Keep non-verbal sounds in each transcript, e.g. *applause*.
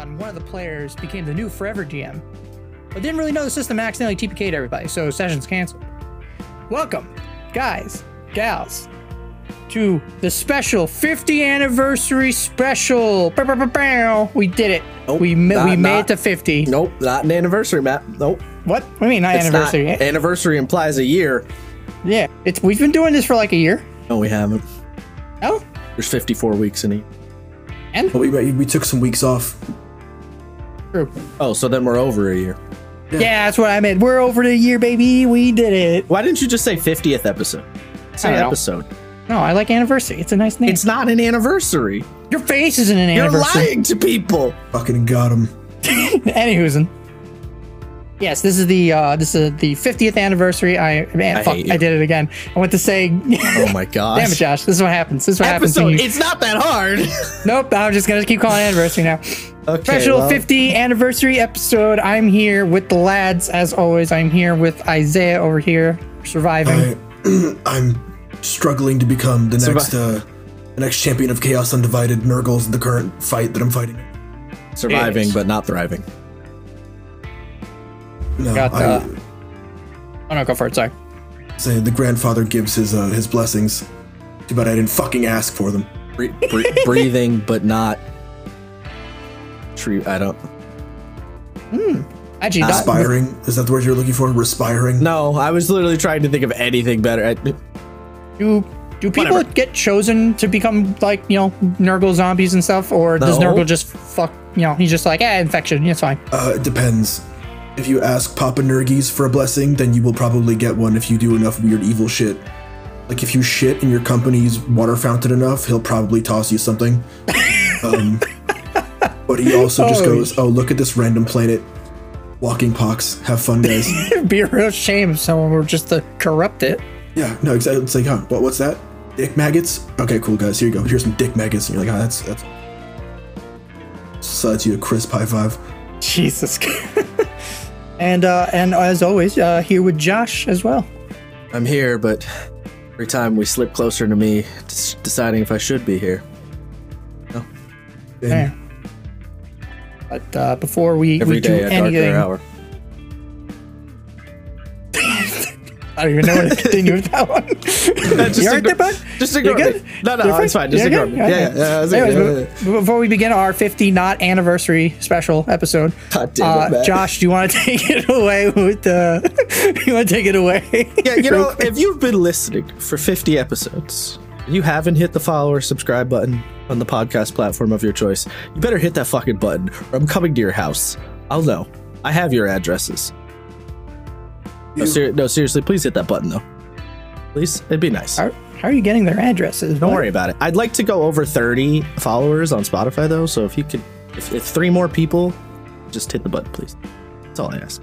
out and one of the players became the new forever GM, but didn't really know the system accidentally TPK'd everybody, so sessions canceled. Welcome, guys, gals, to the special 50 anniversary special. Bow, bow, bow, bow. We did it. Nope, we ma- not- we made not- it to 50. Nope, not an anniversary, Mat. Nope. What? What do you mean not It's anniversary? Not. Anniversary implies a year. yeah, it's we've been doing this for like a year. No, we haven't. Oh, There's 54 weeks in it. and But we, we took some weeks off. True. Oh, so then we're over a year. Yeah, that's what I meant. We're over the year, baby. We did it. Why didn't you just say 50th episode? Say I don't know. episode. No, I like anniversary. It's a nice name. It's not an anniversary. Your face isn't an You're anniversary. lying to people. Fucking got him. *laughs* Anywho's. Yes, this is the uh this is the 50th anniversary. I man, I fuck, hate you. I did it again. I went to say Oh my *laughs* god. Damn it, Josh. This is what happens. This is what happens when Episode. you It's not that hard. Nope, I'm just gonna keep calling it anniversary now. *laughs* Okay, Special well, 50 anniversary episode. I'm here with the lads as always. I'm here with Isaiah over here, surviving. I, *clears throat* I'm struggling to become the Survi- next uh, the next champion of Chaos Undivided. Nurgle's the current fight that I'm fighting. Surviving, Yes. but not thriving. No, Got I the- Oh no, go for it, sorry. say the grandfather gives his uh, his blessings. Too bad I didn't fucking ask for them. Bre- bre- *laughs* breathing, but not. True. I don't. Actually, that, Respiring is that the word you're looking for? Respiring. No, I was literally trying to think of anything better. I- do do people Whatever. get chosen to become like you know Nurgle zombies and stuff, or does No. Nurgle just fuck? You know, he's just like, eh, infection. It's fine. Uh, it depends. If you ask Papa Nurgis for a blessing, then you will probably get one if you do enough weird evil shit. Like if you shit in your company's water fountain enough, he'll probably toss you something. *laughs* um, but he also just Oh, goes, "Oh, look at this random planet. Walking pox. Have fun, guys." *laughs* It'd be a real shame if someone were just to corrupt it. yeah, no, exactly. It's like, huh, what, what's that? Dick maggots? Okay, cool, guys. Here you go. Here's some dick maggots. And you're like, ah, that's that's. So that's you a crisp high five. Jesus. *laughs* and uh, and as always, uh, here with Josh as well. I'm here, but every time we slip closer to me, s- deciding if I should be here. And There. But uh, before we, Every we day do anything, hour. *laughs* I don't even know where to continue with that one. *laughs* you alright there, bud? Just You ignore good? me. No, no, You're it's fine. Just You're ignore good? me. Yeah, yeah, yeah. it's. Anyways, Yeah, before we begin our 50 not anniversary special episode, *laughs* God damn it, uh, Josh, do you want to take it away with the? you want to take it away? Yeah, you know, if you've been listening for 50 episodes, and you haven't hit the follow or subscribe button on the podcast platform of your choice, you better hit that fucking button, or I'm coming to your house. I'll know. I have your addresses. No, ser- no seriously, please hit that button though. Please, it'd be nice. how, how are you getting their addresses? Don't worry about it. I'd like to go over 30 followers on Spotify though, so if you could, if, if three more people, just hit the button, please. That's all I ask.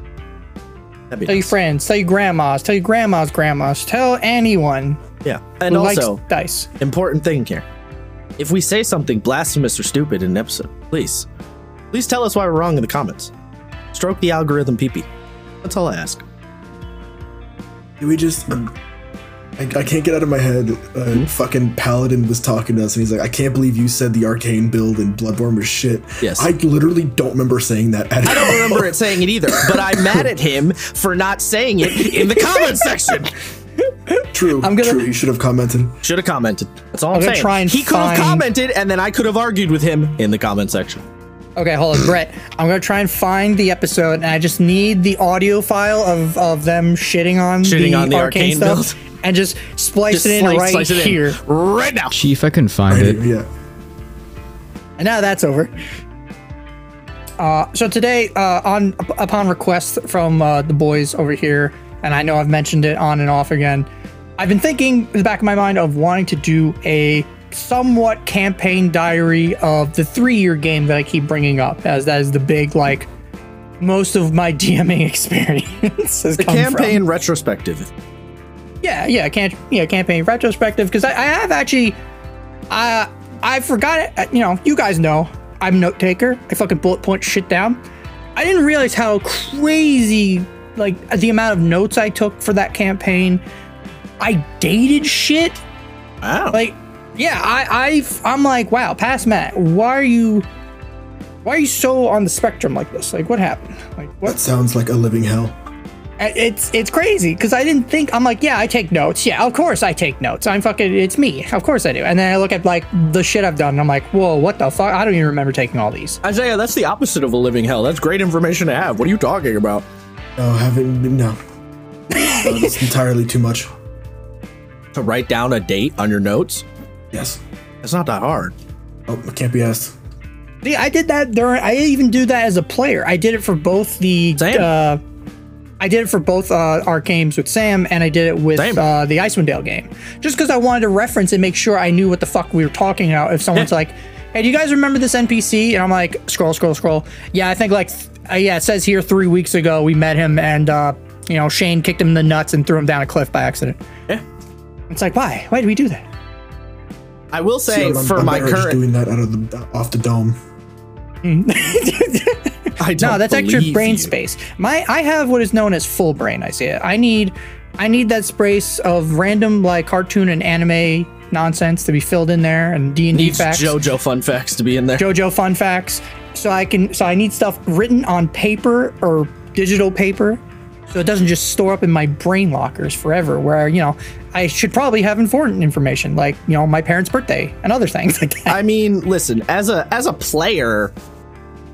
That'd be Tell your friends, tell your grandmas, tell your grandma's grandmas, tell anyone Yeah, and who also likes dice. important thing here. If we say something blasphemous or stupid in an episode, please, please tell us why we're wrong in the comments. Stroke the algorithm, peepee. That's all I ask. Can we just? Um, I, I can't get out of my head. Uh, Hmm? Fucking Paladin was talking to us, and he's like, "I can't believe you said the arcane build in Bloodborne was shit." Yes. I literally don't remember saying that. At I don't remember it saying it either, but I'm mad at him for not saying it in the comment *laughs* section. True. I'm gonna- True. He should have commented. Should have commented. That's all I'm, I'm saying. try and he could have find- commented, and then I could have argued with him in the comment section. Okay, hold on, Brett. I'm gonna try and find the episode, and I just need the audio file of, of them shitting on Shitting the, on the arcane, arcane stuff, and just splice Just it in slice- right slice it in here. right now. Chief, I can find Right it. yeah. And now that's over. Uh, so today, uh, on upon request from uh, the boys over here, and I know I've mentioned it on and off again, I've been thinking in the back of my mind of wanting to do a somewhat campaign diary of the three-year game that I keep bringing up, as that is the big like most of my *laughs* DMing experience has The campaign from. retrospective. Yeah, yeah, can't yeah, campaign retrospective because I, I have actually, I I forgot it. uh, You know, you guys know I'm a note taker. I fucking bullet point shit down. I didn't realize how crazy like the amount of notes I took for that campaign. I dated shit. Wow. Like, yeah, I I I'm like, wow, past Mat, why are you? Why are you so on the spectrum like this? Like, what happened? Like, That what? sounds like a living hell. It's it's crazy because I didn't think I'm like, yeah, I take notes. Yeah, of course I take notes. I'm fucking. It's me. Of course I do. And then I look at like the shit I've done, and I'm like, whoa, what the fuck? I don't even remember taking all these. Isaiah, that's the opposite of a living hell. That's great information to have. What are you talking about? No, haven't no. no it's *laughs* entirely too much. To write down a date on your notes? Yes. It's not that hard. Oh, it can't be asked. See, I did that during. I even do that as a player. I did it for both the. Same. Uh, I did it for both uh, our games with Sam, and I did it with uh, the Icewind Dale game, just because I wanted to reference and make sure I knew what the fuck we were talking about. If someone's Yeah. like, "Hey, do you guys remember this NPC?" and I'm like, "Scroll, scroll, scroll." Yeah, I think like, th- uh, yeah, it says here three weeks ago we met him, and uh, you know Shane kicked him in the nuts and threw him down a cliff by accident. Yeah. It's like, why? Why did we do that? I will say See, I'm, for I'm my current doing that out of the off the dome. *laughs* I don't No, that's extra brain you. space. My I have what is known as full brain. I see it. I need I need that space of random like cartoon and anime nonsense to be filled in there and D and D Needs facts, JoJo fun facts to be in there. JoJo fun facts. So I can so I need stuff written on paper or digital paper. So it doesn't just store up in my brain lockers forever. Where you know I should probably have important information like you know my parents' birthday and other things like that. I mean, listen, as a as a player,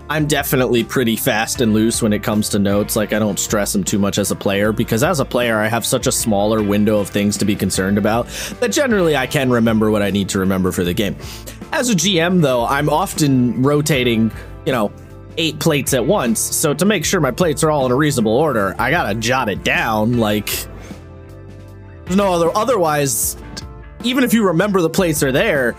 I'm definitely pretty fast and loose when it comes to notes. Like I don't stress them too much as a player because as a player, I have such a smaller window of things to be concerned about that generally I can remember what I need to remember for the game. As a GM though, I'm often rotating, you know, eight plates at once. So to make sure my plates are all in a reasonable order, I got to jot it down like there's no other otherwise even if you remember the plates are there,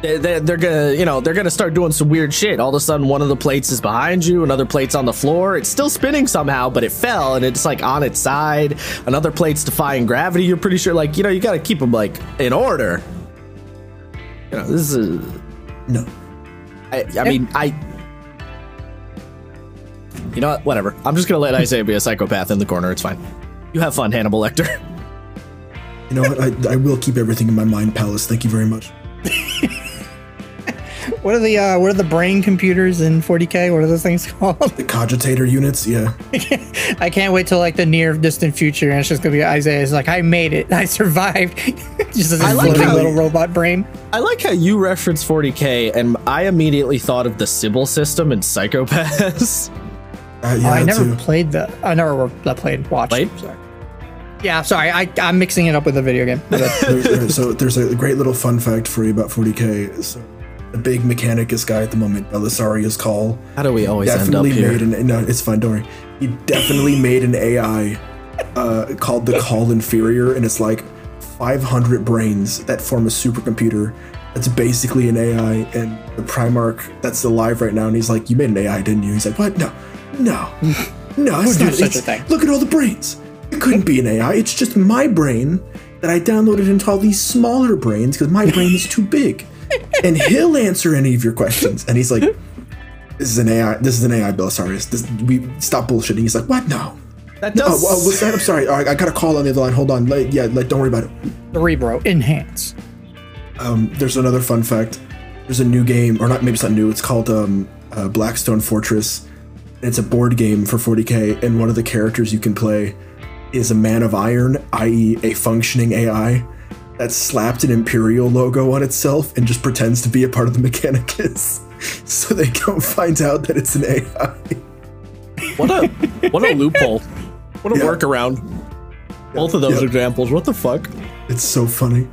they- they- they're gonna you know they're gonna start doing some weird shit. All of a sudden one of the plates is behind you another plate's on the floor. It's still spinning somehow but it fell and it's like on its side. Another plate's defying gravity. You're pretty sure like you know you gotta keep them like in order. You know this is No. i, I mean i you know what whatever i'm just gonna let isaiah be a psychopath in the corner it's fine you have fun hannibal lecter *laughs* You know what? I, I will keep everything in my mind palace. Thank you very much. *laughs* what are the uh, what are the brain computers in 40k? What are those things *laughs* called? The cogitator units, yeah. I can't wait till like the near distant future, and it's just gonna be Isaiah. Isaiah's like, I made it, I survived, just as a I like floating how- little robot brain. I like how you reference 40k, and I immediately thought of the Sibyl System and Psycho-Pass. Uh, yeah, Oh, I never too. played the, I never uh, played watched. Played? Sorry. Yeah, sorry, I, I'm mixing it up with a video game. My. *laughs* There- there- so there's a great little fun fact for you about 40k. So the big Mechanicus guy at the moment, Belisarius Cawl, How do we always end up definitely here? made an no, it's fine, don't worry. He definitely made an AI uh, called the Cawl Inferior, and it's like 500 brains that form a supercomputer. That's basically an AI, and the Primarch that's alive right now, and he's like, "You made an AI, didn't you?" He's like, "What? No, no, no, it's do not. such it's- a thing? Look at all the brains. It couldn't be an AI. It's just my brain that I downloaded into all these smaller brains because my brain is too big." *laughs* And he'll answer any of your questions. And he's like, this is an AI. This is an AI, Belisarius. This we stop bullshitting. He's like, what? No. That does. oh, what's that? I'm sorry. Oh, I, I got a call on the other line. Hold on. Like, yeah, like, don't worry about it. Cerebro enhance. Um, there's another fun fact. There's a new game, or not? Maybe it's not new. It's called um, uh, Blackstone Fortress. And it's a board game for 40k, and one of the characters you can play is a man of iron, i.e., a functioning AI that slapped an imperial logo on itself and just pretends to be a part of the Mechanicus, *laughs* so they don't find out that it's an AI. what a what a *laughs* loophole. What a Yeah. workaround. Both of those Yeah. examples. What the fuck? It's so funny.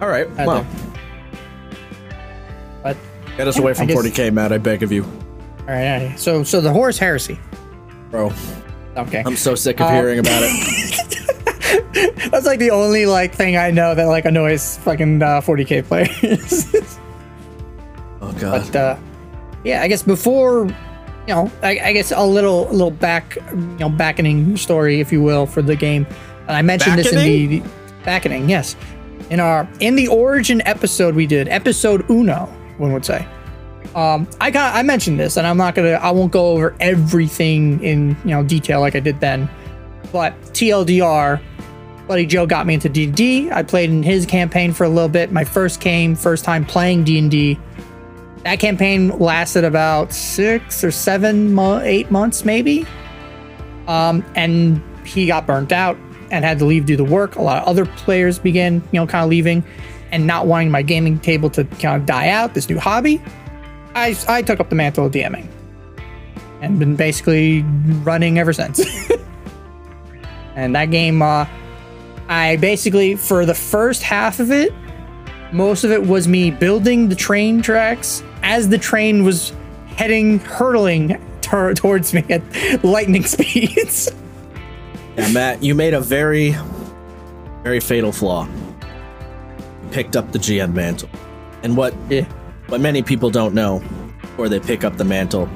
All right. I Well, do. But get us away from I guess- 40k, Mat. I beg of you, all right, all right. so so the Horus Heresy. bro. Okay, I'm so sick of Uh, hearing about it. *laughs* that's like the only like thing I know that like annoys fucking uh, 40k players. *laughs* Oh god. but uh, yeah, I guess before you know, I, I guess a little little back you know backening story, if you will, for the game. And I mentioned this in the backening, yes, in our in the origin episode we did, episode uno, one would say. Um, I got I mentioned this, and I'm not gonna I won't go over everything in you know detail like I did then, but TLDR. Buddy Joe got me into D&D. I played in his campaign for a little bit. My first game, first time playing D&D that campaign lasted about six or seven, mo- eight months maybe. Um, and he got burnt out and had to leave do the work. A lot of other players began, you know, kind of leaving and not wanting my gaming table to kind of die out. This new hobby, I I took up the mantle of DMing and been basically running ever since. *laughs* and that game, uh, I basically for the first half of it, most of it was me building the train tracks as the train was heading, hurtling tor- towards me at lightning *laughs* speeds. Yeah, Mat, you made a very, very fatal flaw. You picked up the GM mantle. And what yeah. What many people don't know, or they pick up the mantle,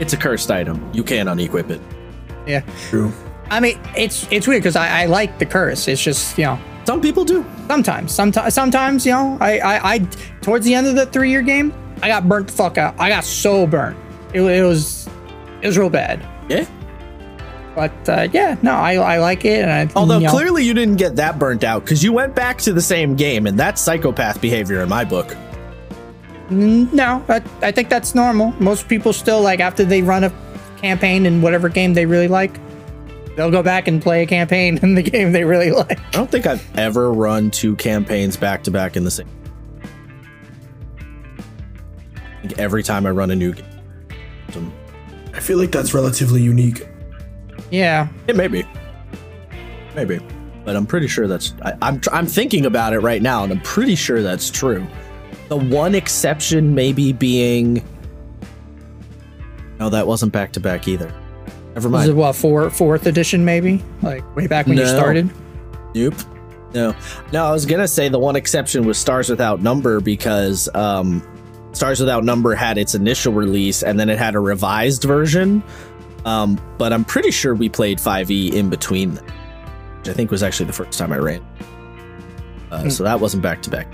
it's a cursed item. You can't unequip it. Yeah. True. I mean, it's it's weird because I, I like the curse. It's just you know Some people do. sometimes, sometimes, sometimes you know I, I I towards the end of the three year game, I got burnt the fuck out. I got so burnt. It, it was it was real bad. Yeah. But uh, yeah, no, I I like it. And I, Although you know, clearly you didn't get that burnt out because you went back to the same game, and that's psychopath behavior in my book. No, I, I think that's normal. Most people still like after they run a campaign in whatever game they really like, they'll go back and play a campaign *laughs* in the game they really like. I don't think I've ever run two campaigns back to back in the same. I think every time I run a new game, I feel like that's relatively unique. Yeah, it may be, maybe, but I'm pretty sure that's. I, I'm I'm thinking about it right now, and I'm pretty sure that's true. The one exception maybe being. No, that wasn't back to back either. Never was it mind. what four, fourth edition maybe? Like way back when you started. Nope. No. No, I was gonna say the one exception was Stars Without Number because um, Stars Without Number had its initial release and then it had a revised version. Um, but I'm pretty sure we played 5e in between, them, which I think was actually the first time I ran. Uh, So that wasn't back to back.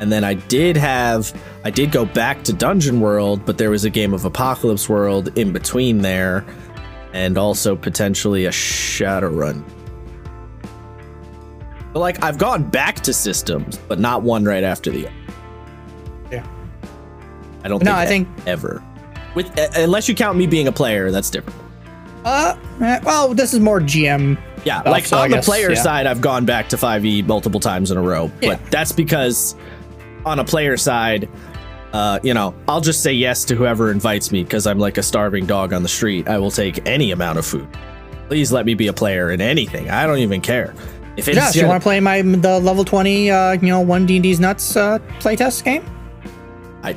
And then I did have, I did go back to Dungeon World, but there was a game of Apocalypse World in between there, and also potentially a Shadowrun but like I've gone back to systems, but not one right after the other. Yeah. I don't No, think I think- ever. With uh, unless you count me being a player, that's different. Uh, eh, well, this is more GM. Yeah, Oh, like so I on the guess, player yeah. side, I've gone back to 5e multiple times in a row. Yeah. But that's because on a player side, uh, you know, I'll just say yes to whoever invites me because I'm like a starving dog on the street. I will take any amount of food. Please let me be a player in anything. I don't even care. If it's Josh, you want to play my the level twenty, uh, you know, one D and D's nuts uh, playtest game? I,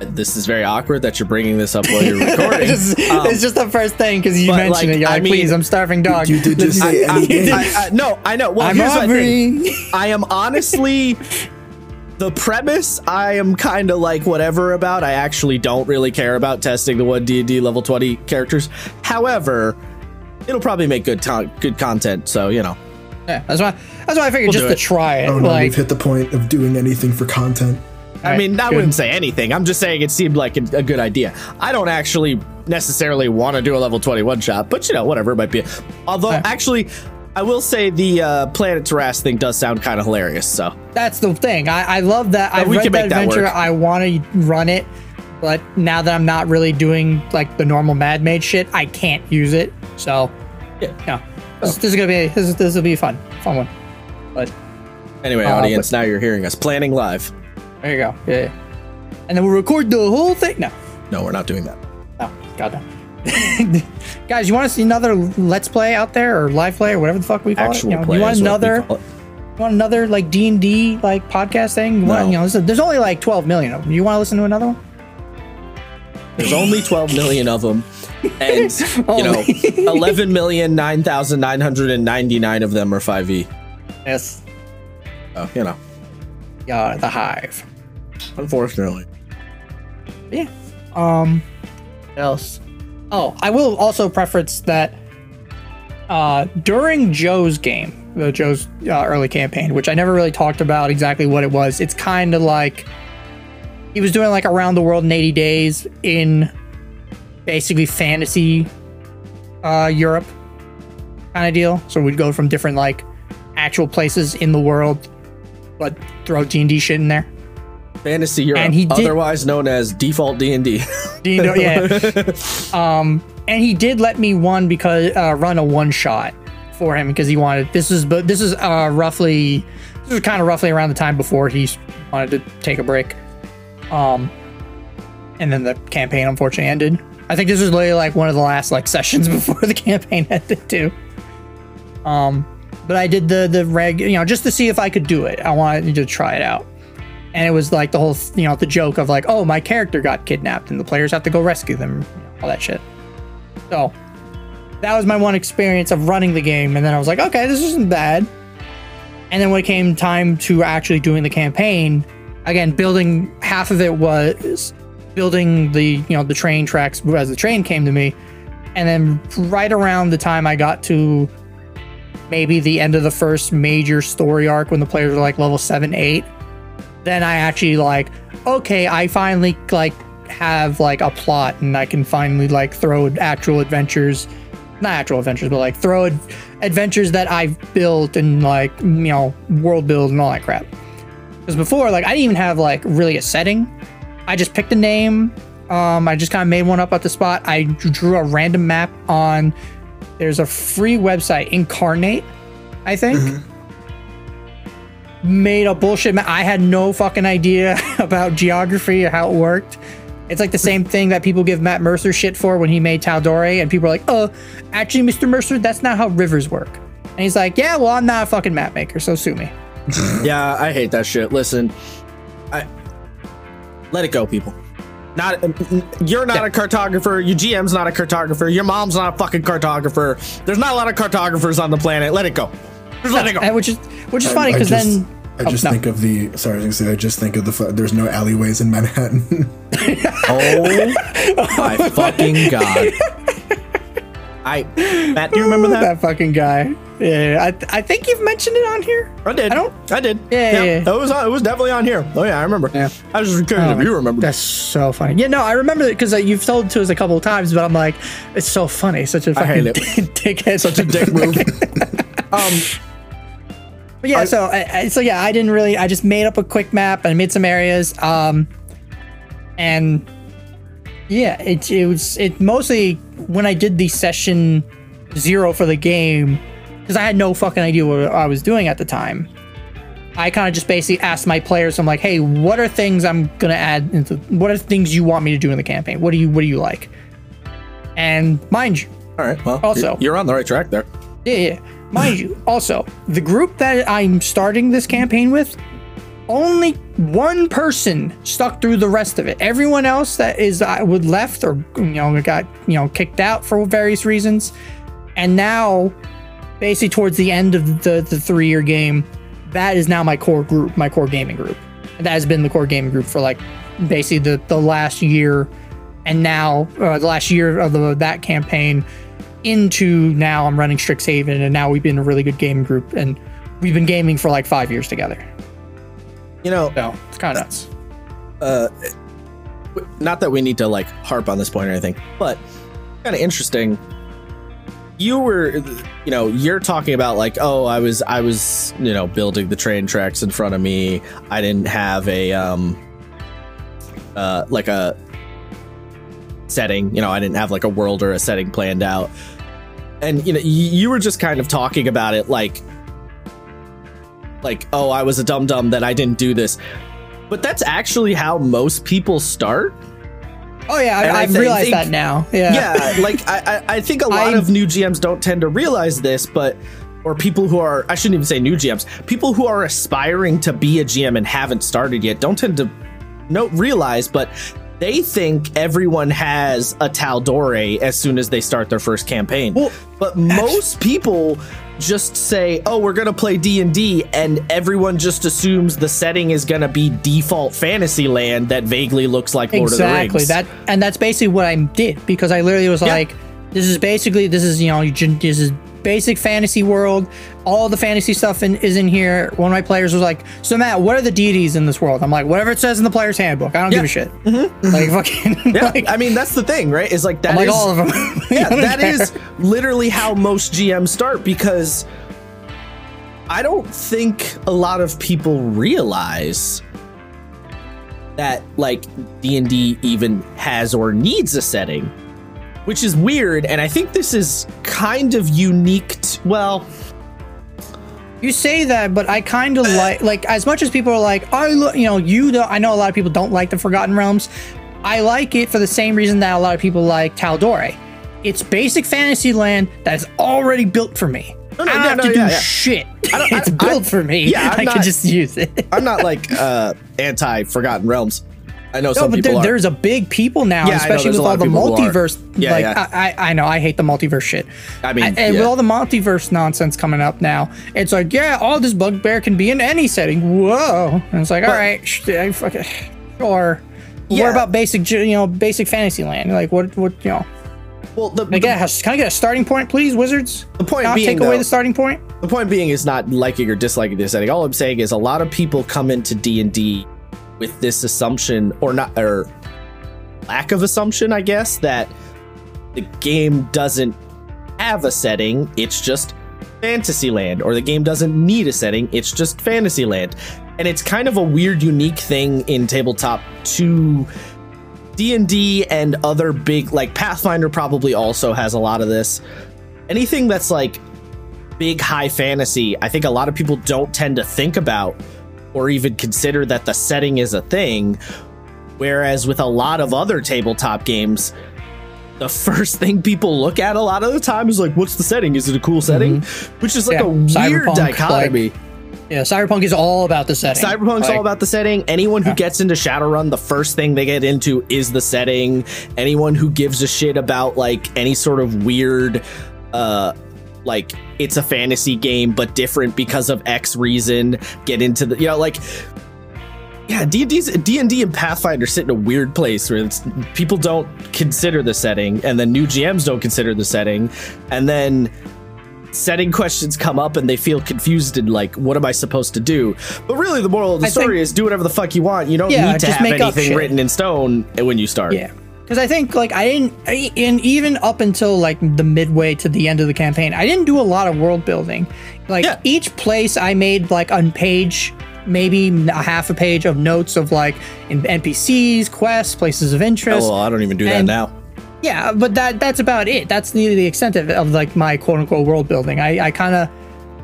this is very awkward that you're bringing this up while you're *laughs* recording. it's, just, Um, it's just the first thing because you mentioned like, it. You're I like, mean- please, I'm starving dog. You did just This say *laughs* is- any. I, I, no, I know. Well, I'm here's my thing. hungry. I am honestly *laughs* the premise. I am kind of like whatever about. I actually don't really care about testing the one D and D level twenty characters. However, it'll probably make good ton good content. So you know, Yeah, that's why. That's why I figured We'll just to it. try it. Oh no, like, we've hit the point of doing anything for content. I mean, I good. wouldn't say anything. I'm just saying it seemed like a, a good idea. I don't actually necessarily want to do a level 21 shot, but you know, whatever it might be. Although, Right. actually, I will say the uh, Planet Terras thing does sound kind of hilarious. So that's the thing. I, I love that. I read that make that adventure. work. I want to run it, but now that I'm not really doing like the normal Mad Mage shit, I can't use it. So, Yeah. yeah, this, this is gonna be this, this will be fun, fun one. But anyway, Uh, audience, now you're hearing us planning live. there you go. Yeah, yeah. and then we'll record the whole thing. No, No, we're not doing that. no, goddamn. *laughs* Guys, you want to see another Let's Play out there or live play or whatever the fuck we call Actual it? You, know, you want is what we another? You want another like D and D like podcast thing? You want, No. you know, there's, only like 12 million of them. You want to listen to another one? There's only 12 million of them, and *laughs* you know, Only. *laughs* 11 million 9,999 of them are 5e. Yes. So, you know, Yeah, the Hive. unfortunately. Yeah. Um. What else? Oh, I will also preference that. Uh, during Joe's game, the Joe's uh, early campaign, which I never really talked about exactly what it was. It's kind of like he was doing like around the world in 80 days in basically fantasy uh, Europe kind of deal. So we'd go from different like actual places in the world, but throw D and D shit in there. Fantasy Europe, And he did- otherwise known as default D and D. Do you know? Yeah. *laughs* um, and he did let me one because uh, run a one shot for him because he wanted. This is but this is uh, roughly this was kind of roughly around the time before he wanted to take a break. Um, and then the campaign unfortunately ended. I think this was literally like one of the last like sessions *laughs* before the campaign *laughs* ended too. Um, but I did the the reg, you know, just to see if I could do it. I wanted to try it out and it was like the whole you know the joke of like oh my character got kidnapped and the players have to go rescue them all that shit. So that was my one experience of running the game and then i was like okay this isn't bad. And then when it came time to actually doing the campaign again building half of it was building the you know the train tracks as the train came to me. And then right around the time i got to maybe the end of the first major story arc when the players were like level 7 8 then I actually like, okay, I finally like have like a plot and I can finally like throw actual adventures, not actual adventures, but like throw ad- adventures that I've built and like, you know, world build and all that crap. Because before, like, I didn't even have like really a setting. I just picked a name. Um, I just kind of made one up at the spot. I drew a random map on. There's a free website, Inkarnate, I think made a bullshit map. I had no fucking idea *laughs* about geography or how it worked. It's like the same thing that people give Matt Mercer shit for when he made Taldore, and people are like, "Oh, actually, Mr. Mercer, that's not how rivers work." And he's like, "Yeah, well, I'm not a fucking map maker, so sue me." *laughs* yeah, I hate that shit. Listen, I let it go, people. Not you're not Yeah. a cartographer. Your GM's not a cartographer. Your mom's not a fucking cartographer. There's not a lot of cartographers on the planet. Let it go. Just let it go. Which is which is I- funny because then I Oh, just no. think of the. Sorry, I was gonna say. I just think of the. There's no alleyways in Manhattan. *laughs* Oh my *laughs* fucking god. I Mat, do you remember that? that fucking guy. Yeah, I I think you've mentioned it on here. I did. I don't- I did. Yeah, yeah, yeah. It was on, it was definitely on here. Oh yeah, I remember. Yeah. I was just curious if you remember. That's so funny. Yeah, no, I remember it because uh, you've told it to us a couple of times, but I'm like, it's so funny. Such a I fucking hate it. *laughs* dickhead. Such a dick move. um, But yeah, so I, I- so yeah, I didn't really. I just made up a quick map and I made some areas. Um, and yeah, it it was it mostly when I did the session zero for the game because I had no fucking idea what I was doing at the time. I kind of just basically asked my players. I'm like, hey, what are things I'm gonna add into? What are things you want me to do in the campaign? What do you What do you like? And mind you, all right. Well, Also- you're on the right track there. yeah, yeah. Mind you, also, the group that I'm starting this campaign with, only one person stuck through the rest of it. Everyone else that is I would left or you know got you know kicked out for various reasons, and now, basically towards the end of the the three year game, that is now my core group, my core gaming group. That has been the core gaming group for like basically the the last year, and now uh, the last year of the that campaign into now I'm running Strixhaven, and now we've been a really good gaming group, and we've been gaming for like five years together. You know, So it's kind of nuts. not that we need to like harp on this point or anything, but kind of interesting. You were, you know, you're talking about like, oh, I was, I was, you know, building the train tracks in front of me. I didn't have a, um, uh, like a setting. You know, I didn't have like a world or a setting planned out. And you know, you were just kind of talking about it like, like, oh, I was a dum dum that I didn't do this. But that's actually how most people start. Oh yeah, I, thi- realized think- that now. Yeah. yeah like I, I I think a lot *laughs* I- of new gms don't tend to realize this but or people who are i shouldn't even say new gms people who are aspiring to be a gm and haven't started yet don't tend to no realize but they think everyone has a Taldore as soon as they start their first campaign. Well, but most people just say, "Oh, we're going to play D&D," and everyone just assumes the setting is going to be default fantasy land that vaguely looks like Lord of the Rings. exactly that and that's basically what i did because i literally was Yeah. like this is basically this is you know you this is basic fantasy world. All the fantasy stuff in, is in here. One of my players was like so mat what are the deities in this world? I'm like whatever it says in the player's handbook. I don't give a shit. *laughs* Like fucking Mm-hmm. *laughs* yeah, like, I mean that's the thing, right? Is like that I'm like is- all of them *laughs* yeah, that is literally how most GMs start because I don't think a lot of people realize that like D&D even has or needs a setting, which is weird and I think this is kind of unique well, You say that, but I kind of like like as much as people are like, I lo-, you know you. Don't, I know a lot of people don't like the Forgotten Realms. I like it for the same reason that a lot of people like Taldore. It's basic fantasy land that's already built for me. no, I don't yeah, have no, to do yeah, yeah. shit. it's built I- for me. yeah, I'm I can not- just use it. I'm not like uh anti Forgotten Realms. I know No, some but people there, there's a big people now, Yeah, especially with all the people who are. multiverse. Yeah, like yeah. I, I, I know I hate the multiverse shit. I mean, and yeah. with all the multiverse nonsense coming up now, it's like, yeah, all this bugbear can be in any setting. Whoa, and it's like, all But- right, sh- I fucking, sure. Yeah. What about basic, you know, basic fantasy land? Like, what, what, you know? well, the, Can I get a, can I get a starting point, please, wizards? The point Not being, take away though- the starting point. the point being is not liking or disliking this setting. All I'm saying is a lot of people come into D and D with this assumption, or not, or lack of assumption, I guess, that the game doesn't have a setting. It's just Fantasyland, or the game doesn't need a setting. It's just Fantasyland, and it's kind of a weird, unique thing in tabletop to D&D and other big like Pathfinder probably also has a lot of this. Anything that's like big high fantasy, I think a lot of people don't tend to think about or even consider that the setting is a thing. Whereas with a lot of other tabletop games, the first thing people look at a lot of the time is like, what's the setting? Is it a cool setting? Which is like Mm-hmm. Yeah, a weird cyberpunk, dichotomy. Yeah, Cyberpunk is all about the setting. Cyberpunk's Like, all about the setting. Anyone who gets into Shadowrun, the first thing they get into is the setting. Anyone who gives a shit about like any sort of weird uh like it's a fantasy game but different because of X reason, get into the you know like yeah, D&D's D&D and Pathfinder sit in a weird place where it's, people don't consider the setting and then new GMs don't consider the setting and then setting questions come up and they feel confused and like what am I supposed to do? But really the moral of the I think- story is do whatever the fuck you want. You don't Yeah, need to have make anything written in stone when you start. Yeah. Because I think, like, I didn't, I, and even up until like the midway to the end of the campaign, I didn't do a lot of world building. Like, Yeah. each place I made like a page, maybe a half a page of notes of like in NPCs, quests, places of Oh, interest. well, I don't even do that now. Yeah, but that that's about it. That's the the extent of, of like my quote unquote world building. I, I kind of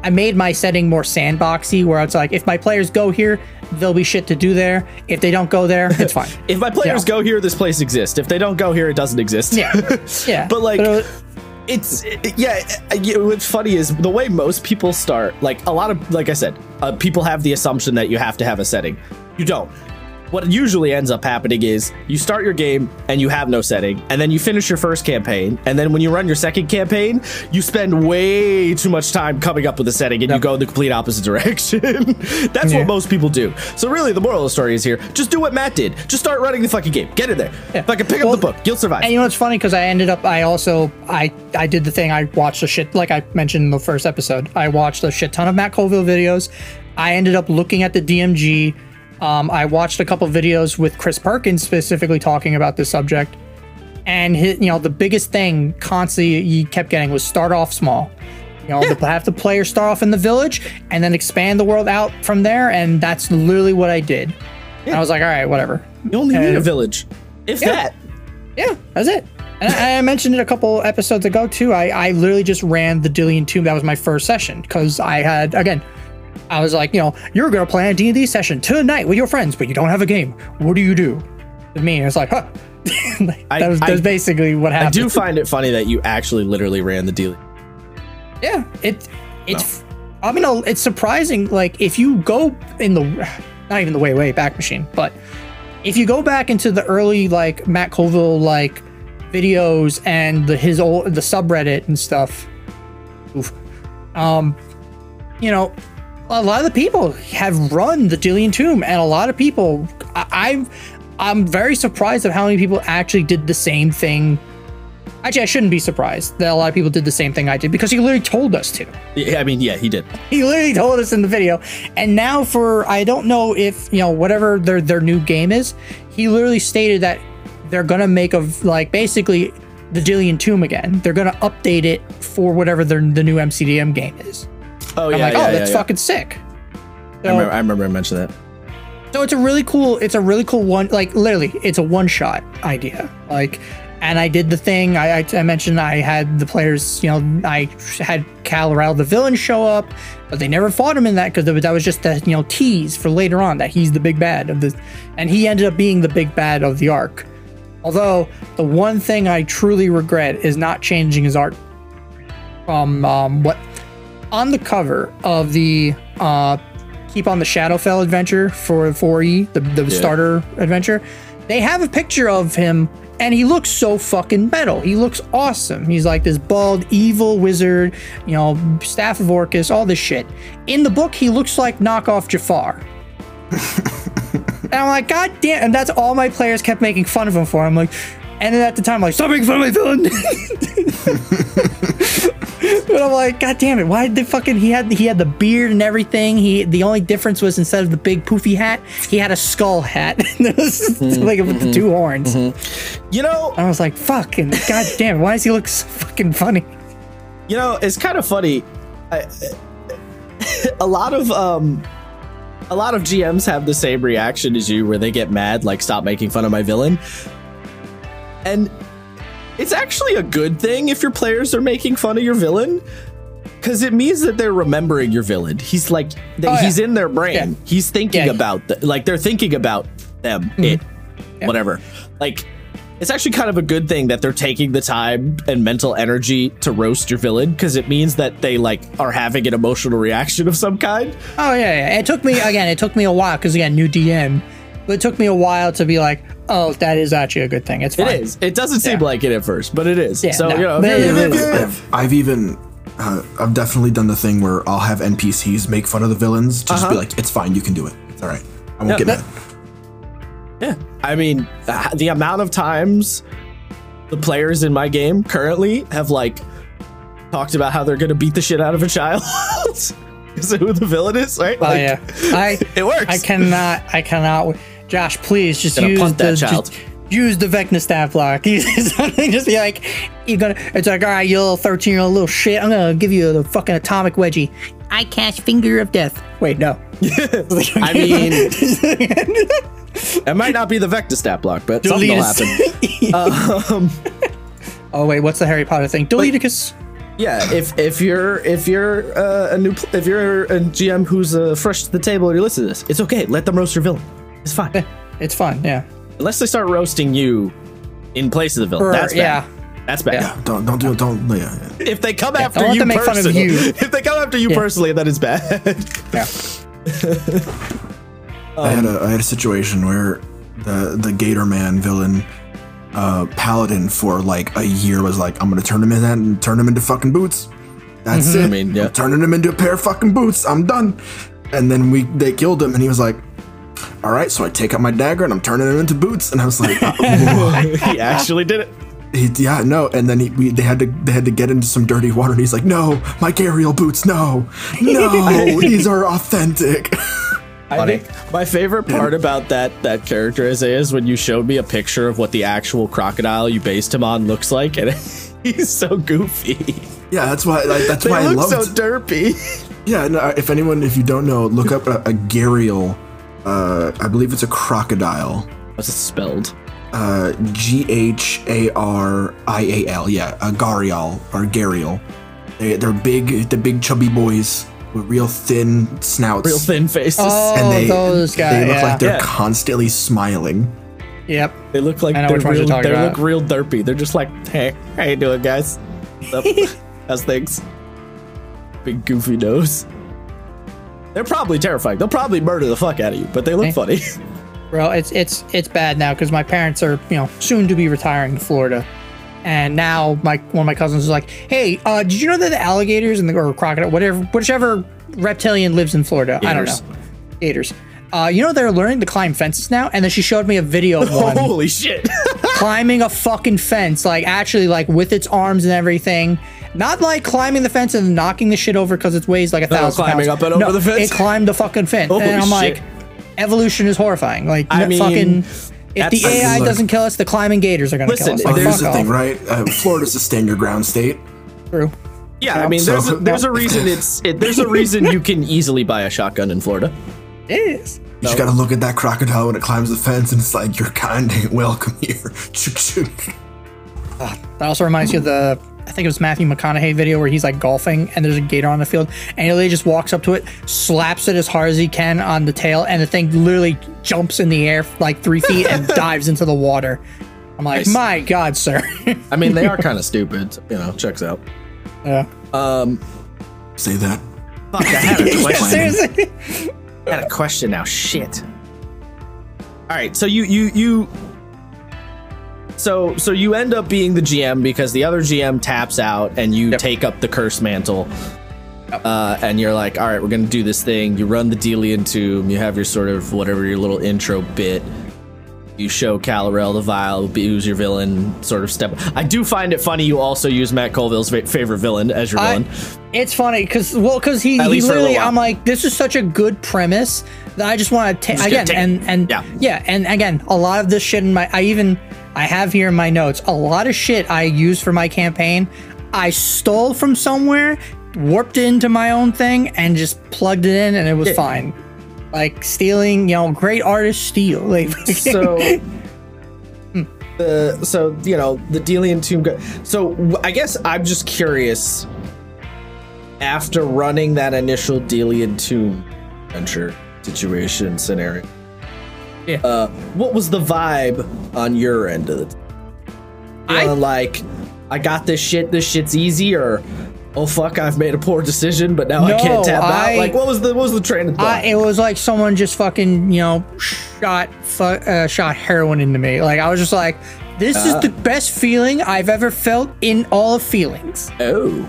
I made my setting more sandboxy, where it's like if my players go here, there'll be shit to do there. If they don't go there, it's fine. *laughs* If my players Yeah. go here, this place exists. If they don't go here, it doesn't exist. Yeah, *laughs* yeah. But, like, it was- it's it- yeah, uh, yeah, what's funny is the way most people start like a lot of like i said uh, people have the assumption that you have to have a setting you don't what usually ends up happening is you start your game and you have no setting and then you finish your first campaign and then when you run your second campaign you spend way too much time coming up with a setting and you go in the complete opposite *laughs* direction that's Yeah. what most people do so really the moral of the story is here just do what mat did just start running the fucking game get in there Yeah. fucking pick Well, up the book you'll survive And you know what's funny? Because I ended up, I also, I, I did the thing. I watched a shit, like I mentioned in the first episode. I watched a shit ton of Matt Colville videos. I ended up looking at the DMG. Um, I watched a couple videos with Chris Perkins specifically talking about this subject. And his, you know, the biggest thing constantly he kept getting was start off small. You know, the, have the player start off in the village and then expand the world out from there. And that's literally what I did. And I was like, all right, whatever. you only need a village if yeah. that Yeah, that's it. And I, I mentioned it a couple episodes ago too. I, I literally just ran the Delian Tomb. That was my first session because I had again. I was like, you know, you're gonna play a D&D session tonight with your friends, but you don't have a game. What do you do? With me, it's like, huh. Like, *laughs* I- that was I- basically what happened. I do find it funny that you actually literally ran the deal. Yeah, it it's. I mean, it's surprising. Like if you go in the, *sighs* not even the way way back machine, but if you go back into the early like Matt Colville like videos and the his old the subreddit and stuff, oof, um, you know, a lot of the people have run the Delian Tomb, and a lot of people, I, I'm I'm very surprised of how many people actually did the same thing. Actually, I shouldn't be surprised that a lot of people did the same thing I did because he literally told us to. Yeah, I mean, yeah, he did. He literally told us in the video. And now for I don't know if, you know, whatever their their new game is, he literally stated that they're gonna make a like basically the Delian Tomb again. They're gonna update it for whatever their the new MCDM game is. Oh I'm yeah, like, yeah, oh, yeah, that's yeah. fucking sick. I remember, I remember I mentioned that. So it's a really cool. It's a really cool one. Like literally, it's a one shot idea. Like, and I did the thing. I, I, I mentioned I had the players. You know, I had Kalarel, the villain, show up, but they never fought him in that because that was just the you know tease for later on that he's the big bad of the, and he ended up being the big bad of the arc. Although the one thing I truly regret is not changing his art from um, what on the cover of the uh, keep on the Shadowfell adventure for 4E, the, the starter adventure, they have a picture of him and he looks so fucking metal. He looks awesome. He's like this bald, evil wizard, you know, staff of Orcus, all this shit. In the book, he looks like knockoff Jafar. *laughs* and I'm like, God damn. And that's all my players kept making fun of him for. I'm like, and then at the time, I'm like, stop making fun of my villain. *laughs* *laughs* like, God damn it! Why did the fucking he had he had the beard and everything? He the only difference was instead of the big poofy hat, he had a skull hat, *laughs* mm-hmm, like with the two horns. Mm-hmm. You know, I was like, fucking god damn! it, Why does he look so fucking funny? you know, it's kind of funny. I, a lot of um, a lot of GMs have the same reaction as you, where they get mad, like "Stop making fun of my villain," and it's actually a good thing if your players are making fun of your villain. Because it means that they're remembering your villain. He's like, they, Oh, yeah. he's in their brain. Yeah. He's thinking Yeah. Mm-hmm. about, the, like, they're thinking about them, it, Yeah. whatever. Like, it's actually kind of a good thing that they're taking the time and mental energy to roast your villain because it means that they like are having an emotional reaction of some kind. Oh yeah, yeah. It took me again. It took me a while because again, new DM. But it took me a while to be like, oh, that is actually a good thing. It's fine. It is. It doesn't seem Yeah. like it at first, but it is. Yeah, so no. you know, But if it- you're- it- I've, I've even uh, I've definitely done the thing where I'll have NPCs make fun of the villains, to just be like, "It's fine, you can do it. It's all right. I won't Uh-huh. Yeah, get that- mad." Yeah. I mean, the amount of times the players in my game currently have like talked about how they're going to beat the shit out of a child. *laughs* Is it who the villain is, right? Oh Like, yeah. I *laughs* It works. I cannot. I cannot. Josh, please just use punt that the child. just use the Vecna staff *laughs* something. Just be like, you're gonna. It's like, all right, you little thirteen year old little shit. I'm gonna give you the fucking atomic wedgie. I cast finger of death. Wait, no. *laughs* I mean, it might not be the Vecna stat block, but something will happen. Deletus. *laughs* oh wait, what's the Harry Potter thing? Deleticus. Yeah, if if you're if you're uh, a new pl- if you're a GM who's uh, fresh to the table and you listen to this, it's okay. Let them roast your villain. It's fine. Eh, It's fine. Yeah. Unless they start roasting you in place of the villain. Or- That's bad. yeah. That's bad. Yeah. Don't don't do it. Don't. Yeah, yeah. If they come after don't you them make fun of personally, you. *laughs* if they come after you personally, that is bad. Yeah. I had a I had a situation where the the Gator Man villain, uh, Paladin for like a year was like, I'm gonna turn him in and turn him into fucking boots. That's Mm-hmm. it. I mean, yeah. I'm turning him into a pair of fucking boots. I'm done. And then we they killed him, and he was like, "All right." So I take out my dagger and I'm turning him into boots. And I was like, uh, *laughs* he actually did it. he, "Yeah, no." And then he, we, they had to they had to get into some dirty water, and he's like, "No, my Gharial boots, no, no, *laughs* these are authentic." I think my favorite part about that that character Isaiah is when you showed me a picture of what the actual crocodile you based him on looks like, and *laughs* he's so goofy. yeah, that's why like, that's They why I look loved. so derpy. Yeah, no, if anyone, if you don't know, look up a, a Gharial. Uh, I believe it's a crocodile. What's it spelled? Uh, G H A R I A L. Yeah, a Garial or Gariel. They, they're big, the big chubby boys with real thin snouts. Real thin faces. Oh, and they, those guys. they look yeah. like they're Yeah. constantly smiling. Yep. They look like they're real, you're they talking look real derpy. They're just like, hey, how you doing, guys? *laughs* What's? How's things? Big goofy nose. They're probably terrifying. They'll probably murder the fuck out of you, but they look Eh. funny. Bro, it's it's it's bad now because my parents are you know soon to be retiring to Florida, and now my one of my cousins is like, "Hey, uh, did you know that the alligators and the or crocodile, whatever, whichever reptilian lives in Florida, I don't know, gators, uh, you know they're learning to climb fences now." And then she showed me a video of one *laughs* Holy shit. *laughs* climbing a fucking fence, like actually like with its arms and everything. Not like climbing the fence and knocking the shit over because it weighs like a thousand climbing pounds. up and over No, the fence? It climbed the fucking fence, Holy and I'm like, evolution is horrifying. Like, I n- mean, fucking, if that's- the AI Look. doesn't kill us, the climbing gators are gonna Listen, kill us. Like, There's here's fuck the thing, right? Uh, Florida's a stand your ground state. True. Yeah, I mean, there's a, So- *laughs* there's a reason it's it, there's a reason you can easily buy a shotgun in Florida. It is. You just gotta look at that crocodile when it climbs the fence, and it's like your kind ain't welcome here. *laughs* Chook, chook. That also reminds you of the I think it was Matthew McConaughey video where he's like golfing and there's a gator on the field and he literally just walks up to it, slaps it as hard as he can on the tail, and the thing literally jumps in the air like three feet and *laughs* dives into the water. I'm like, Nice. my God, sir. I mean, they are *laughs* kind of stupid. You know, checks out. yeah. Um, Say that. fuck, I had a *laughs* question. Seriously. I had a question now. Shit. All right, so you you you. So so you end up being the GM because the other GM taps out and you take up the curse mantle. Uh, and you're like, all right, we're gonna do this thing. You run the Delian tomb. You have your sort of whatever your little intro bit. You show Kalarel the vial, who's your villain, sort of step. I do find it funny you also use Matt Colville's fa- favorite villain as your I- villain. It's funny because well, because he, he least for a literally. I'm like, this is such a good premise that I just want to take again and and Yeah. yeah, and again, a lot of this shit in my, I even I have here in my notes a lot of shit I used for my campaign. I stole from somewhere, warped it into my own thing, and just plugged it in, and it was Yeah. fine. Like stealing, you know, great artists steal. *laughs* Like, so *laughs* hmm. the so you know the Delian tomb go- so I guess i'm just curious after running that initial Delian tomb adventure situation scenario Yeah. uh what was the vibe on your end of it I- uh, like i got this shit this shit's easy or oh fuck i've made a poor decision but now i can't tap I- out like what was the what was the train of thought I, it was like someone just fucking, you know, shot fu- uh, shot heroin into me. Like I was just like, this is Ah. the best feeling I've ever felt in all of feelings. oh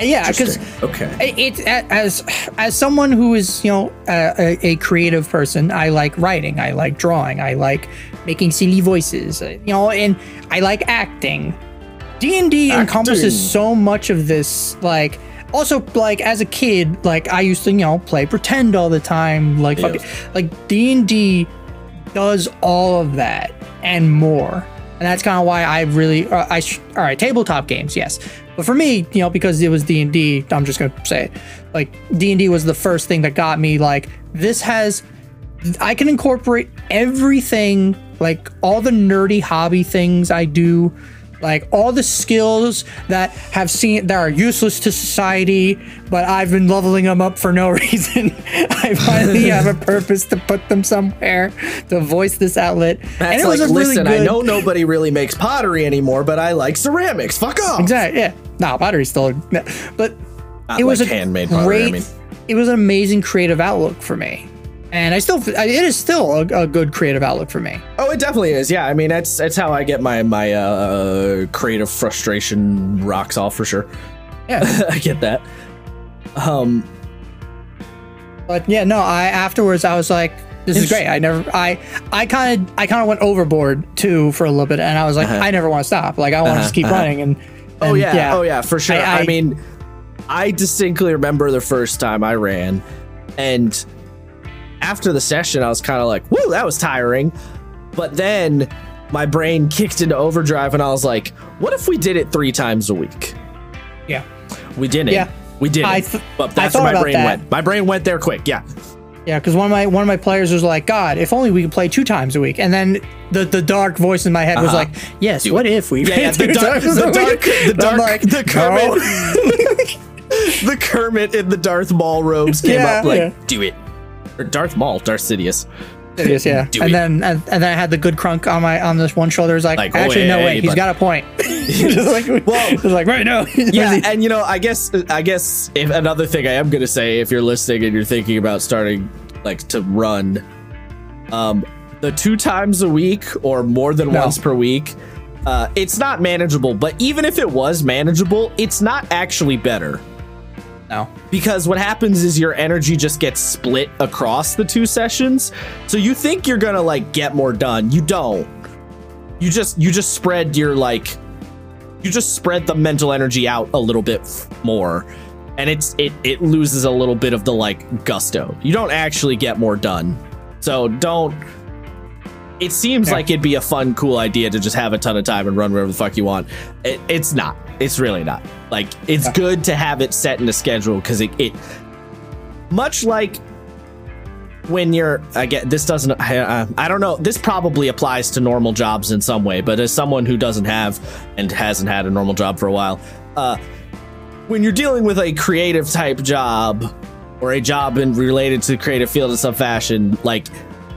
Yeah, because okay it's as as someone who is you know a, a, creative person, I like writing, I like drawing, I like making silly voices, uh, you know, and I like acting. D and D encompasses so much of this, like. Also, like as a kid, like I used to, you know, play pretend all the time. Like, fucking, like D and D does all of that and more. And that's kind of why I really, uh, I sh- all right, tabletop games, yes, but for me, you know, because it was D and D, I'm just gonna say, it, like D and D was the first thing that got me. Like this has, I can incorporate everything, like all the nerdy hobby things I do. Like all the skills that have seen that are useless to society, but I've been leveling them up for no *laughs* reason. I finally *laughs* have a purpose to put them somewhere to voice this outlet. That's like, listen, I know nobody really makes pottery anymore, but I like ceramics. Fuck off. Exactly. Yeah. No, pottery's still, but Not it was like a handmade pottery, great. I mean. It was an amazing creative outlook for me, and I still, it is still a, a good creative outlook for me. Oh, it definitely is. Yeah, I mean, that's that's how I get my my uh, creative frustration rocks off for sure. Yeah. *laughs* I get that. Um, But yeah, no, I afterwards I was like, this is great. I never, I, I kind of, I kind of went overboard too for a little bit, and I was like, I never want to stop. Like I want to just keep Uh-huh, uh-huh. running. And, oh and, yeah, oh yeah, for sure. I, I- I- mean, I distinctly remember the first time I ran, and after the session, I was kind of like, "Woo, that was tiring," but then my brain kicked into overdrive, and I was like, "What if we did it three times a week?" yeah, We didn't. Yeah. We didn't. I th- but that's where my brain that. went. My brain went there quick. Yeah. yeah, because one of my one of my players was like, God, if only we could play two times a week. And then the the dark voice in my head was Uh-huh. like, Yes, what if we? Yeah, yeah, the dark- the dark- the dark- like, the Kermit. "No." *laughs* the Kermit in the Darth Maul robes came Yeah, up like, yeah. do it. Or Darth Maul, Darth Sidious. Is, yeah. Do and it. then and, and then I had the good crunk on my on this one shoulder. It's like, Like, actually, no wait, way, he's but- got a point. *laughs* *laughs* just like, Well- *laughs* just like right now. Yeah, and you know, I guess I guess if another thing I am gonna say, if you're listening and you're thinking about starting like to run, um, the two times a week or more than No. once per week, uh, it's not manageable. But even if it was manageable, it's not actually better. No. because what happens is your energy just gets split across the two sessions. So you think you're gonna like get more done. You don't. You just you just spread your like you just spread the mental energy out a little bit more. And it's it it loses a little bit of the like gusto. You don't actually get more done. So don't it seems Yeah. like it'd be a fun cool idea to just have a ton of time and run wherever the fuck you want it, it's not it's really not like it's Yeah. good to have it set in a schedule because it, it much like when you're again this doesn't I, uh, I don't know this probably applies to normal jobs in some way but as someone who doesn't have and hasn't had a normal job for a while uh when you're dealing with a creative type job or a job in related to the creative field in some fashion like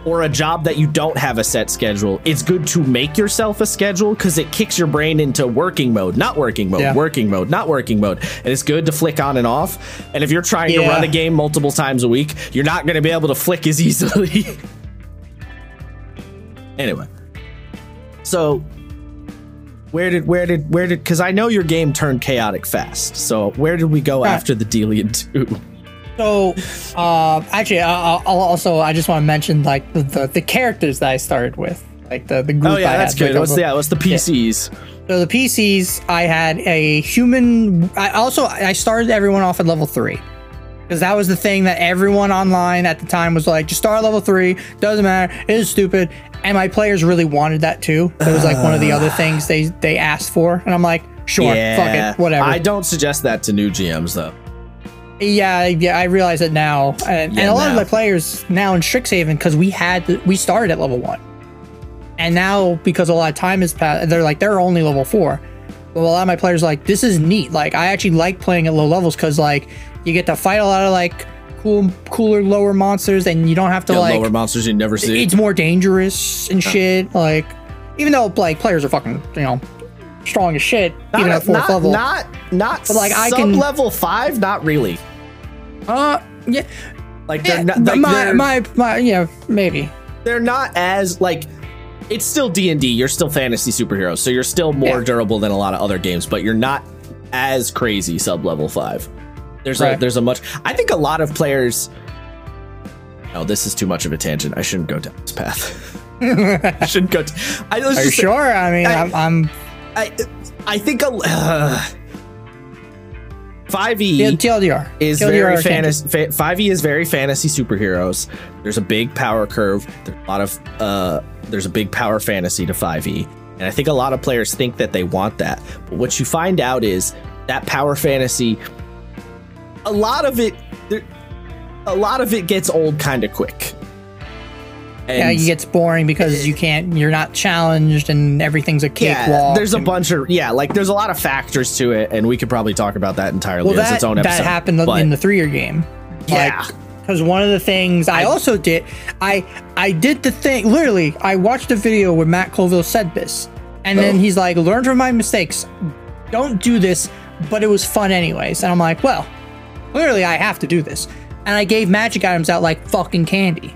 or a job that you don't have a set schedule it's good to make yourself a schedule because it kicks your brain into working mode not working mode Yeah. working mode not working mode. And it's good to flick on and off. And if you're trying to run a game multiple times a week you're not going to be able to flick as *laughs* easily. Anyway. So where did where did where did because i know your game turned chaotic fast. So where did we go after the Delian Tomb So, uh, actually, I'll, I'll also I just want to mention like the, the the characters that I started with, like the the group. oh yeah I that's had, good like, what's the, yeah what's the pcs So the PCs, I had a human. I also I started everyone off at level three because that was the thing that everyone online at the time was like, just start at level three. Doesn't matter. It is stupid. And my players really wanted that too. It was like one of the other *sighs* things they they asked for, and I'm like, sure, fuck it, whatever. i don't suggest that to new gms though Yeah, yeah, I realize it now, and, Yeah, and a lot of now. my players now in Strixhaven because we had we started at level one, and now because a lot of time has passed, they're like they're only level four. But a lot of my players are like this is neat. Like I actually like playing at low levels because like you get to fight a lot of like cool, cooler lower monsters, and you don't have to Yeah, like lower monsters you never see it's more dangerous and shit. Like even though like players are fucking you know strong as shit, even at fourth not, level. not not But, like, I sub can- level five not really uh yeah, like they're not like my, they're, my my yeah maybe. they're not as like it's still d&d you're still fantasy superheroes so you're still more Yeah. durable than a lot of other games but you're not as crazy sub level 5 there's a there's a much i think a lot of players no this is too much of a tangent i shouldn't go down this path *laughs* i shouldn't go t- I, Are you sure? I mean, I- am I'm I, I think a uh, 5e yeah, TLDR. is TLDR very fantasy. Fa- 5e is very fantasy superheroes. There's a big power curve. There's a lot of uh, there's a big power fantasy to 5e, and I think a lot of players think that they want that. But what you find out is that power fantasy, a lot of it, there, a lot of it gets old kind of quick. And Yeah, it gets boring because you can't. You're not challenged, and everything,'s a cakewalk. there's a and- bunch of yeah, like there's a lot of factors to it, and we could probably talk about that entirely Well, as that its own episode. that happened but- in the three-year game. Yeah. because one of the things I, also did, I I did the thing. Literally, I watched a video where Matt Colville said this, and then Oh. he's like, "Learn from my mistakes. Don't do this." But it was fun anyways, and I'm like, "Well, clearly I have to do this." And I gave magic items out like fucking candy.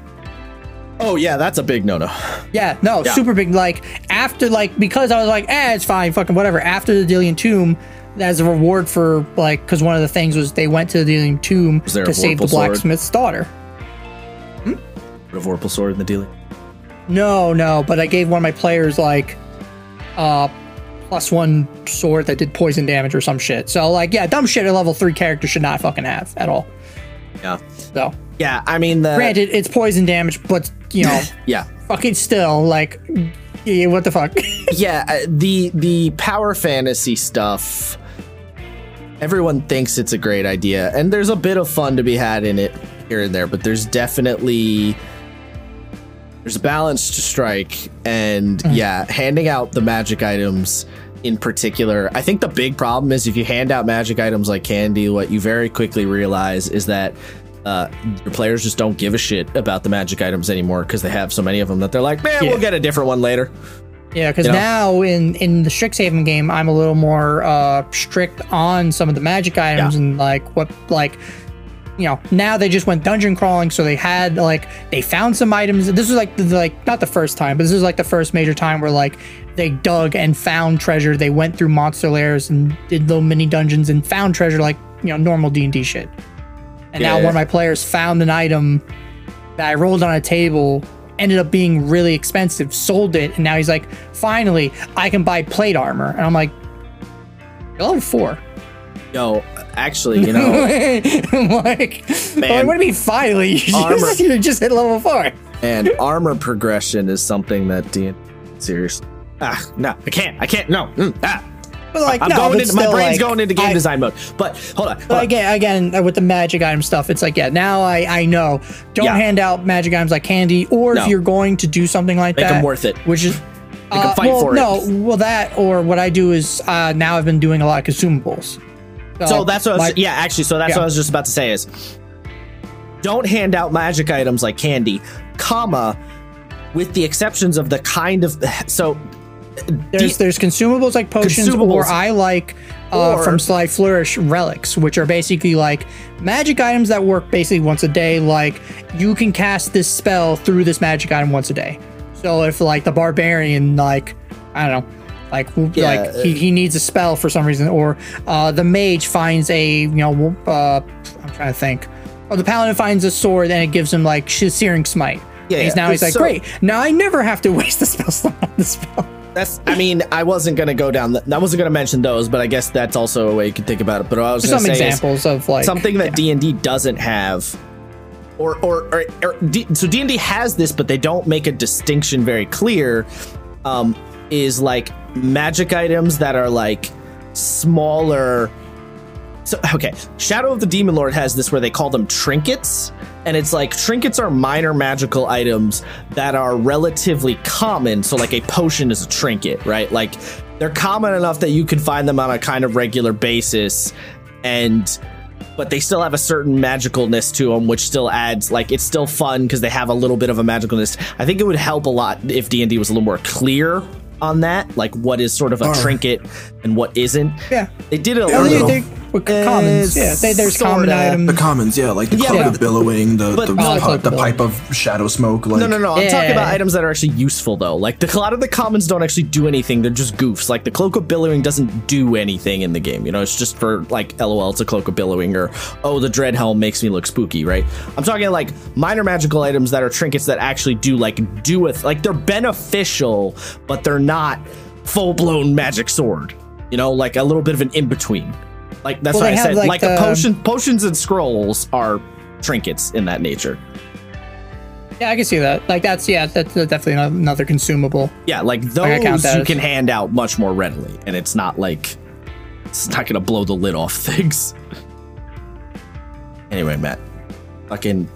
Oh yeah, that's a big no no. Yeah, no, Yeah. super big. Like after, like because I was like, eh, it's fine, fucking whatever. After the Delian Tomb, as a reward for like, because one of the things was they went to the Delian Tomb to save the Vorpal sword? blacksmith's daughter. Put a Vorpal sword in the Delian. No, no, but I gave one of my players like, uh, plus one sword that did poison damage or some shit. So like, yeah, dumb shit a level three character should not fucking have at all. Yeah. So Yeah, I mean the granted, it's poison damage, but you know, *laughs* yeah. fucking still like, yeah, what the fuck? *laughs* Yeah, uh, the the power fantasy stuff everyone thinks it's a great idea and there's a bit of fun to be had in it here and there, but there's definitely there's a balance to strike and yeah, handing out the magic items in particular. I think the big problem is if you hand out magic items like candy, what you very quickly realize is that uh, your players just don't give a shit about the magic items anymore because they have so many of them that they're like, man, Yeah. we'll get a different one later. Yeah, because You know? now in in the Strixhaven game, I'm a little more uh, strict on some of the magic items Yeah. and like what like you know now they just went dungeon crawling, so they had like they found some items. This was like the, like not the first time, but this is like the first major time where like they dug and found treasure. They went through monster lairs and did little mini dungeons and found treasure like you know normal D and D shit. And now one of my players found an item that I rolled on a table, ended up being really expensive, sold it, and now he's like, finally, I can buy plate armor. And I'm like, level four. Yo, actually, you know, *laughs* I'm like, Man. what do you mean finally? *laughs* You Armor. just, *laughs* you just hit level four. and armor progression is something that D seriously. Ah, no, I can't. I can't. No. Mm, ah. But like, I'm no, going but into my brain's like, going into game I- design mode. But hold on. hold But on. again, again, with the magic item stuff, it's like, yeah, now I, I know. Don't Yeah. hand out magic items like candy, or No. if you're going to do something like that. Make that, 'em worth it. Which is, uh, fight well, for it. no, well that, or what I do is uh, now I've been doing a lot of consumables. So that's what I was, like- yeah, actually, so that's Yeah. what I was just about to say is don't hand out magic items like candy, comma, with the exceptions of the kind of *sighs* so There's there's consumables like potions, or I like uh, Or- from Sly Flourish relics, which are basically like magic items that work basically once a day. Like you can cast this spell through this magic item once a day. So if like the barbarian, like I don't know, like Yeah, like he, he needs a spell for some reason, or uh, the mage finds a you know uh, I'm trying to think. Or the paladin finds a sword and it gives him like searing smite. Yeah, And he's yeah. now he's like, So- great. Now I never have to *laughs* waste the spell slot on this spell. That's. I mean, I wasn't gonna go down. The, I wasn't gonna mention those, but I guess that's also a way you can think about it. But I was gonna Some examples of like something that D and D doesn't have, or or, or, or D, so D and D has this, but they don't make a distinction very clear. Um, is like magic items that are like smaller. So okay, Shadow of the Demon Lord has this where they call them trinkets, and it's like trinkets are minor magical items that are relatively common. So like a potion is a trinket, right? Like they're common enough that you can find them on a kind of regular basis, and but they still have a certain magicalness to them, which still adds like it's still fun because they have a little bit of a magicalness. I think it would help a lot if D and D was a little more clear on that, like what is sort of a Or- trinket and what isn't. Yeah. They did it a little. they, they, with eh, commons. Yeah, they, there's common sorta. items. The commons, yeah, like the Yeah, cloud of billowing, the but- the, Oh, it's pu- like the pipe of shadow smoke. Like, No, no, no. I'm Yeah. talking about items that are actually useful, though. Like the, a lot of the commons don't actually do anything; they're just goofs. Like the cloak of billowing doesn't do anything in the game. You know, it's just for like, lol, it's a cloak of billowing, or oh, the dread helm makes me look spooky, right? I'm talking like minor magical items that are trinkets that actually do like do with like they're beneficial, but they're not full blown magic sword. You know, like a little bit of an in between. Like that's Well, what I said. like, Like, a potion, potions and scrolls are trinkets in that nature. Yeah, I can see that. Like that's yeah, that's definitely another consumable. Yeah, like those that you as- can hand out much more readily, and it's not like it's not gonna blow the lid off *laughs* things. anyway, Mat, fucking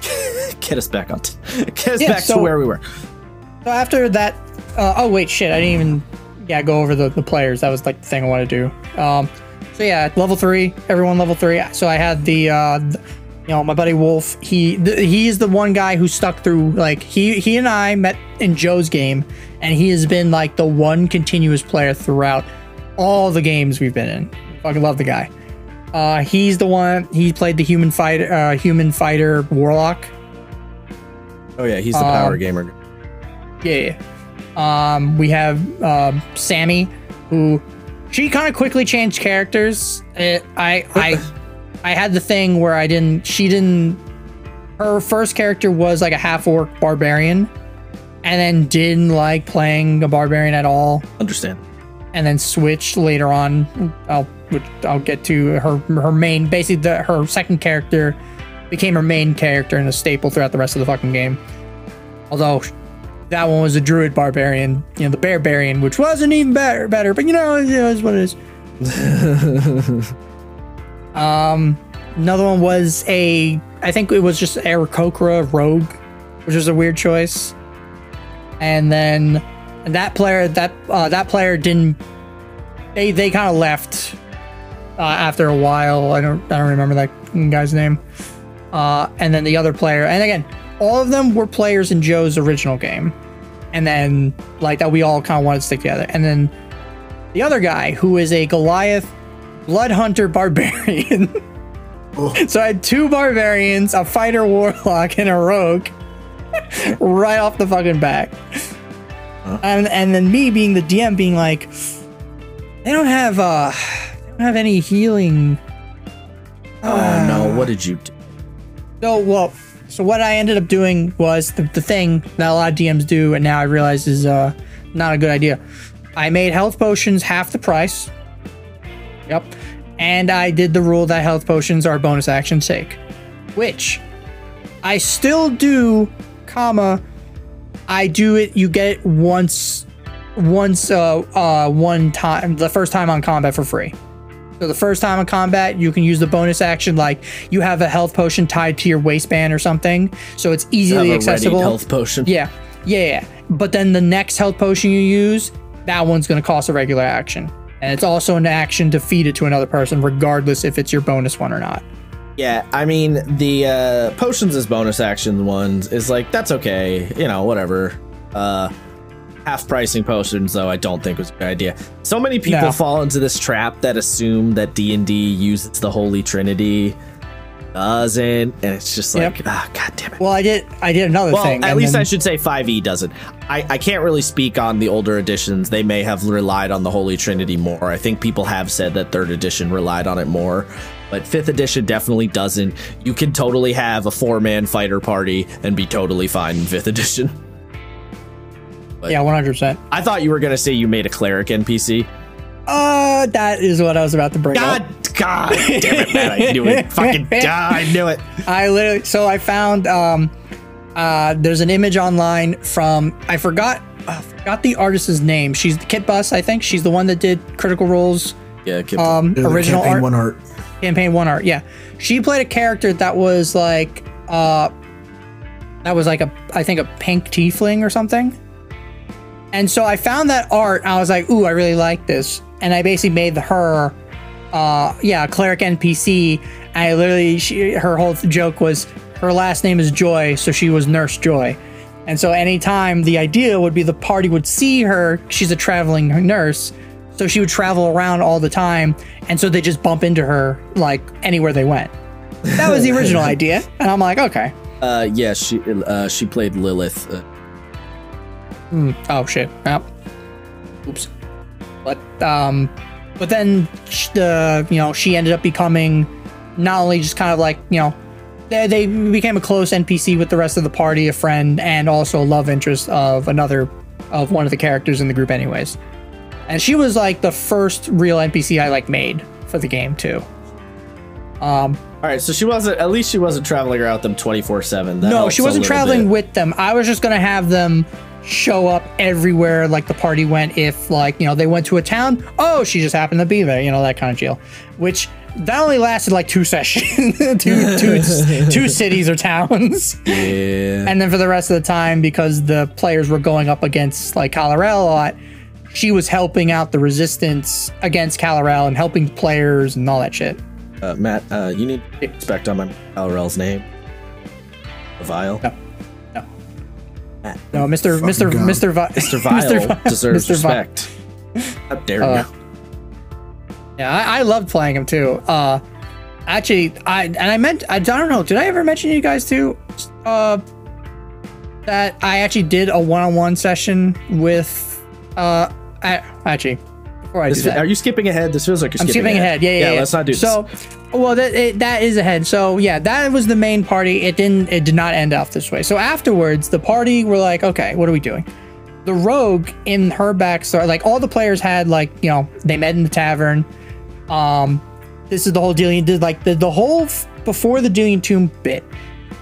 *laughs* get us back on, t- *laughs* get us Yeah, back so- to where we were. So after that, uh, oh wait, shit, I didn't even yeah go over the, the players. That was like the thing I wanted to do. Um, so yeah, level three, everyone level three. So I had the, uh, th- you know, my buddy Wolf. He th- he's the one guy who stuck through. Like he he and I met in Joe's game, and he has been like the one continuous player throughout all the games we've been in. Fucking love the guy. Uh, he's the one. He played the human fighter, uh, human fighter warlock. Oh yeah, he's the Um, power gamer. Yeah. Um, we have um, Sammy, who she kind of quickly changed characters. It, I I I had the thing where I didn't. She didn't. Her first character was like a half orc barbarian, and then didn't like playing a barbarian at all, Understand? and then switched later on. I'll which I'll get to her her main basically the, her second character became her main character and a staple throughout the rest of the fucking game. Although that one was a druid barbarian, you know, the barbarian, which wasn't even better, better, but you know, it is what it is. *laughs* um, another one was a, I think it was just Aarakocra rogue, which was a weird choice. And then that player, that uh, that player didn't. They they kind of left uh, after a while. I don't I don't remember that guy's name. Uh, and then the other player, and again, all of them were players in Joe's original game, and then like that we all kind of wanted to stick together. And then the other guy, who is a Goliath blood hunter barbarian. *laughs* So I had two barbarians, a fighter warlock, and a rogue, *laughs* right off the fucking back. And and then me being the DM, being like, they don't have uh, they don't have any healing. Oh no, what did you do? So well, so what I ended up doing was the, the thing that a lot of DMs do, and now I realize is uh not a good idea. I made health potions half the price. Yep. And I did the rule that health potions are bonus action take, which I still do, comma, I do it, you get it once once uh, uh, one time, the first time on combat for free. So the first time on combat, you can use the bonus action like you have a health potion tied to your waistband or something, so it's easily accessible. health potion. Yeah, yeah, yeah. But then the next health potion you use, that one's going to cost a regular action. And it's also an action to feed it to another person, regardless if it's your bonus one or not. Yeah, I mean the uh, potions as bonus action ones is like that's okay, you know, whatever. Uh, half pricing potions though, I don't think was a good idea. So many people No. fall into this trap that assume that D and D uses the Holy Trinity, doesn't, and it's just like Yep. ah, god damn it. Well, I did. I did another Well, thing. at least then- I should say 5e doesn't. I, I can't really speak on the older editions. They may have relied on the Holy Trinity more. I think people have said that third edition relied on it more, but fifth edition definitely doesn't. You can totally have a four man fighter party and be totally fine in fifth *laughs* edition. Yeah, one hundred percent. I thought you were going to say you made a cleric NPC. Uh, that is what I was about to bring up. God, God damn it, man. I knew it. *laughs* Fucking, ah, I knew it. I literally so I found um uh there's an image online from I forgot I forgot the artist's name. She's the Kit Buss, I think. She's the one that did Critical Role's Yeah, keep um Yeah, original campaign art one art. campaign one art. Yeah. She played a character that was like uh that was like a I think a pink tiefling or something. And so I found that art I was like, ooh, I really like this. And I basically made her uh yeah, cleric NPC. I literally she, her whole joke was her last name is Joy, so she was Nurse Joy. And so anytime the idea would be the party would see her, she's a traveling nurse, so she would travel around all the time, and so they just bump into her like anywhere they went. That was the *laughs* original idea, and I'm like, okay. Uh, yeah, she uh, she played Lilith. Uh, Oh shit. Yep. Oops. But um, but then the you know she ended up becoming not only just kind of like you know they, they became a close NPC with the rest of the party, a friend, and also a love interest of another of one of the characters in the group, anyways. And she was like the first real NPC I like made for the game too. Um, All right, so she wasn't. At least she wasn't traveling around them twenty four seven. no, she wasn't traveling with them. I was just gonna have them show up everywhere like the party went if like you know they went to a town oh she just happened to be there you know that kind of deal which that only lasted like two sessions *laughs* two, two, two cities or towns Yeah. and then for the rest of the time because the players were going up against like Kalarel a lot she was helping out the resistance against Kalarel and helping players and all that shit Uh, Mat, uh, you need to respect on my Alrel's name. Vile. No. No Mr. Fucking Mr. God. Mr. Vi- Mr. Vile Vi- deserves Mr. Respect. How dare Uh, you? Yeah, I, I loved playing him too. Uh, actually, I and I meant I don't know. Did I ever mention to you guys too? Uh, that I actually did a one-on-one session with. Uh, I, actually, before I do This, that, are you skipping ahead? This feels like you're I'm skipping ahead. Yeah, yeah. yeah. let's not do so, this. well, that it, that is ahead. So yeah, that was the main party. It didn't. It did not end off this way. So afterwards, the party were like, okay, what are we doing? The rogue in her backstory, like all the players had, like you know, they met in the tavern. Um, this is the whole Delian. Did like the the whole before the Delian Tomb bit.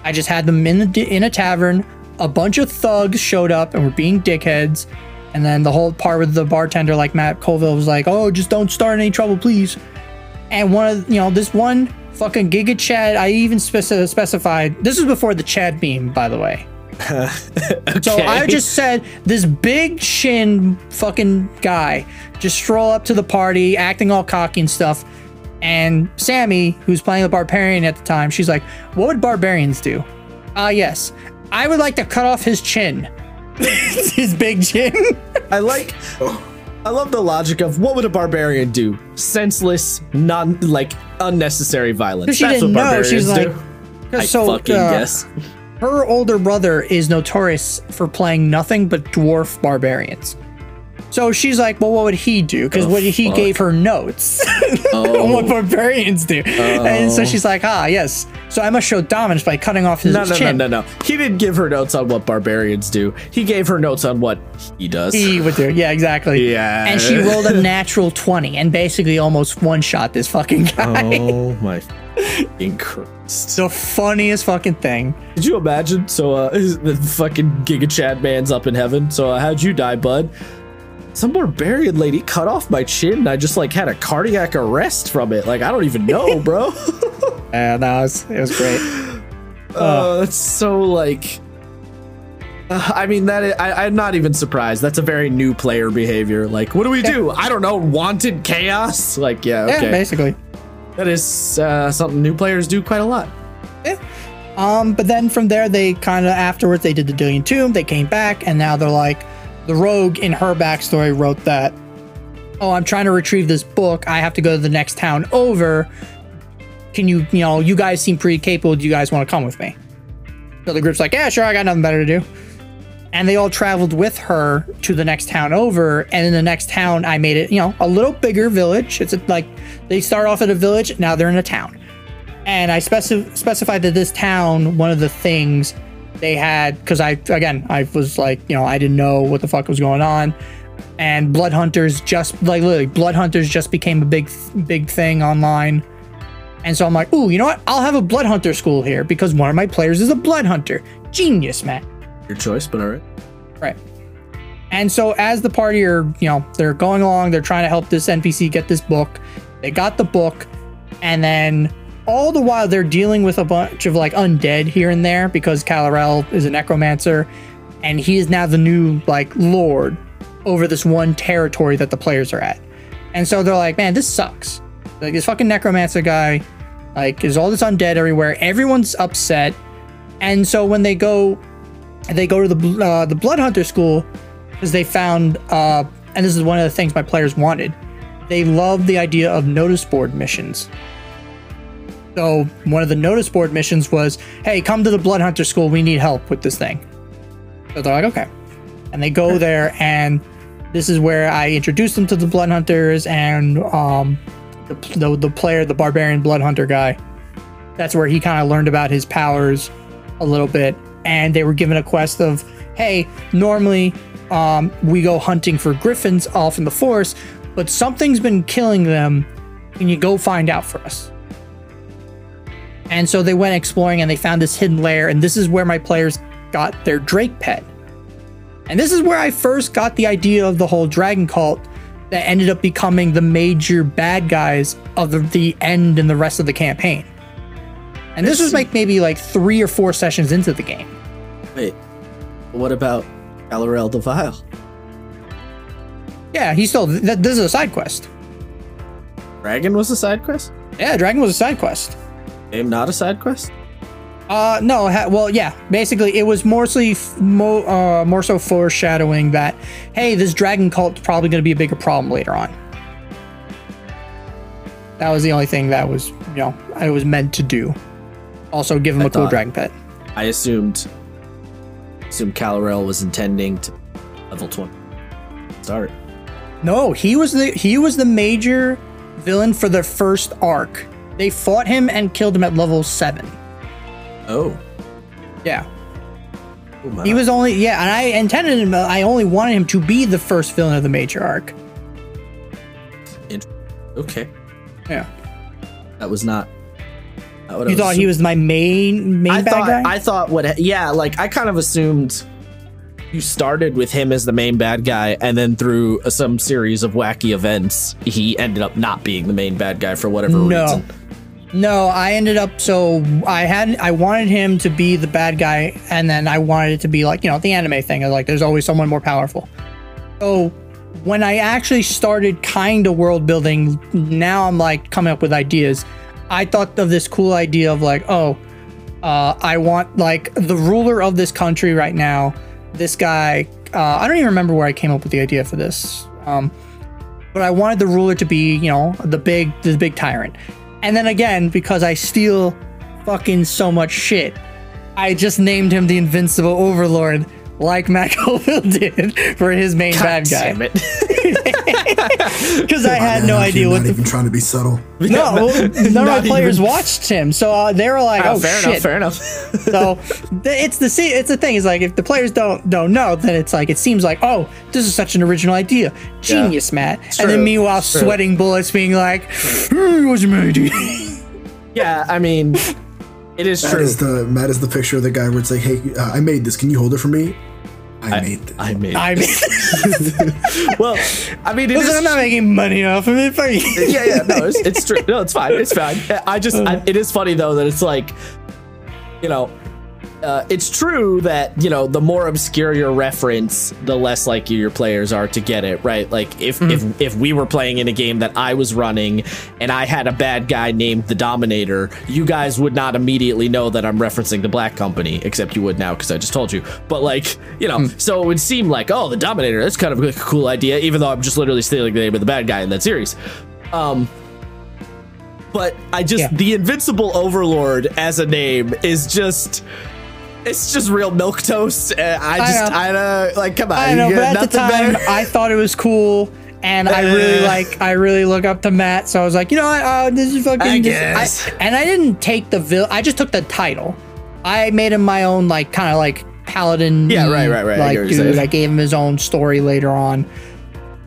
I just had them in the in a tavern. A bunch of thugs showed up and were being dickheads. And then the whole part with the bartender, like Matt Colville, was like, "Oh, just don't start any trouble, please." And one of you know this one fucking Giga Chad. I even speci- specified this was before the Chad meme, by the way. okay. *laughs* So I just said this big shin fucking guy just stroll up to the party, acting all cocky and stuff. And Sammy, who's playing the barbarian at the time, she's like, "What would barbarians do?" Ah, yes, I would like to cut off his chin, *laughs* his big chin. I like. I love the logic of what would a barbarian do? Senseless, non like unnecessary violence. She That's didn't what know. barbarians She's like, I so fucking uh, guess. her older brother is notorious for playing nothing but dwarf barbarians. So she's like, well, what would he do? Because Oh, what he fuck. gave her notes on *laughs* what *laughs* barbarians do. And so Oh. she's like, ah, yes. So I must show dominance by cutting off his No, no, chin. no, no, no. He didn't give her notes on what barbarians do. He gave her notes on what he does. He would do. Yeah, exactly. Yeah. And she rolled a natural 20 and basically almost one shot this fucking guy. oh *laughs* my fucking Christ. The funniest fucking thing. Did you imagine? So, uh, the fucking Giga Chad man's up in heaven. So, uh, how'd you die, bud? Some barbarian lady cut off my chin and I just like had a cardiac arrest from it. Like I don't even know, *laughs* bro. Yeah, no, it was, it was great. *laughs* Oh, that's so like. Uh, I mean that is, I, I'm not even surprised. That's a very new player behavior. Like, what do we do? I don't know. Wanted chaos. Like, yeah, Yeah, basically. that is uh, something new players do quite a lot. Yeah. Um, but then from there, they kind of afterwards they did the Delian Tomb. They came back, and now they're like, the Rogue in her backstory wrote that, oh, I'm trying to retrieve this book. I have to go to the next town over. Can you, you know, you guys seem pretty capable. Do you guys want to come with me? So the group's like, yeah, sure. I got nothing better to do. And they all traveled with her to the next town over. And in the next town, I made it, you know, a little bigger village. It's like they start off at a village, now they're in a town and I speci- specified that this town, one of the things they had, because I, again, I was like, you know, I didn't know what the fuck was going on. And Blood Hunters just, like, literally, Blood Hunters just became a big, big thing online. And so I'm like, ooh, you know what? I'll have a Blood Hunter school here because one of my players is a Blood Hunter. Genius, man. Your choice, but all right. Right. And so as the party are, you know, they're going along, they're trying to help this NPC get this book. They got the book, and then all the while they're dealing with a bunch of like undead here and there because Kalarel is a necromancer, and he is now the new like lord over this one territory that the players are at. And so they're like, man, this sucks. Like this fucking necromancer guy, like, there's all this undead everywhere. Everyone's upset. And so when they go they go to the uh, the blood hunter school because they found uh, and this is one of the things my players wanted they love the idea of notice board missions so one of the notice board missions was hey come to the blood hunter school. We need help with this thing. So they're like okay. And they go there and this is where i introduced them to the blood hunters and um, the, the, the player the barbarian blood hunter guy. That's where he kind of learned about his powers a little bit and they were given a quest of hey normally um, we go hunting for griffins off in the forest but something's been killing them. Can you go find out for us and so they went exploring and they found this hidden lair and this is where my players got their drake pet and this is where i first got the idea of the whole dragon cult that ended up becoming the major bad guys of the, the end and the rest of the campaign and this was like maybe like three or four sessions into the game. Wait, what about Kalarel the Vile? Yeah, he's still. Th- this is a side quest. Dragon was a side quest? Yeah, Dragon was a side quest. Name not a side quest? Uh, no. Ha- well, yeah. Basically, it was mostly f- mo- uh, more so foreshadowing that hey, this dragon cult's probably going to be a bigger problem later on. That was the only thing that was, you know, I was meant to do. Also, give him I a cool dragon pet. I assumed assumed Kalarel was intending to level 20 start. No, he was the he was the major villain for the first arc. They fought him and killed him at level seven. Oh. Yeah. Oh. He was only yeah, and I intended him. I only wanted him to be the first villain of the major arc. Okay. Yeah, That was not. not what I you thought he was my main main I bad thought guy. I thought what yeah, like I kind of assumed you started with him as the main bad guy and then through some series of wacky events he ended up not being the main bad guy for whatever no, reason. No, I ended up so I had I wanted him to be the bad guy, and then I wanted it to be like you know the anime thing. Like there's always someone more powerful. So when I actually started kind of world building, now I'm like coming up with ideas. I thought of this cool idea of like, oh, uh, I want like the ruler of this country right now. This guy, uh, I don't even remember where I came up with the idea for this. Um, but I wanted the ruler to be, you know, the big, the big tyrant. And then again, because I steal fucking so much shit, I just named him the Invincible Overlord, like Matt Colville *laughs* did for his main bad guy. Damn it. *laughs* *laughs* Because I had Man, no I'm idea not what the even trying to be subtle. no, well, none of my players even- watched him, so uh, they were like, Oh, "Oh, fair shit!" enough, fair enough. so th- it's the se- it's the thing is like if the players don't don't know, then it's like it seems like, "Oh, this is such an original idea, genius, Mat." And true, then meanwhile, it's true. sweating bullets, being like, "Hmm, "It was my idea." yeah, I mean it is Mat true. is the Mat is the picture of the guy where it's like, hey, uh, I made this. Can you hold it for me? I made this. I made. I mean, *laughs* well, I mean, it listen, is- I'm not making money off of it. Fuck you. yeah, yeah, no, it's, it's true. No, it's fine. It's fine. I just, I, it is funny though that it's like, you know, uh, it's true that you know the more obscure your reference, the less likely your players are to get it right. Like if if if we were playing in a game that I was running and I had a bad guy named the Dominator, you guys would not immediately know that I'm referencing the Black Company, except you would now because I just told you. But like, you know, so it would seem like oh, the Dominator, that's kind of a cool idea, even though I'm just literally stealing the name of the bad guy in that series. Um, but I just Yeah. the Invincible Overlord as a name is just it's just real milk toast. Uh, I just know. I, like come on. I know, but at the time, better? I thought it was cool, and I really Uh. like. I really look up to Matt, so I was like, you know what? Uh, this is fucking. I this- guess. and I didn't take the vil. I just took the title. I made him my own, like kind of like paladin. Yeah, right, right, right. Like dude. I gave him his own story later on.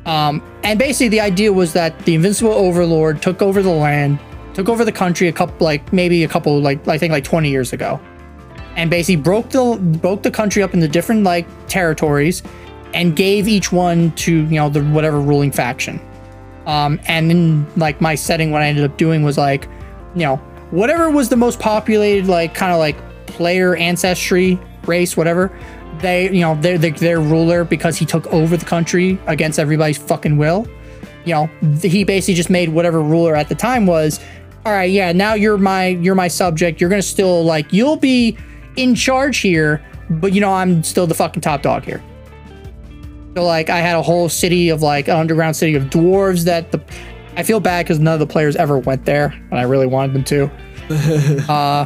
Um, and basically the idea was that the invincible overlord took over the land, took over the country a couple, like maybe a couple, like I think like 20 years ago and basically broke the broke the country up into different like territories and gave each one to you know the whatever ruling faction. Um and in like my setting what i ended up doing was like you know whatever was the most populated like kind of like player ancestry race whatever they you know they're their ruler because he took over the country against everybody's fucking will you know he basically just made whatever ruler at the time was all right yeah now you're my you're my subject. You're gonna still like you'll be in charge here but you know i'm still the fucking top dog here so like i had a whole city of like an underground city of dwarves that the i feel bad because none of the players ever went there and i really wanted them to *laughs* uh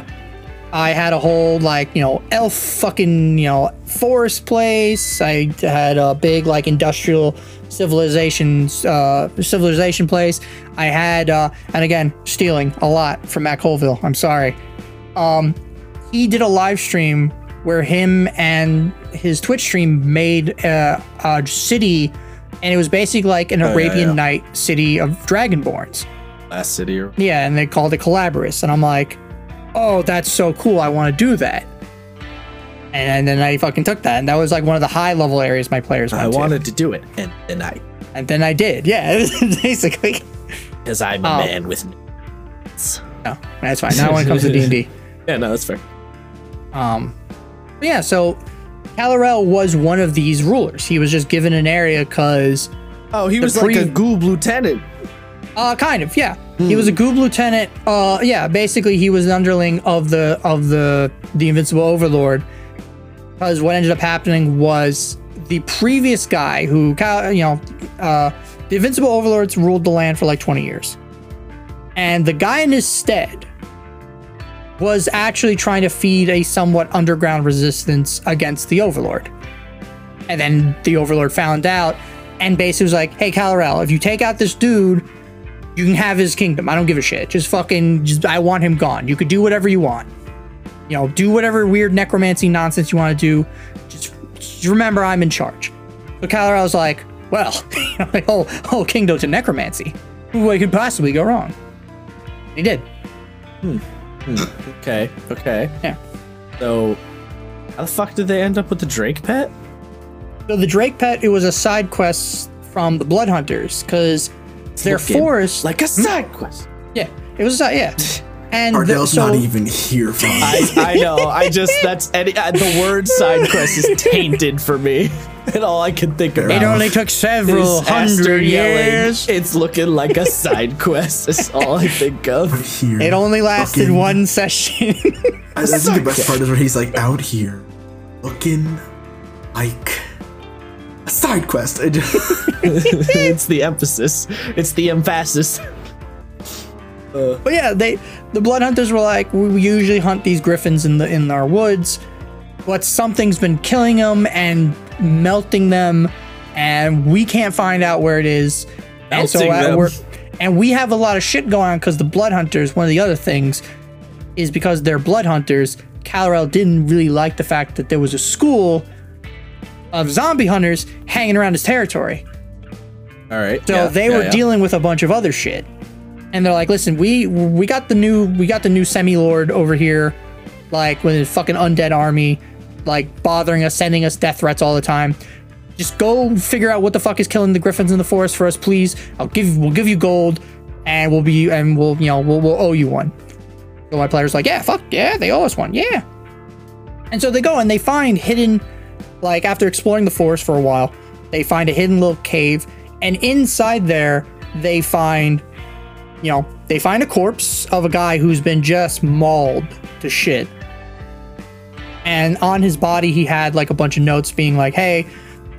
I had a whole like you know elf fucking you know forest place. I had a big like industrial civilizations uh, civilization place. I had uh, and again stealing a lot from Matt Colville. I'm sorry. Um, he did a live stream where him and his Twitch stream made a, a city, and it was basically like an Oh, Arabian yeah. Night city of Dragonborns. Last city or Yeah, and they called it Collaborus, and I'm like, oh, that's so cool. I want to do that. And then I fucking took that, and that was like one of the high level areas my players went I wanted to do it, and then I and then I did. Yeah, *laughs* basically. because I'm a Oh. man with. No, that's fine. Now when it comes to D and D, *laughs* Yeah, no, that's fair. Um, yeah. So Kalarel was one of these rulers. He was just given an area because Oh, he was like a pre- goob lieutenant. Uh, kind of, yeah. He was a goob lieutenant. Uh, yeah, basically he was an underling of the of the the invincible overlord. Because what ended up happening was the previous guy who, you know, uh, the invincible overlords ruled the land for like twenty years, and the guy in his stead was actually trying to feed a somewhat underground resistance against the overlord. And then the overlord found out and basically was like, "Hey, Kalarel, if you take out this dude." You can have his kingdom. I don't give a shit. Just fucking, just, I want him gone. You could do whatever you want. You know, do whatever weird necromancy nonsense you want to do. Just, just remember, I'm in charge. So Kalarel was like, well, *laughs* the whole, whole kingdom to necromancy. What could possibly go wrong? He did. Hmm. Hmm. Okay, okay. Yeah. So, how the fuck did they end up with the Drake pet? So the Drake pet, it was a side quest from the Blood Hunters because their looking forest, Like a hmm. side quest. yeah, it was a side, yeah. And the, Ardell's so, not even here for I, I know. I just that's any, uh, the word side quest is tainted for me, *laughs* and all I can think about it only took several is Aster hundred yelling, years. It's looking like a side quest. Is all I think of. here. It only lasted Fucking- one session. I, *laughs* I think the best part is where he's like out here, looking like a side quest. *laughs* It's the emphasis. It's the emphasis. But yeah, they the blood hunters were like, we usually hunt these griffins in the in our woods, but something's been killing them and melting them, and we can't find out where it is. and so uh, them. we're and we have a lot of shit going on because the blood hunters. One of the other things is because they're blood hunters. Kalarel didn't really like the fact that there was a school of zombie hunters hanging around his territory. All right. So yeah, they yeah, were yeah. dealing with a bunch of other shit. And they're like, listen, we we got the new we got the new semi lord over here, like with his fucking undead army. like bothering us, sending us death threats all the time. Just go figure out what the fuck is killing the griffins in the forest for us, please. I'll give we'll give you gold, and we'll be and we'll you know we'll, we'll owe you one. So my player's like, yeah, fuck yeah, they owe us one, yeah. And so they go and they find hidden, like after exploring the forest for a while, they find a hidden little cave, and inside there they find, you know, they find a corpse of a guy who's been just mauled to shit. And on his body, he had like a bunch of notes being like, hey,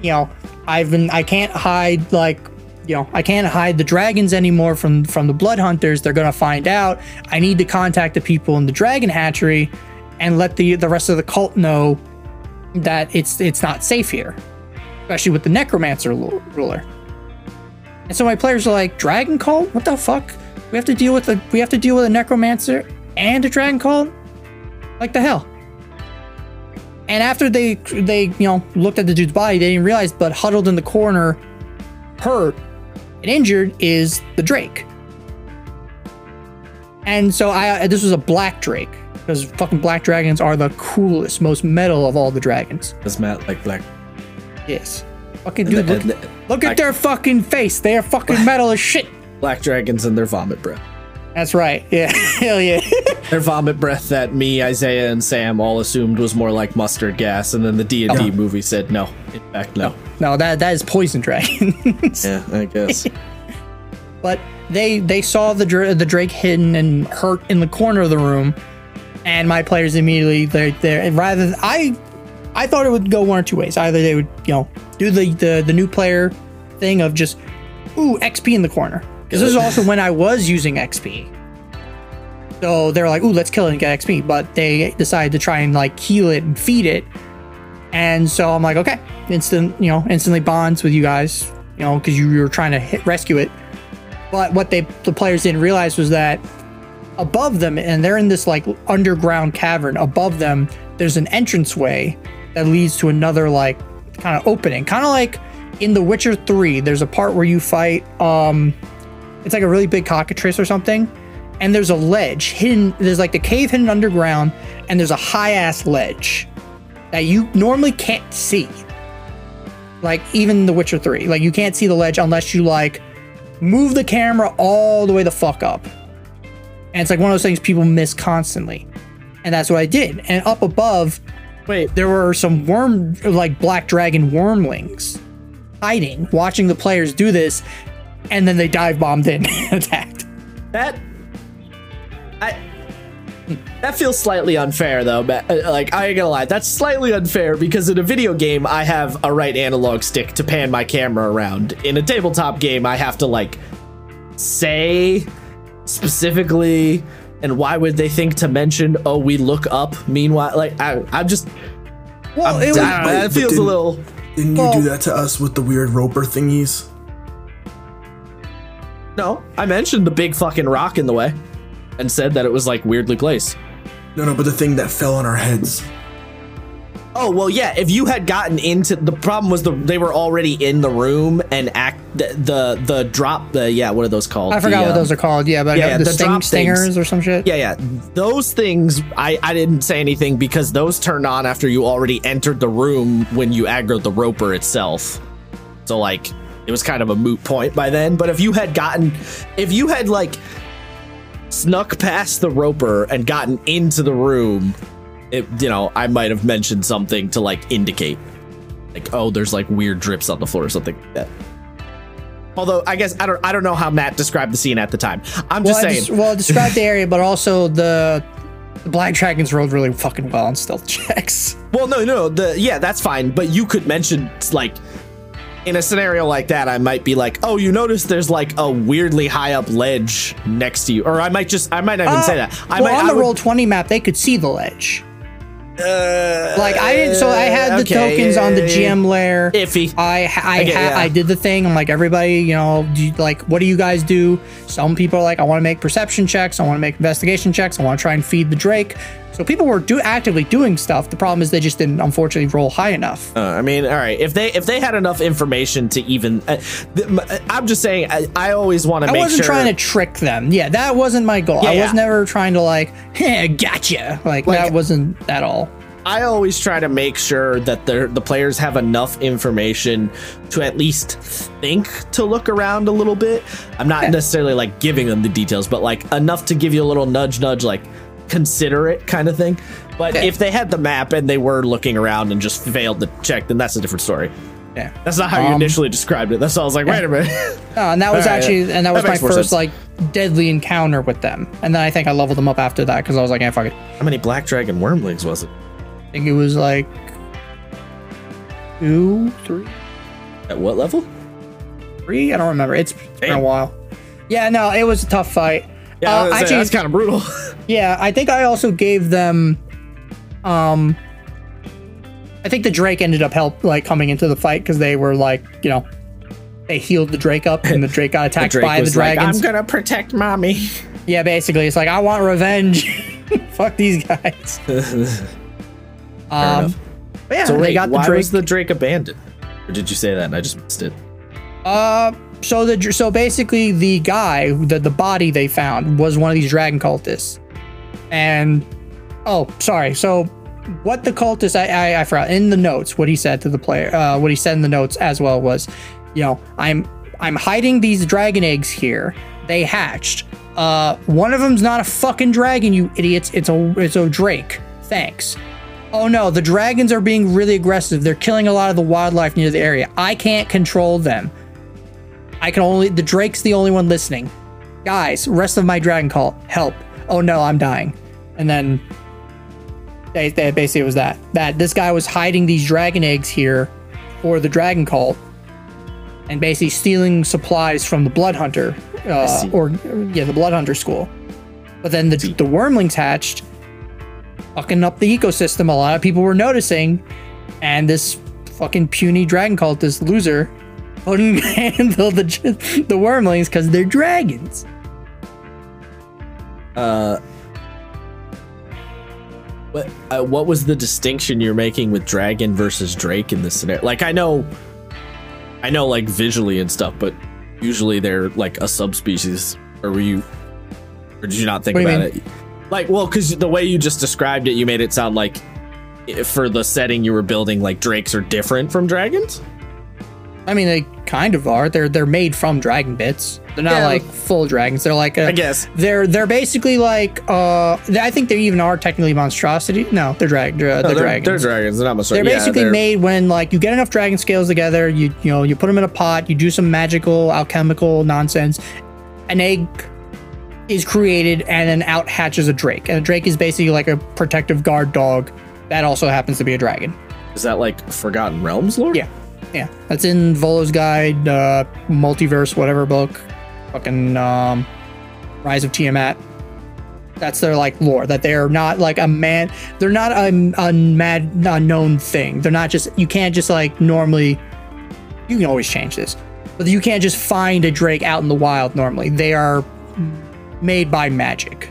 you know, I've been, I can't hide like, you know, I can't hide the dragons anymore from from the blood hunters. They're gonna find out. I need to contact the people in the dragon hatchery and let the the rest of the cult know that it's it's not safe here, especially with the necromancer ruler. And so my players are like, dragon cult? What the fuck? We have to deal with a we have to deal with a necromancer and a dragon cult? Like the hell? And after they they you know looked at the dude's body, they didn't realize, but huddled in the corner, hurt and injured, is the Drake. And so I uh, this was a black Drake because fucking black dragons are the coolest, most metal of all the dragons. Does Mat like black? Yes. Fucking dude, look, And- and- look at I- their fucking face. They are fucking *laughs* metal as shit. Black dragons and their vomit breath. That's right. Yeah. *laughs* Hell yeah. *laughs* Their vomit breath that me, Isaiah, and Sam all assumed was more like mustard gas, and then the D and D movie said no. In fact, no. no, that that is poison dragons. *laughs* Yeah, I guess. but they they saw the dra- the drake hidden and hurt in the corner of the room, and my players immediately they're there. Rather than I, I thought it would go one or two ways. Either they would you know do the the, the new player thing of just ooh XP in the corner because this is also when I was using XP. So they're like, ooh, let's kill it and get XP. But they decided to try and like heal it and feed it. And so I'm like, okay, instant, you know, instantly bonds with you guys, you know, because you, were trying to hit, rescue it. But what they the players didn't realize was that above them, and they're in this like underground cavern. Above them, there's an entranceway that leads to another like kind of opening, kind of like in The Witcher Three. There's a part where you fight. um It's like a really big cockatrice or something, and there's a ledge hidden. There's like the cave hidden underground, and there's a high ass ledge that you normally can't see. Like even The Witcher 3, like you can't see the ledge unless you like move the camera all the way the fuck up. And it's like one of those things people miss constantly. And that's what I did. And up above, Wait, there were some worm, like black dragon wormlings hiding, watching the players do this. And then they dive bombed in and *laughs* attacked. that I that feels slightly unfair though. Mat. Uh, Like I ain't gonna lie, that's slightly unfair because in a video game I have a right analog stick to pan my camera around. In a tabletop game, I have to like say specifically. And why would they think to mention? Oh, we look up. Meanwhile, like I, I'm just. Well, I'm, it was, I but- that feels a little. Didn't you Well- do that to us with the weird roper thingies? No, I mentioned the big fucking rock in the way, and said that it was like weirdly placed. No, no, but the thing that fell on our heads. Oh well, yeah. If you had gotten into the problem was the they were already in the room and act the the, the drop the yeah what are those called? I forgot The, what um, those are called. Yeah, but yeah, yeah, yeah, the, the sting, drop things. stingers or some shit. Yeah, yeah. Those things I I didn't say anything because those turned on after you already entered the room when you aggroed the roper itself. So like it was kind of a moot point by then. But if you had gotten if you had like snuck past the roper and gotten into the room, it you know, I might have mentioned something to like indicate. Like, oh, there's like weird drips on the floor or something like that. Although I guess I don't I don't know how Mat described the scene at the time. I'm Well, just I saying. des- well, describe the area, but also the the black dragons rolled really fucking well on stealth *laughs* checks. Well, no, no, the yeah, that's fine. But you could mention like in a scenario like that, I might be like, oh, you notice there's like a weirdly high up ledge next to you, or I might just I might not even say that. I well, might on I the would- roll twenty map, they could see the ledge. Uh, Like I didn't, so I had the okay, tokens on the yeah, GM layer. Iffy. I I I get- ha- yeah. I did the thing. I'm like everybody, you know, do you, like what do you guys do? Some people are like, I want to make perception checks. I want to make investigation checks. I want to try and feed the Drake. So people were do actively doing stuff. The problem is they just didn't, unfortunately, roll high enough. Uh, I mean, all right. If they if they had enough information to even, uh, th- m- I'm just saying. I, I always want to I wasn't sure. trying to trick them. Yeah, that wasn't my goal. Yeah, I was yeah. never trying to like, *laughs* hey, gotcha. Like, Like- that wasn't at all. I always try to make sure that the the players have enough information to at least think to look around a little bit. I'm not necessarily like giving them the details, but like enough to give you a little nudge, nudge, like consider it kind of thing. But Yeah. if they had the map and they were looking around and just failed to check, then that's a different story. Yeah. That's not how you Um, initially described it. That's why I was like, wait a minute. No, *laughs* and that was actually, and that was that my first sense. like deadly encounter with them. And then I think I leveled them up after that because I was like, yeah, fuck it. how many black dragon wormlings was it? I think it was like two, three, At what level? three. I don't remember. It's been a while. Yeah, no, it was a tough fight. Yeah, Uh, I was gonna actually, that's kind of brutal. *laughs* yeah, I think I also gave them, um, I think the Drake ended up help like coming into the fight because they were like, you know, they healed the Drake up and the *laughs* Drake got attacked Drake by the was like, dragons. I'm gonna protect mommy. yeah, basically, it's like I want revenge. *laughs* Fuck these guys. um, yeah, So they wait, got the why Drake. was the Drake abandoned? Or did you say that and I just missed it? Uh, so the so basically the guy, the the body they found was one of these dragon cultists, and oh, sorry. So what the cultist I, I I forgot in the notes what he said to the player. Uh, what he said in the notes as well was, you know, I'm I'm hiding these dragon eggs here. They hatched. Uh, one of them's not a fucking dragon, you idiots. It's a it's a drake. Thanks. Oh no, the dragons are being really aggressive. They're killing a lot of the wildlife near the area. I can't control them. I can only the Drake's the only one listening. Guys, rest of my dragon call, help. Oh no, I'm dying. And then they, they basically it was that. That this guy was hiding these dragon eggs here for the dragon cult and basically stealing supplies from the blood hunter uh, or yeah, the blood hunter school. But then the the wormlings hatched fucking up the ecosystem. A lot of people were noticing, and this fucking puny dragon cult, this loser, couldn't handle the the wormlings because they're dragons. Uh, what uh, what was the distinction you're making with dragon versus drake in this scenario? Like I know, I know like visually and stuff, but usually they're like a subspecies. Or were you, or did you not think What about it? Like, well, because the way you just described it, you made it sound like i- for the setting you were building, like drakes are different from dragons. I mean, they kind of are. They're they're made from dragon bits. They're not Yeah. like full dragons. They're like a, I guess. they're they're basically like uh I think they even are technically monstrosity. No, they're drag they're, No, they're they're, dragons. they're dragons. They're not much. They're yeah, basically they're- made when like you get enough dragon scales together, you you know, you put them in a pot, you do some magical alchemical nonsense, an egg is created and then out hatches a drake. And a drake is basically like a protective guard dog that also happens to be a dragon. Is that like Forgotten Realms lore? Yeah. Yeah. That's in Volo's guide, uh multiverse, whatever book. Fucking um Rise of Tiamat. That's their like lore that they're not like a man. They're not a, a mad unknown thing. They're not just you can't just like normally. You can always change this, but you can't just find a drake out in the wild normally. They are made by magic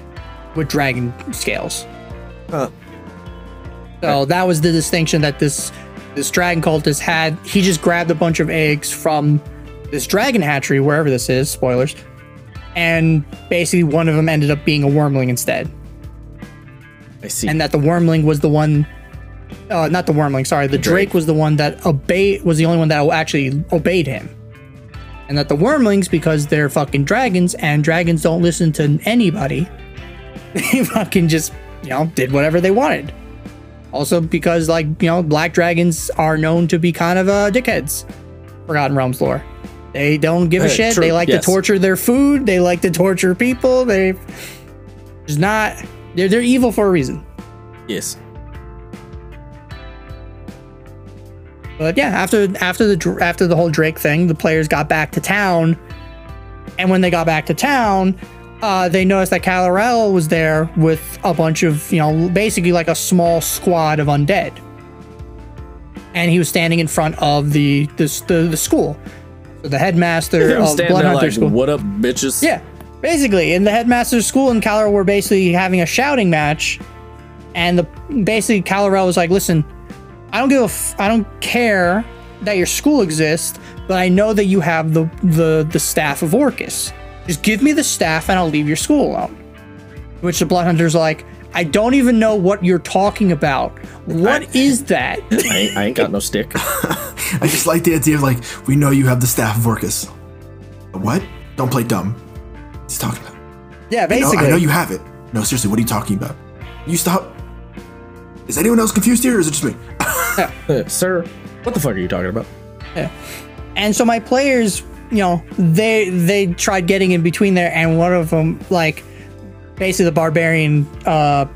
with dragon scales. Huh. So that was the distinction that this this dragon cultist had. He just grabbed a bunch of eggs from this dragon hatchery, wherever this is. Spoilers. And basically, one of them ended up being a wormling instead, I see. and that the wormling was the one. Uh, not the wormling. Sorry, the, Drake. drake was the one that obeyed. Was the only one that actually obeyed him, and that the wormlings, because they're fucking dragons, and dragons don't listen to anybody, *laughs* they fucking just you know did whatever they wanted. Also, because like you know, black dragons are known to be kind of uh, dickheads. Forgotten Realms lore. They don't give a Uh, shit. true, They like yes. to torture their food. They like to torture people. They just not. They're they're evil for a reason. yes. But yeah, after after the after the whole Drake thing, the players got back to town, and when they got back to town, uh, they noticed that Kalarel was there with a bunch of you know basically like a small squad of undead, and he was standing in front of the the the, the school, so the headmaster *laughs* of standing Blood there Hunter like, School. what up, bitches? Yeah, basically, in the headmaster's school and Kalarel were basically having a shouting match, and the basically Kalarel was like, "Listen, I don't give a, f- I don't care that your school exists, but I know that you have the the the staff of Orcus. Just give me the staff, and I'll leave your school alone." Which the Bloodhunter's like, I don't even know what you're talking about. What is that? *laughs* I ain't, I ain't got no stick. *laughs* I just like the idea of like, we know you have the staff of Orcus. What? Don't play dumb. What's he talking about? Yeah, basically. I know you have it. No, seriously, what are you talking about? You stop. Is anyone else confused here, or is it just me? *laughs* Uh, Sir, what the fuck are you talking about? Yeah. and so my players you know they they tried getting in between there and one of them like basically the barbarian uh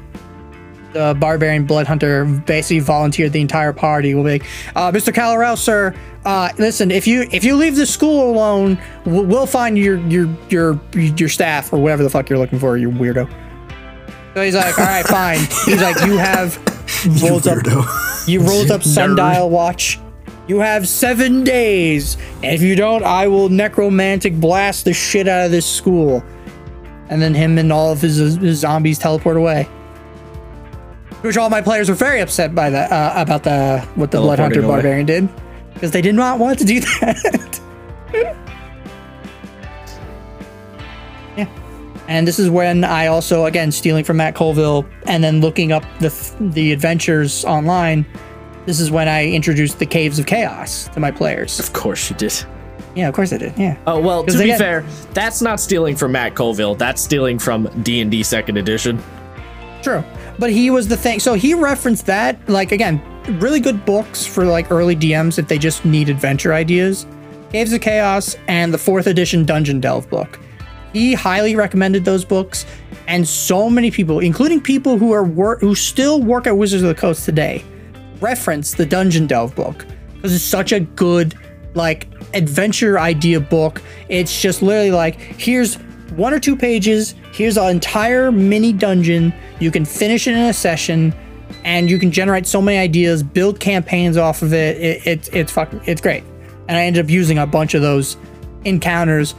the barbarian blood hunter basically volunteered the entire party. Will be like uh, mr Kalarel, sir uh listen if you if you leave the school alone we'll, we'll find your your your your staff or whatever the fuck you're looking for you weirdo. So he's like all right fine. He's like you have *laughs* You rolls up you rolled up *laughs* sundial watch. You have seven days, and if you don't, I will necromantic blast the shit out of this school. And then him and all of his, his zombies teleport away. Which all my players were very upset by that uh, about the what the blood hunter barbarian did, because they did not want to do *laughs* that. *laughs* yeah, and this is when I also again stealing from Matt Colville and then looking up the the adventures online. This is when I introduced the Caves of Chaos to my players. Of course you did. Yeah, of course I did. Yeah. Oh well, to be get- fair, that's not stealing from Matt Colville. That's stealing from D and D Second Edition. True. But he was the thing. So he referenced that, like, again, really good books for like early DMs if they just need adventure ideas. Caves of Chaos and the fourth edition Dungeon Delve book. He highly recommended those books, and so many people, including people who are wor- who still work at Wizards of the Coast today, reference the Dungeon Delve book because it's such a good like adventure idea book. It's just literally like here's one or two pages, here's an entire mini dungeon. You can finish it in a session, and you can generate so many ideas, build campaigns off of it. it it's it's fucking it's great. And I ended up using a bunch of those encounters,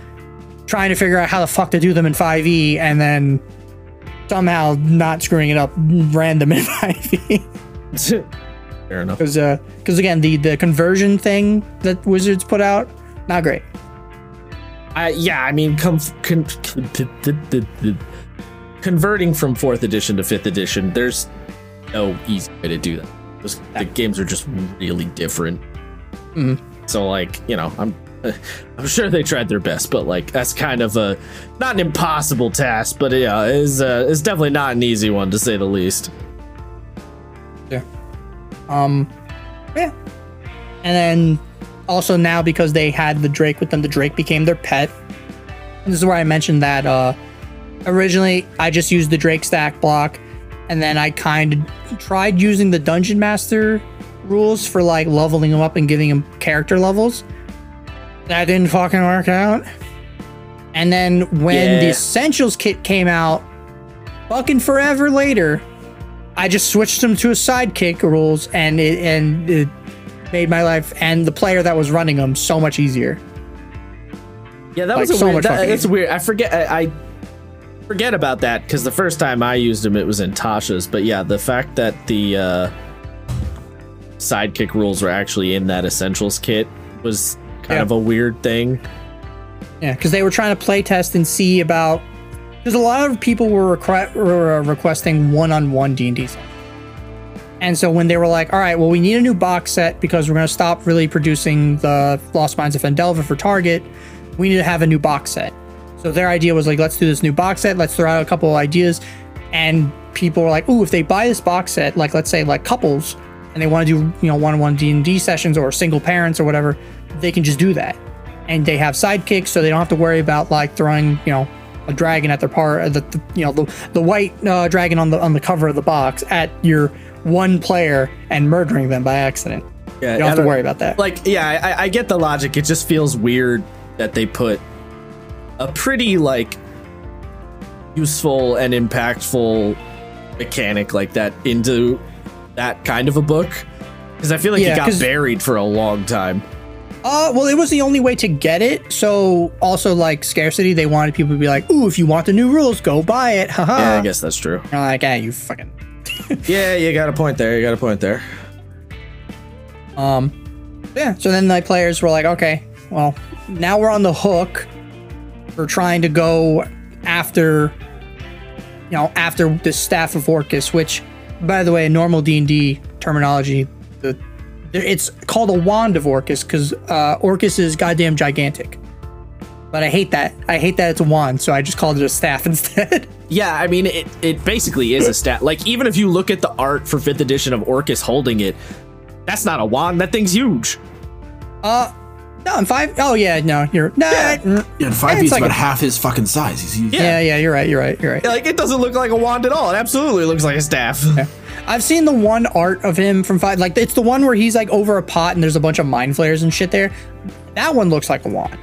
trying to figure out how the fuck to do them in 5e, and then somehow not screwing it up random in *laughs* 5e. *laughs* Fair enough. because because again the the conversion thing that wizards put out not great I, yeah, I mean, com- con- con- converting from fourth edition to fifth edition, there's no easy way to do that. Those, the games are just really different. So, like, you know, I'm *laughs* I'm sure they tried their best, but like that's kind of a not an impossible task, but yeah, is uh, is definitely not an easy one to say the least. Um yeah. And then also now because they had the drake with them the drake became their pet. And this is where i mentioned that uh originally i just used the drake stat block and then i kind of tried using the dungeon master rules for like leveling them up and giving them character levels. That didn't fucking work out. And then when the essentials kit came out fucking forever later I just switched them to a sidekick rules, and it and it made my life and the player that was running them so much easier. Yeah, that Like, was a so weird. much That, that's weird. I forget. I, I forget about that because the first time I used him, it was in Tasha's. But yeah, the fact that the uh, sidekick rules were actually in that essentials kit was kind Yeah. of a weird thing. Yeah, because they were trying to play test and see about because a lot of people were, requ- were uh, requesting one-on-one D and D. And so when they were like, "All right, well, we need a new box set because we're going to stop really producing the Lost Mines of Phandelver for Target. We need to have a new box set." So their idea was like, "Let's do this new box set. Let's throw out a couple of ideas." And people were like, "Ooh, if they buy this box set, like let's say like couples, and they want to do you know one-on-one D and D sessions or single parents or whatever, they can just do that." and they have sidekicks, so they don't have to worry about like throwing, you know, a dragon at their part, the, the you know the the white uh, dragon on the on the cover of the box at your one player and murdering them by accident. Yeah, You don't have to worry about that. Like, yeah, I, I get the logic. It just feels weird that they put a pretty like useful and impactful mechanic like that into that kind of a book because I feel like Yeah, it got buried for a long time. Uh, well, it was the only way to get it. So also like scarcity, they wanted people to be like, "Ooh, if you want the new rules, go buy it." Haha. *laughs* Yeah, I guess that's true. You're like, "Ah, you fucking." *laughs* Yeah, you got a point there. You got a point there. Um, yeah. So then the players were like, "Okay, well, now we're on the hook for trying to go after you know, after the staff of Orcus, which, by the way, in normal D and D terminology, it's called a wand of Orcus because uh, Orcus is goddamn gigantic. But I hate that. I hate that it's a wand, so I just called it a staff *laughs* instead. Yeah, I mean, it, it basically is a staff. Like, even if you look at the art for 5th edition of Orcus holding it, that's not a wand. That thing's huge. uh, no, in five oh yeah, no, you're no, Yeah. mm, Yeah, in five It's he's like about a- half his fucking size. He's, he's yeah, yeah, you're right, you're right, you're right. Like, it doesn't look like a wand at all. It absolutely looks like a staff. *laughs* I've seen the one art of him from five, like it's the one where he's like over a pot and there's a bunch of mind flayers and shit there. That one looks like a wand,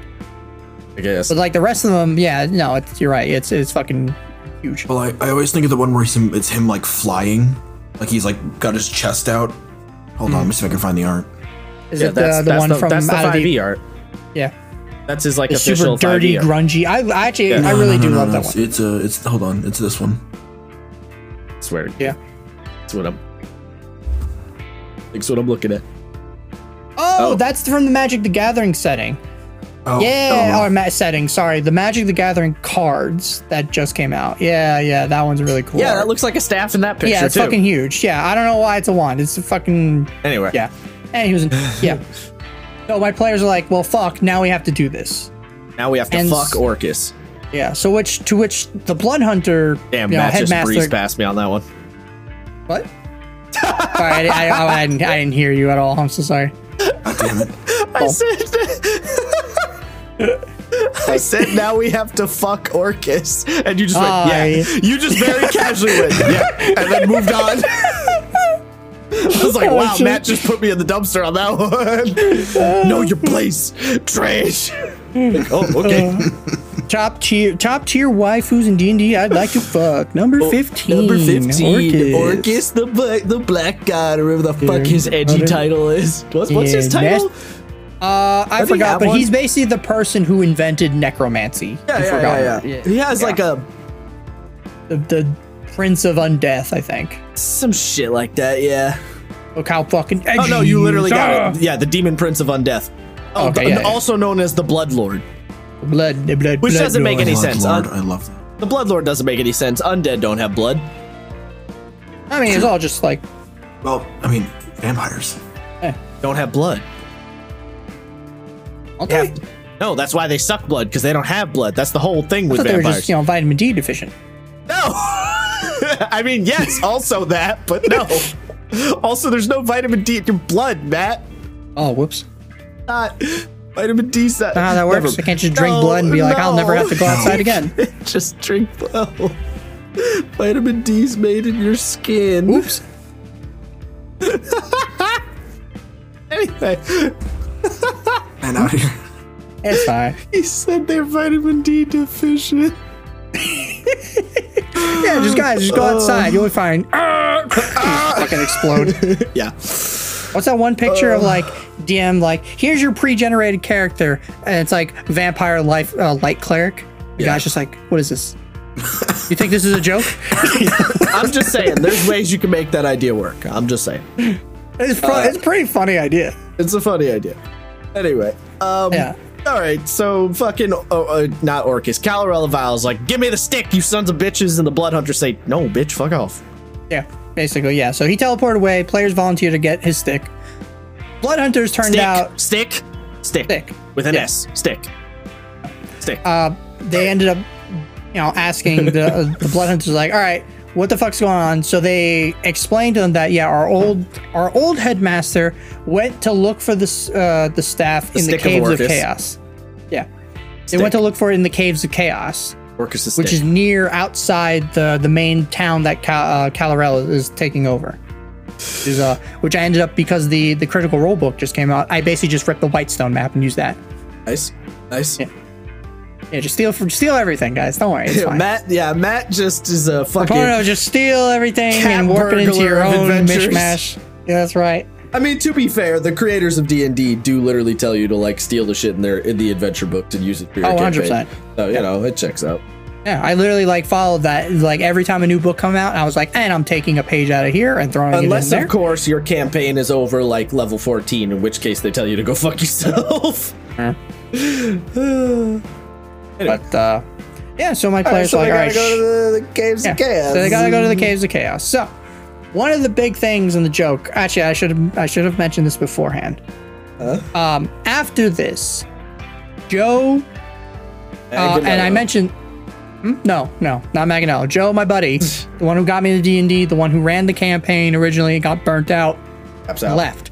I guess. but like the rest of them, yeah, no, it's you're right. It's it's fucking huge. Well, I, I always think of the one where it's him, it's him like flying, like he's like got his chest out. Hold on, let me see if I can find the art. Is Yeah, it the, that's, the that's one the, from that's the out of 5e the, art. yeah, That's his, like, the official super dirty, 5e art. grungy. I, I actually Yeah. I really no, do no, love no, that it's, one. It's uh, it's hold on, it's this one. I swear. Yeah. That's what I'm. That's what I'm looking at. Oh, Oh. that's from the Magic the Gathering setting. Oh, Yeah, oh, or ma- setting. Sorry, the Magic the Gathering cards that just came out. Yeah, yeah, that one's really cool. Yeah, art. that looks like a staff in that picture, yeah, it's too. fucking huge. Yeah, I don't know why it's a wand. It's a fucking Anyway. yeah. And he was in, *laughs* yeah. So my players are like, well, fuck. Now we have to do this. Now we have to And fuck s- Orcus. Yeah. So which to which the Blood Hunter, Damn, you know, Mat just headmaster. breezed past me on that one. What? *laughs* sorry, I, I, oh, I, didn't, I didn't hear you at all. I'm so sorry. Damn it. *laughs* I said. *laughs* I said now we have to fuck Orcus, and you just went, oh, Aye. yeah. You just very casually went, yeah, and then moved on. I was like, Oh, wow, shit. Mat just put me in the dumpster on that one. know your place, trash. Like, oh, okay. Top tier, top tier waifus in D and D. I'd like to *laughs* fuck number fifteen. Oh, Number 15, Orcus. Orcus, the black, the black god, or whatever the fuck his edgy Other- title is. What's, what's his Yeah, title? Uh, I forgot, but one? he's basically the person who invented necromancy. I forgot. He has like a the, the Prince of Undeath, I think. some shit like that, yeah. Look how fucking edgy Oh no, you literally got it. Yeah, the Demon Prince of Undeath. Oh, Okay, the- yeah, yeah. also known as the Blood Lord. Blood, the blood, Which doesn't make any Blood sense. Lord, Un- I love that. the Blood Lord doesn't make any sense. Undead don't have blood. I mean, it's all just like Well, I mean, vampires. Eh. Don't have blood. I'll have- no, that's why they suck blood because they don't have blood. That's the whole thing I with thought they were vampires. just you know vitamin D deficient. No. *laughs* I mean, yes, also that, but no. *laughs* Also, there's no vitamin D in your blood, Mat. Oh, whoops. Not vitamin D. Set. Not how that works. I can't just drink blood and be like, I'll never have to go outside again. *laughs* just drink blood. Vitamin D's made in your skin. Oops. *laughs* Anyway, And out here. It's fine. *laughs* he said they're vitamin D deficient. Yeah, just guys, just go outside. You'll be fine. Ah! fucking explode. Yeah. What's that one picture of like DM like here's your pre-generated character and it's like vampire life uh, light cleric. The Yeah. guy's just like, what is this? you think this is a joke? *laughs* I'm just saying, there's ways you can make that idea work. I'm just saying. It's pro- it's a pretty funny idea. It's a funny idea. Anyway, um, Yeah. All right, so fucking uh, uh, not Orcus, Calarella Val's like, give me the stick, you sons of bitches, and the Blood Hunters say, no, bitch, fuck off. Yeah, basically, yeah. So he teleported away. Players volunteer to get his stick. Blood hunters turned Stick, out stick, stick, Stick. with an Yeah. S, stick, stick. uh, they ended up, you know, asking the uh, the blood hunters like, all right, what the fuck's going on? So they explained to them that yeah, our old our old headmaster went to look for this uh, the staff in the stick of caves of, chaos. Yeah, they went to look for it in the caves of chaos, Orcus which is near outside the the main town that Cal- uh, is taking over. Is, uh, which I ended up because the the critical role book just came out. I basically just ripped the Whitestone map and used that. nice, nice. Yeah. Yeah, just steal from steal everything, guys. Don't worry, *laughs* fine. Matt, yeah, Matt just is a fucking. Porno, just steal everything and warp it into your own adventures. mishmash. Yeah, that's right. I mean, to be fair, the creators of D and D do literally tell you to like steal the shit in their in the adventure books and use it for your Oh, campaign. 100%. So you know, it checks out. Yeah, I literally like followed that. Like every time a new book come out, I was like, and I'm taking a page out of here and throwing it in Unless, there. of course, your campaign is over like level 14, in which case they tell you to go *laughs* fuck yourself. *laughs* But uh, yeah, so my All right, players so are like, all right, go to the, the caves Yeah. of chaos. So they gotta go to the caves of chaos. So one of the big things in the joke, actually, I should have I should have mentioned this beforehand. Um, after this, Joe uh, and I mentioned. Hmm? No, no, not Manganiello. Joe, my buddy, *laughs* the one who got me the D and D, the one who ran the campaign originally, got burnt out, left,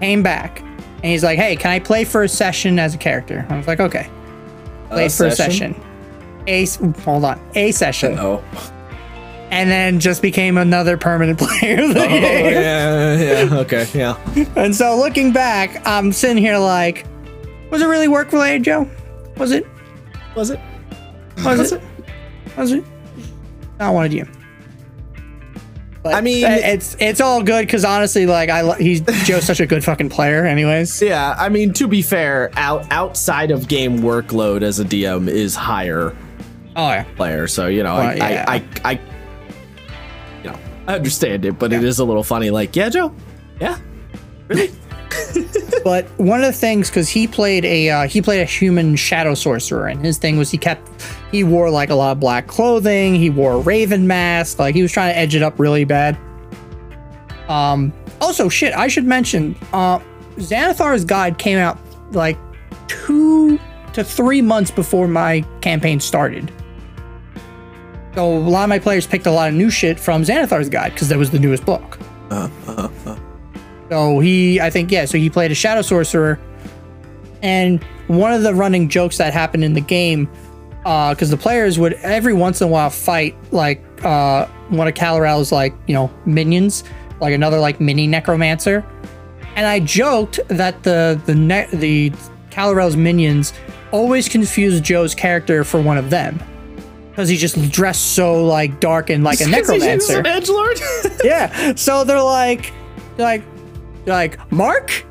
came back, and he's like, "Hey, can I play for a session as a character?" I was like, "Okay." Played for a session? session. A s- hold on, a session, Oh. and then just became another permanent *laughs* player Oh, yeah, yeah, okay, yeah. *laughs* And so looking back, I'm sitting here like, was it really work related, Joe? Was it? Was it? Was, it? Was it? Not one of you. But I mean- it's it's all good because honestly, like I lo- he's *laughs* Joe's such a good fucking player. Anyways, Yeah, I mean, to be fair, out outside of game workload as a DM is higher oh yeah, player, so you know, Well, I, yeah. I, I, I, you know, I understand it, but it is a little funny. Like, yeah, Joe, yeah, really? *laughs* but one of the things because he played a uh, he played a human shadow sorcerer, and his thing was he kept he wore like a lot of black clothing. He wore a raven mask. Like he was trying to edge it up really bad. Um. Also, shit. I should mention. Uh, Xanathar's Guide came out like two to three months before my campaign started. So a lot of my players picked a lot of new shit from Xanathar's Guide because that was the newest book. So he, I think, yeah. So he played a shadow sorcerer, and one of the running jokes that happened in the game, because the players would every once in a while fight like uh, one of Kalarel's like you know minions, like another like mini necromancer, and I joked that the the ne- the Kalarel's minions always confused Joe's character for one of them. Because he just dressed so like dark and like a *laughs* necromancer an edge lord. *laughs* yeah. So they're like, they're like, they're like, Mark,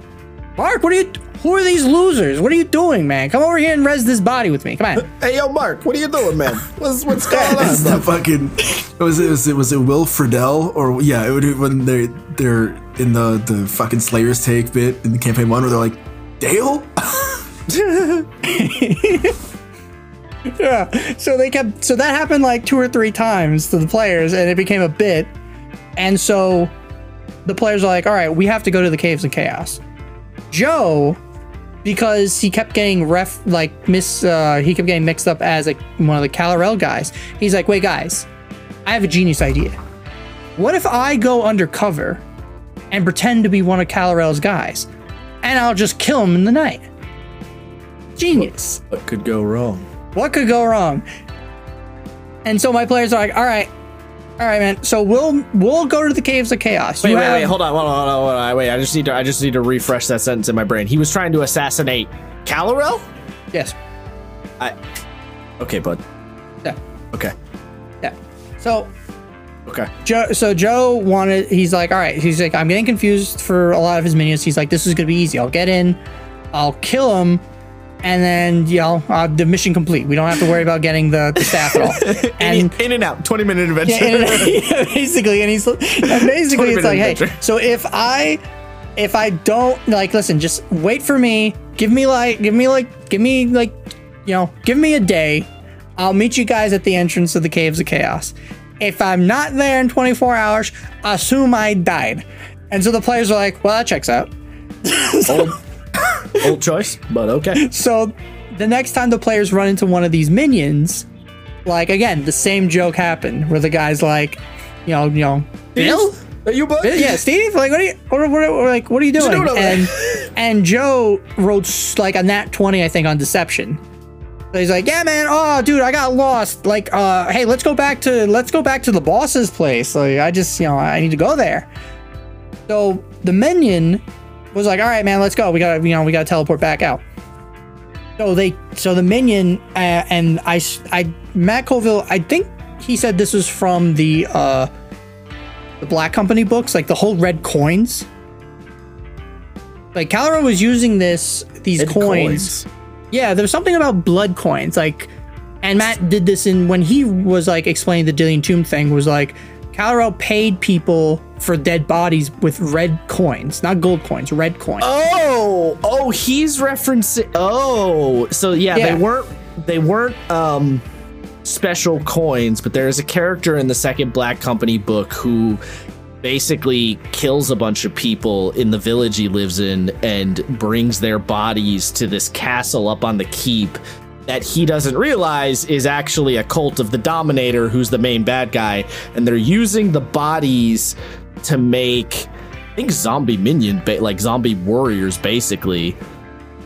Mark, what are you? Who are these losers? What are you doing, man? Come over here and res this body with me. Come on. *laughs* hey, yo, Mark, what are you doing, man? *laughs* What's what's going on? It's the fucking. It was it was it was it Will Friedle or yeah it would when they they're in the the fucking Slayer's take bit in the campaign one where they're like Dale. *laughs* yeah. So they kept. So that happened like two or three times to the players, and it became a bit. And so the players are like, "All right, we have to go to the caves of chaos." Joe, because he kept getting ref like miss, uh, he kept getting mixed up as like one of the Kalarel guys. He's like, "Wait, guys, I have a genius idea. What if I go undercover and pretend to be one of Kalarel's guys, and I'll just kill him in the night?" Genius What could go wrong? what could go wrong? And so my players are like, all right, all right, man. So we'll we'll go to the caves of chaos. Wait, You wait, have- wait, hold on, hold on, hold on, hold on. Wait, I just need to, I just need to refresh that sentence in my brain. He was trying to assassinate Kalarel. Yes. I. Okay, bud. Yeah. Okay. Yeah. So Okay. Joe, so Joe wanted. He's like, all right. He's like, I'm getting confused for a lot of his minions. He's like, this is gonna be easy. I'll get in, I'll kill him, and then you know uh, the mission complete. We don't have to worry about getting the, the staff at all. *laughs* And in, in and out. Twenty minute adventure. Yeah, and- *laughs* yeah, basically, and he's and *laughs* basically it's 20 like, hey, so if I if I don't like listen, just wait for me. Give me like give me like give me like you know, give me a day. I'll meet you guys at the entrance of the caves of chaos. If I'm not there in 24 hours, assume I died. And so the players are like, well, that checks out. old, old choice, but okay. *laughs* So the next time the players run into one of these minions, like again, the same joke happened where the guy's like, you know, you know, Bill? Are you bud? yeah, Steve, like, what are you, what, what, what- like, what are you doing? doing and and Joe wrote like a nat twenty, I think, on deception. So he's like, yeah, man. Oh, dude, I got lost. Like, uh, hey, let's go back to let's go back to the boss's place. Like, I just, you know, I need to go there. So the minion was like, all right, man, let's go. We gotta, you know, we gotta teleport back out. So they, so the minion uh, and I Matt Colville, I think he said this was from the uh the Black Company books, like the whole red coins. Like Kalarel was using this these Red coins. Yeah, there was something about blood coins, like, and Matt did this in when he was like explaining the Delian Tomb thing. Was like Kalarel paid people for dead bodies with red coins, not gold coins, red coins. Oh, oh, he's referencing. Oh, so yeah, Yeah. they weren't. They weren't. Um, special coins, but there is a character in the second Black Company book who basically kills a bunch of people in the village he lives in and brings their bodies to this castle up on the keep that he doesn't realize is actually a cult of the Dominator, who's the main bad guy, and they're using the bodies to make, I think, zombie minion, ba- like zombie warriors, basically,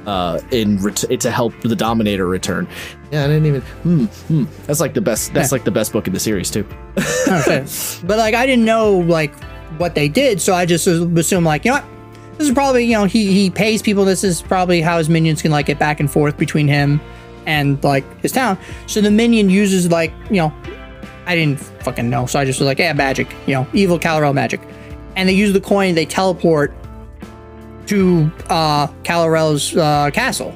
uh, in ret- to help the Dominator return. Yeah, I didn't even. Hmm, hmm. That's like the best. That's Yeah. like the best book in the series too. Okay. *laughs* but like I didn't know like what they did, so I just assumed like you know what, this is probably you know he he pays people. This is probably how his minions can like get back and forth between him and like his town. So the minion uses like you know I didn't fucking know, so I just was like yeah magic, you know evil Kalarel magic, and they use the coin. They teleport to uh Kalarel's uh, castle.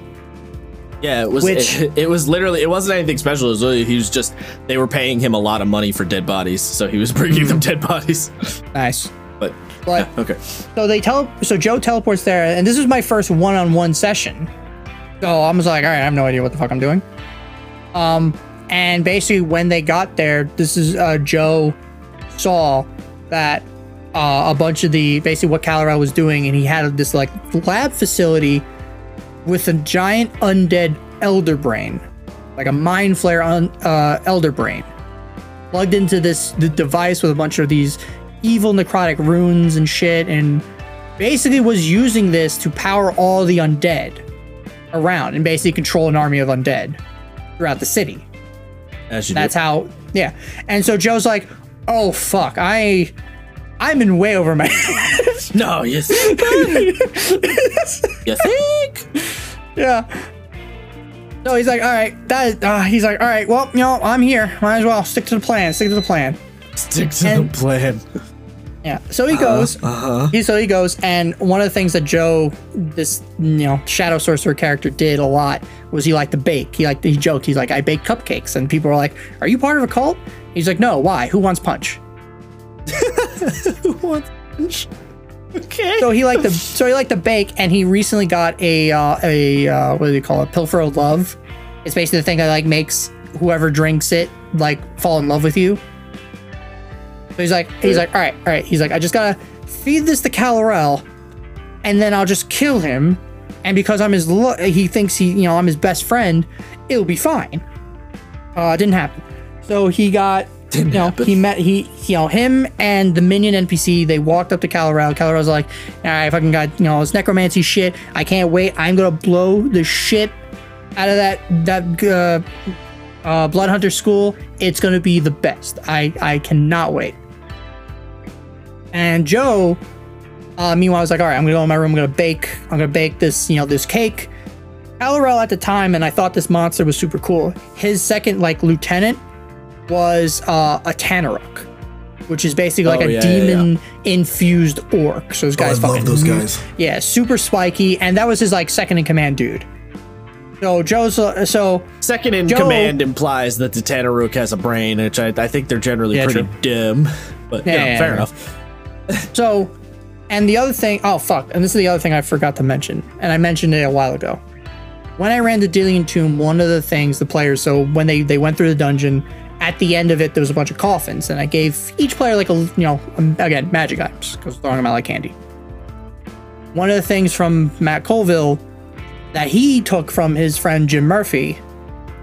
Yeah, it was. Which- it, *laughs* it was literally. It wasn't anything special. It was literally, he was just. They were paying him a lot of money for dead bodies, so he was *laughs* bringing them dead bodies. *laughs* Nice. But But yeah, okay. So they tell so Joe teleports there, and this is my first one-on-one session. So I was like, all right, I have no idea what the fuck I'm doing. Um, and basically when they got there, this is uh, Joe saw that uh, a bunch of the basically what Kalarel was doing, and he had this like lab facility with a giant undead elder brain, like a mind flayer on uh, elder brain, plugged into this the device with a bunch of these evil necrotic runes and shit, and basically was using this to power all the undead around and basically control an army of undead throughout the city. That's do. how, yeah. And so Joe's like, "Oh fuck, I, I'm in way over my *laughs* head. No, you *laughs* think? you think? yeah." So he's like, "All right, that." Uh, he's like, "All right, well, you know, I'm here. Might as well stick to the plan. Stick to the plan." Stick to And- the plan. Yeah. So he goes. Uh-huh. He so he goes, and one of the things that Joe, this you know shadow sorcerer character, did a lot was he liked to bake. He like he joked. He's like, I bake cupcakes, and people were like, Are you part of a cult? He's like, No. Why? Who wants punch? *laughs* Who wants punch? Okay. So he liked to so he liked to bake, and he recently got a uh, a uh, what do you call it? Philter of love. It's basically the thing that like makes whoever drinks it like fall in love with you. So he's like he's like all right all right. He's like I just gotta feed this to Kalarel, and then I'll just kill him. And because I'm his lo- he thinks he you know I'm his best friend, it'll be fine. Uh, didn't happen. So he got Didn't you know, happen. he met he you know him and the minion NPC. They walked up to Kalarel. Kalarel's like, all right, I fucking got you know this necromancy shit. I can't wait. I'm gonna blow the shit out of that that uh, uh, blood hunter school. It's gonna be the best. I I cannot wait. And Joe, uh, meanwhile, was like, all right, I'm gonna go in my room. I'm gonna bake. I'm gonna bake this you know this cake. Kalarel at the time, and I thought this monster was super cool. His second like lieutenant was uh, a Tanarukk, which is basically like Oh, a yeah, yeah, yeah. demon infused orc. So those Oh, I guys love those guys. yeah, super spiky, and that was his like second in command dude. So Joe's uh, so Second in Joe- command implies that the Tanarukk has a brain, which I, I think they're generally Yeah, pretty true. dim. But Yeah, you yeah, fair yeah. enough. *laughs* so, and the other thing, oh fuck, and this is the other thing I forgot to mention, and I mentioned it a while ago. When I ran the Delian Tomb, one of the things the players, so when they they went through the dungeon, at the end of it there was a bunch of coffins, and I gave each player like a you know um, again magic items because throwing them out like candy. One of the things from Matt Colville that he took from his friend Jim Murphy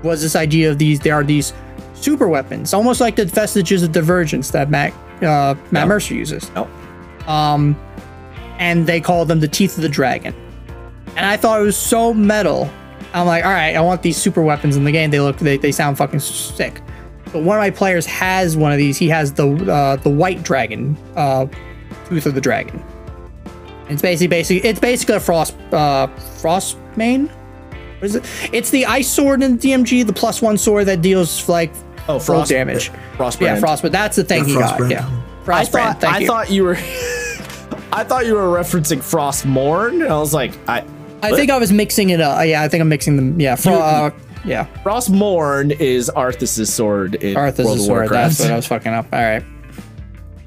was this idea of these there are these super weapons, almost like the vestiges of divergence that Matt uh, Matt No. Mercer uses No. And they call them the teeth of the dragon. And I thought it was so metal. I'm like, all right, I want these super weapons in the game. They look, they, they sound fucking sick. But one of my players has one of these. He has the uh, the white dragon, uh, tooth of the dragon. It's basically basically it's basically a frost uh, frost main. What is it? It's the ice sword in DMG, the plus one sword that deals like Oh, full frost damage. Frostbrand. Yeah, frost. But that's the thing Yeah, he got. Frostbrand. Yeah, I frost thought Thank I you. thought you were *laughs* I thought you were referencing Frostmourne. I was like, I I think I was mixing it up. Yeah, I think I'm mixing them. Yeah, fro- You- uh, yeah. Frostmourne is Arthas's sword in Arthur's World of sword. Warcraft. That's what I was fucking up. All right.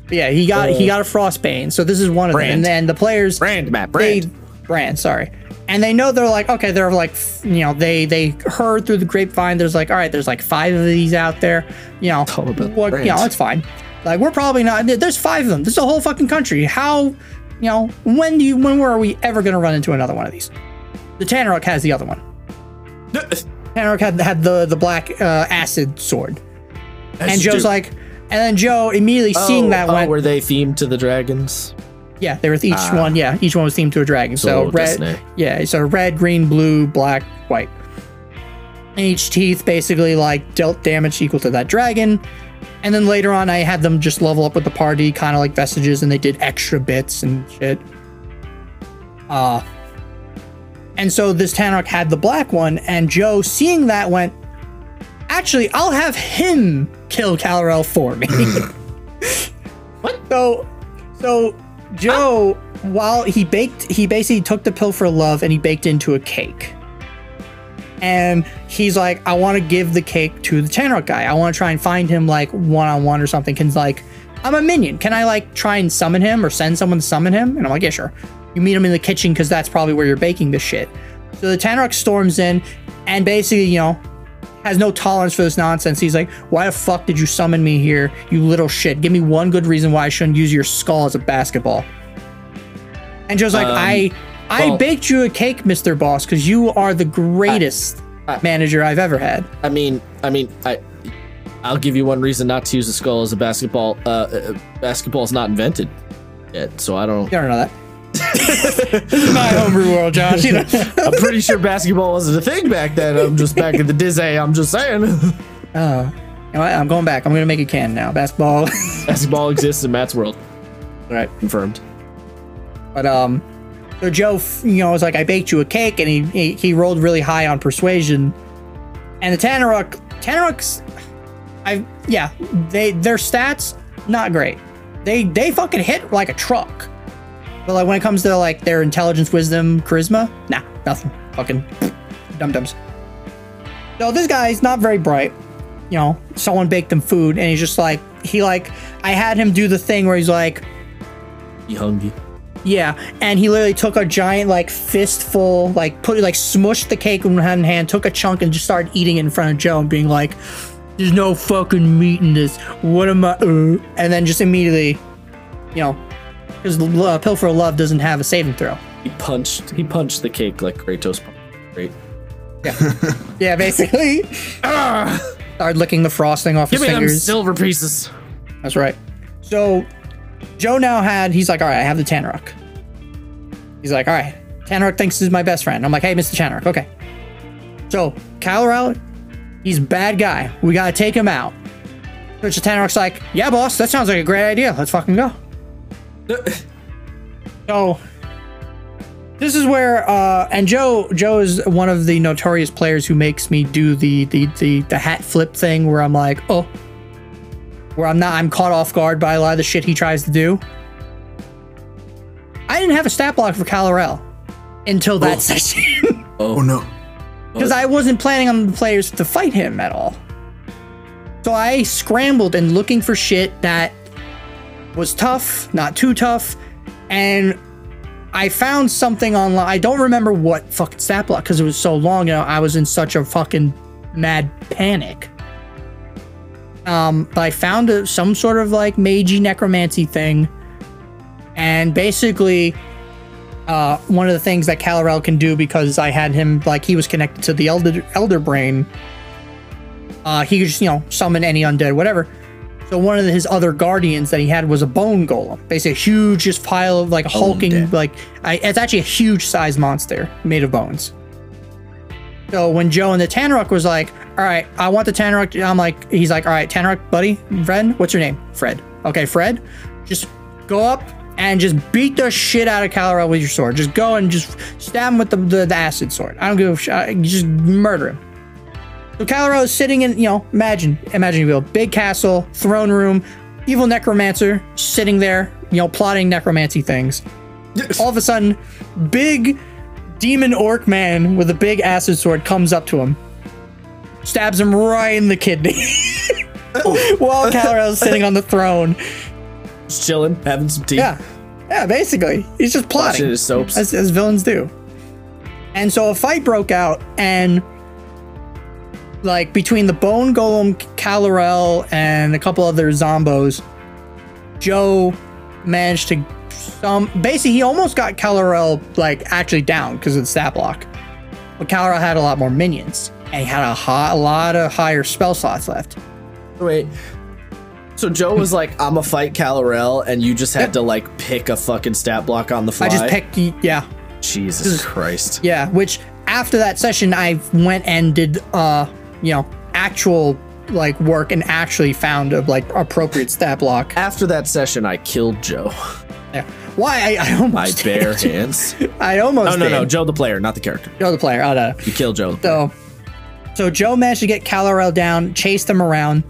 But yeah, he got he got a frostbane. So this is one of them. Brand. And then the players Brand, Mat, they brand. brand, sorry. and they know they're like okay they're like you know they they heard through the grapevine there's like all right there's like five of these out there you know what you know it's fine like we're probably not there's five of them there's a whole fucking country how you know when do you when were we ever going to run into another one of these the Tanarukk has the other one *laughs* Tanarukk had had the the black uh, acid sword and Joe's like and then Joe immediately seeing that oh, went were they themed to the dragons? yeah, there was each one. Yeah, each one was themed to a dragon. So, So red, Disney. yeah, so red, green, blue, black, white. And each teeth basically like dealt damage equal to that dragon. And then later on, I had them just level up with the party, kind of like vestiges, and they did extra bits and shit. Uh, and so this Tanarukk had the black one, and Joe, seeing that, went, actually, I'll have him kill Kalarel for me. *laughs* what? So, so Joe, while he baked, he basically took the pill for love and he baked into a cake. And he's like, I want to give the cake to the Tanarukk guy. I want to try and find him like one on one or something. Can like, I'm a minion. Can I like try and summon him or send someone to summon him? And I'm like, yeah, sure. You meet him in the kitchen because that's probably where you're baking this shit. So the Tanarukk storms in and basically, you know, has no tolerance for this nonsense. He's like, why the fuck did you summon me here, you little shit? Give me one good reason why I shouldn't use your skull as a basketball. And Joe's like, Um, I I well- baked you a cake, Mr. Boss, because you are the greatest I- manager I've ever had. I mean, I mean, I, I'll give you one reason not to use a skull as a basketball. Uh, uh basketball is not invented yet, so I don't. You don't know that. this *laughs* is my homebrew world, Josh. You *laughs* know? I'm pretty sure basketball wasn't a thing back then. I'm just back in the Disney. I'm just saying. Oh. *laughs* You know? I'm going back. I'm gonna make a can now. Basketball. basketball exists in Matt's world. All right. Confirmed. But um, so Joe, you know, was like, I baked you a cake, and he he, he rolled really high on persuasion. And the Tanarukk, Tanarukks, I yeah, they their stats not great. They they fucking hit like a truck. But like when it comes to like their intelligence, wisdom, charisma, nah, nothing. Fucking dum dums. So this guy's not very bright. You know, someone baked him food, and he's just like he like I had him do the thing where he's like. You hungry? Yeah, and he literally took a giant like fistful, like put like smushed the cake in hand in hand, took a chunk and just started eating it in front of Joe and being like, "There's no fucking meat in this. What am I?" Uh? And then just immediately, you know, because uh, pill for love doesn't have a saving throw. He punched. He punched the cake like Kratos. punched- Great. Yeah, *laughs* yeah. basically. Started licking the frosting off Give his me them fingers. silver pieces. That's right. So Joe now had, he's like, all right, I have the Tanarukk. He's like, all right, Tanarukk thinks this is my best friend. I'm like, hey, Mr. Tanarukk, okay. So Kalarel, he's bad guy. We gotta take him out. So, Mr. Tanarukk's like, yeah, boss, that sounds like a great idea. Let's fucking go. *laughs* So this is where uh and Joe Joe is one of the notorious players who makes me do the the the, the hat flip thing where I'm like, oh, where I'm not I'm caught off guard by a lot of the shit he tries to do. I didn't have a stat block for Kalarel until that Oh. session *laughs* oh. oh no. because I wasn't planning on the players to fight him at all. So I scrambled and looking for shit that was tough, not too tough, and I found something online. I don't remember what fucking stat block because it was so long ago. I was in such a fucking mad panic. Um, but I found a, some sort of like magey necromancy thing, and basically, uh, one of the things that Kalarel can do because I had him like he was connected to the elder elder brain. Uh, he could just you know summon any undead, whatever. So one of his other guardians that he had was a bone golem, basically a huge just pile of like a hulking like I, it's actually a huge size monster made of bones. So when Joe and the Tanarukk was like, "All right, I want the Tanarukk," I'm like, he's like, "All right, Tanarukk, buddy, Fred, what's your name? Fred. Okay, Fred, just go up and just beat the shit out of Kalarel with your sword. Just go and just stab him with the, the, the acid sword. I don't give a shit. Just murder him." So Kalarel is sitting in, you know, imagine, imagine you will, big castle, throne room, evil necromancer sitting there, you know, plotting necromancy things. All of a sudden, big demon orc man with a big acid sword comes up to him, stabs him right in the kidney. *laughs* Oh. While *laughs* Kalarel is sitting on the throne. Just chilling, having some tea. Yeah. Yeah, basically. He's just plotting. his soaps. As, as villains do. And so a fight broke out, and like between the Bone Golem, Kalarel, and a couple other zombos, Joe managed to some basically he almost got Kalarel like actually down because of the stat block. But Kalarel had a lot more minions, and he had a, ho- a lot of higher spell slots left. Wait. So Joe was like, "I'm a fight Kalarel," and you just had Yep. to like pick a fucking stat block on the fly. I just picked, yeah, Jesus Christ. Yeah, which after that session, I went and did, uh, you know, actual like work and actually found a like appropriate stat block. After that session, I killed Joe. *laughs* Yeah. Why I, I almost My did. bare hands. *laughs* I almost No, no, no. Joe the player, not the character. Joe the player. Oh no. You killed Joe. the. So, so Joe managed to get Kalarel down, chased him around,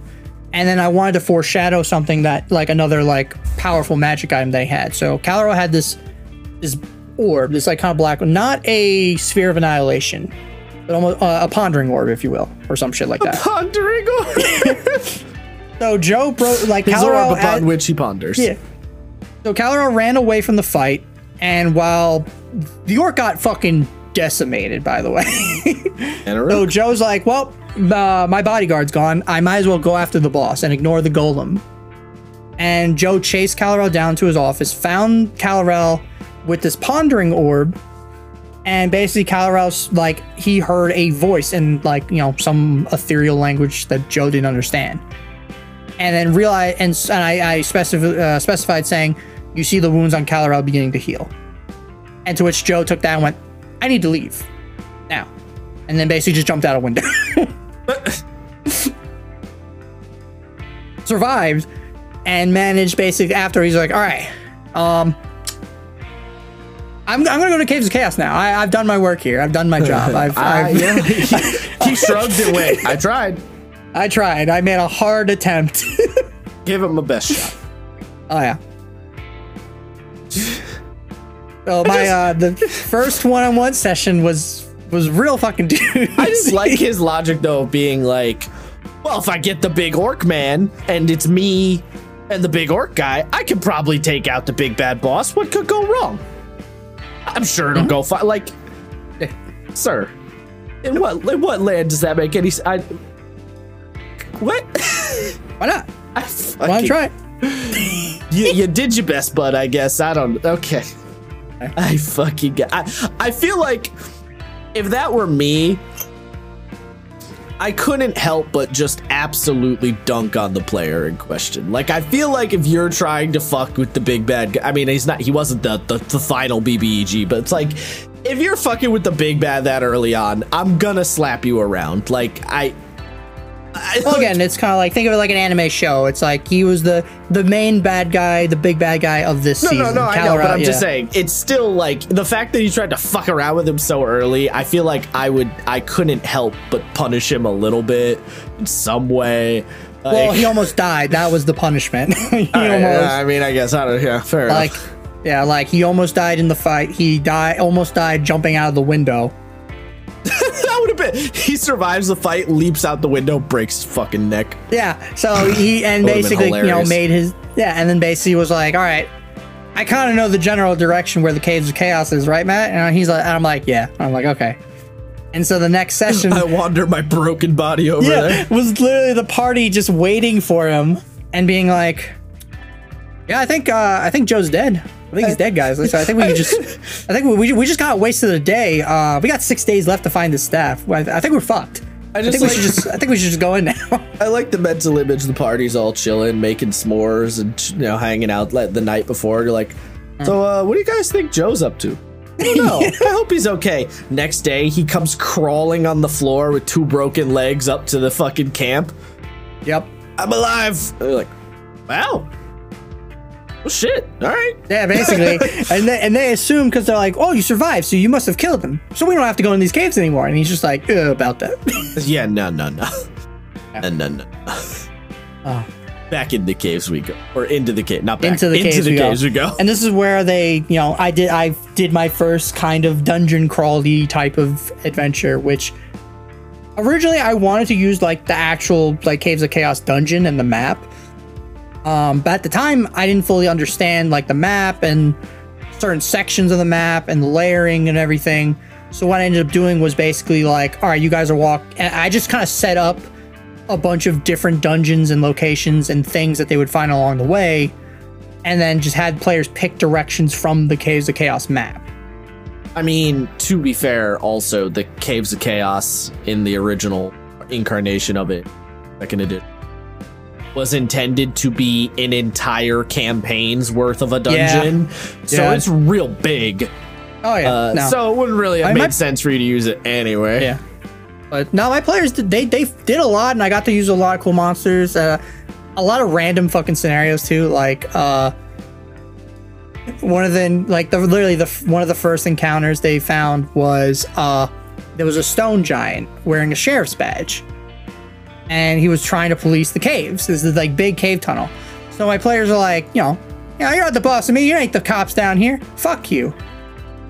and then I wanted to foreshadow something that like another like powerful magic item they had. So Kalarel had this this orb, this like kind of black, not a sphere of annihilation, but almost uh, a pondering orb, if you will, or some shit like that. Pondering orb. *laughs* So Joe broke like His orb Kalarel upon had- which he ponders. yeah. So Kalarel ran away from the fight, and while the orc got fucking decimated, by the way. *laughs* So. Joe's like, well, uh, my bodyguard's gone. I might as well go after the boss and ignore the golem. And Joe chased Kalarel down to his office, found Kalarel with this pondering orb, and basically Kalarel's like he heard a voice in like you know some ethereal language that Joe didn't understand, and then realized and, and I, I specif- uh, specified saying, "You see the wounds on Kalarel beginning to heal," and to which Joe took that and went, "I need to leave now." and then basically just jumped out a window. *laughs* Survived and managed basically after he's like, all right, um, I'm, I'm gonna go to Caves of Chaos now. I, I've done my work here. I've done my *laughs* job. I've, I, I've yeah. *laughs* he, he shrugged and went. I tried. I tried. I made a hard attempt. *laughs* Give him a best shot. oh yeah. So my uh the first one-on-one session was was real fucking *laughs* dude. I just like his logic though, being like, well, if I get the big orc man and it's me and the big orc guy, I can probably take out the big bad boss. What could go wrong? I'm sure it'll go fine. Like, eh, sir, in what in what land does that make any? I what? *laughs* Why not? I Why try? *laughs* You, you did your best, bud. I guess I don't. Okay. I fucking. get- I I feel like if that were me, I couldn't help but just absolutely dunk on the player in question. Like I feel like if you're trying to fuck with the big bad guy, I mean he's not. He wasn't the the, the final BBEG, but it's like if you're fucking with the big bad that early on, I'm gonna slap you around. Like I. Well, again, it's kind of like think of it like an anime show. It's like he was the the main bad guy, the big bad guy of this No, season. no, no, I know, but I'm just saying, it's still like the fact that you tried to fuck around with him so early. I feel like I would, I couldn't help but punish him a little bit in some way. Well, he almost died. That was the punishment. *laughs* he Alright, almost I mean, I guess I don't. Yeah, fair like, enough. yeah, like he almost died in the fight. He died, almost died jumping out of the window. That would have been. He survives the fight, leaps out the window, breaks his fucking neck. Yeah. So *sighs* he and basically, you know, made his yeah, and then basically was like, all right. I kind of know the general direction where the caves of chaos is, right, Matt? And he's like, and I'm like, yeah. I'm like, okay. And so the next session, *laughs* I wander my broken body over yeah, there. was literally the party just waiting for him and being like, "Yeah, I think uh, I think Joe's dead. I think he's dead, guys. So I think we just, *laughs* I think we, we just got wasted a day. Uh, we got six days left to find the staff. I, I think we're fucked. I I just think we should just, I think we should just go in now. *laughs* I like the mental image. The party's all chilling, making s'mores, and you know, hanging out like, the night before. You're like, so uh, what do you guys think Joe's up to? I don't know. *laughs* I hope he's okay. Next day, he comes crawling on the floor with two broken legs up to the fucking camp. yep. I'm alive. And They're like, wow. Well, shit. All right. Yeah, basically, *laughs* and they, and they assume because they're like, "Oh, you survived, so you must have killed them. So we don't have to go in these caves anymore." And he's just like, "About that." *laughs* Yeah. No. No. No. No. No. No. Oh. Back in the caves we go, or into the cave, not back into the caves, we, caves we go. And this is where they, you know, I did I did my first kind of dungeon crawly type of adventure, which originally I wanted to use like the actual like Caves of Chaos dungeon and the map. Um, but at the time I didn't fully understand like the map and certain sections of the map and the layering and everything. So what I ended up doing was basically like, all right, you guys are walk. And I just kind of set up a bunch of different dungeons and locations and things that they would find along the way, and then just had players pick directions from the Caves of Chaos map. I mean, to be fair, also the Caves of Chaos in the original incarnation of it, second edition, was intended to be an entire campaign's worth of a dungeon. So Yeah. it's real big. Oh yeah, Uh, no. So it wouldn't really have I made might- sense for you to use it anyway. Yeah. But no, my players did they they did a lot, and I got to use a lot of cool monsters. Uh, a lot of random fucking scenarios too. Like uh, one of the like the literally the one of the first encounters they found was uh, there was a stone giant wearing a sheriff's badge, and he was trying to police the caves. This is like big cave tunnel. So my players are like, you know, yeah, you're not the boss of me. You ain't the cops down here. Fuck you.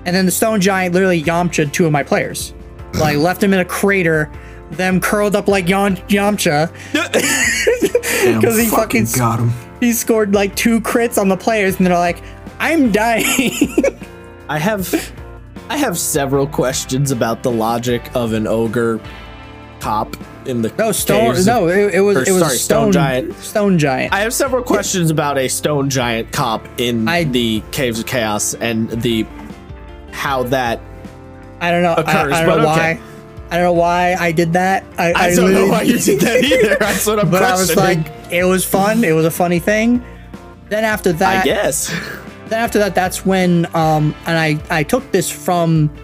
And then the stone giant literally Yamcha two of my players. Like left them in a crater, them curled up like Yam- Yamcha. Damn, *laughs* 'Cause he fucking s- got him. He scored like two crits on the players, and they're like, I'm dying. I have I have several questions about the logic of an ogre cop in the no, stone no, it, it was or, it was sorry, stone stone, giant. Stone giant. I have several questions about a stone giant cop in I- the Caves of Chaos and the how that I don't know. Occurs, I don't but know okay. why. I don't know why I did that. I, I, don't know why you did that either. *laughs* That's what I'm but I was like, it was fun. It was a funny thing. Then after that, I guess. then after that, that's when um, and I I took this from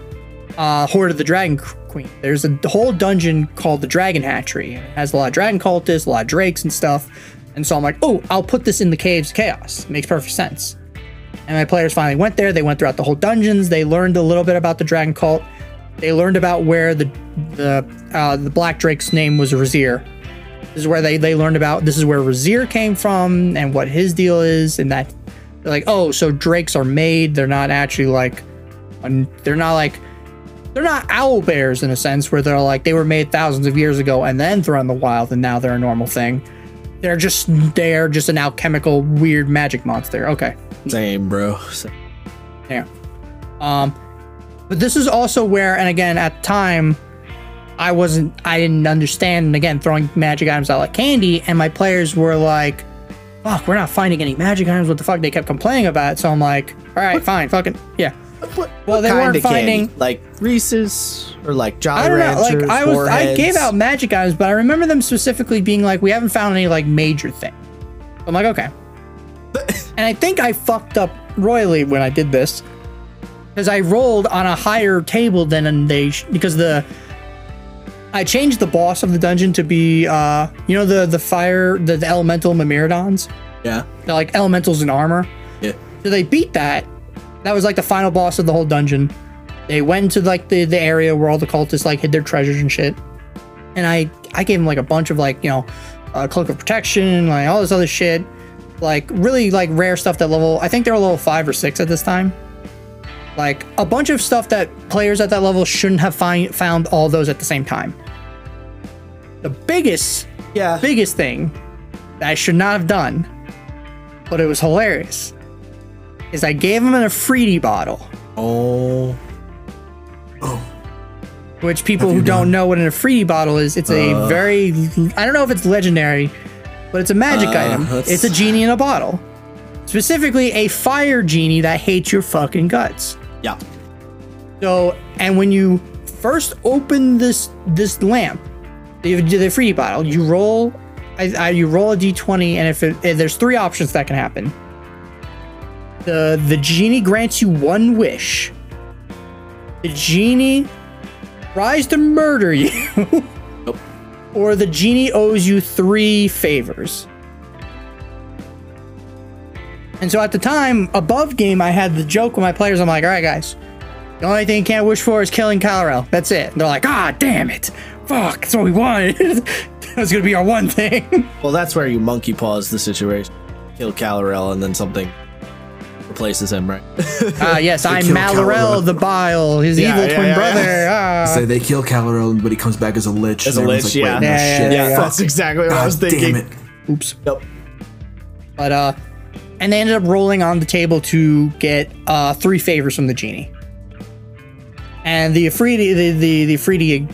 uh, Hoard of the Dragon Queen. There's a whole dungeon called the Dragon Hatchery. It has a lot of dragon cultists, a lot of drakes and stuff. And so I'm like, oh, I'll put this in the Caves of Chaos. makes perfect sense. And my players finally went there. They went throughout the whole dungeons. They learned a little bit about the dragon cult. They learned about where the the uh, the Black Drake's name was Razir. This is where they they learned about this is where Razir came from and what his deal is, and that they're like, oh, so drakes are made. They're not actually like, they're not like, they're not owl bears in a sense where they're like they were made thousands of years ago and then thrown in the wild and now they're a normal thing. They're just they're just an alchemical weird magic monster. Okay, Same, bro. Same. yeah. Um, but this is also where, and again, at the time, I wasn't, I didn't understand. And again, throwing magic items out like candy, and my players were like, "Fuck, we're not finding any magic items. What the fuck?" They kept complaining about it. So I'm like, "All right, fine, fucking yeah." What, Well, they weren't of candy? finding- like Reese's or like Jolly I don't know. Like I was, I gave out magic items, but I remember them specifically being like, "We haven't found any like major thing." I'm like, okay. *laughs* and I think I fucked up royally when I did this because I rolled on a higher table than they sh- because the I changed the boss of the dungeon to be uh you know the the fire the, the elemental Myrmidons. Yeah. They're like elementals in armor. Yeah. So they beat that. That was like the final boss of the whole dungeon. They went into like the, the area where all the cultists like hid their treasures and shit. And I I gave them like a bunch of like you know, uh, cloak of protection, like all this other shit, like really like rare stuff that level. I think they were level five or six at this time. Like a bunch of stuff that players at that level shouldn't have find, found all those at the same time. The biggest Yeah. biggest thing that I should not have done, but it was hilarious, is I gave him an Efreeti bottle, Oh. Oh. Which people who you don't know what an Efreeti bottle is, it's a Uh. very, I don't know if it's legendary, but it's a magic Uh, item. that's- It's a genie in a bottle. Specifically, a fire genie that hates your fucking guts. Yeah. So, and when you first open this this lamp, the, the free bottle, you roll, I, I, you roll a d20, and if, it, if there's three options that can happen, the the genie grants you one wish. The genie tries to murder you, *laughs* Nope. or the genie owes you three favors. And so at the time, above game, I had the joke with my players. I'm like, all right, guys, the only thing you can't wish for is killing Kalarel. That's it. And they're like, ah, damn it. Fuck, that's what we wanted. *laughs* that's gonna be our one thing. *laughs* Well, that's where you monkey paws the situation. Kill Kalarel and then something replaces him, right? *laughs* Ah, yes, I'm kill Malorel the Bile, his Yeah, evil yeah, twin yeah, brother. Ah. Say they kill Kalarel, but he comes back as a lich. As a lich, like, yeah. Wait, no Yeah, yeah, yeah, yeah. That's exactly what I was thinking. damn it. Oops. Yep. But uh, and they ended up rolling on the table to get uh three favors from the genie. and the Efreeti, the the the Efreeti,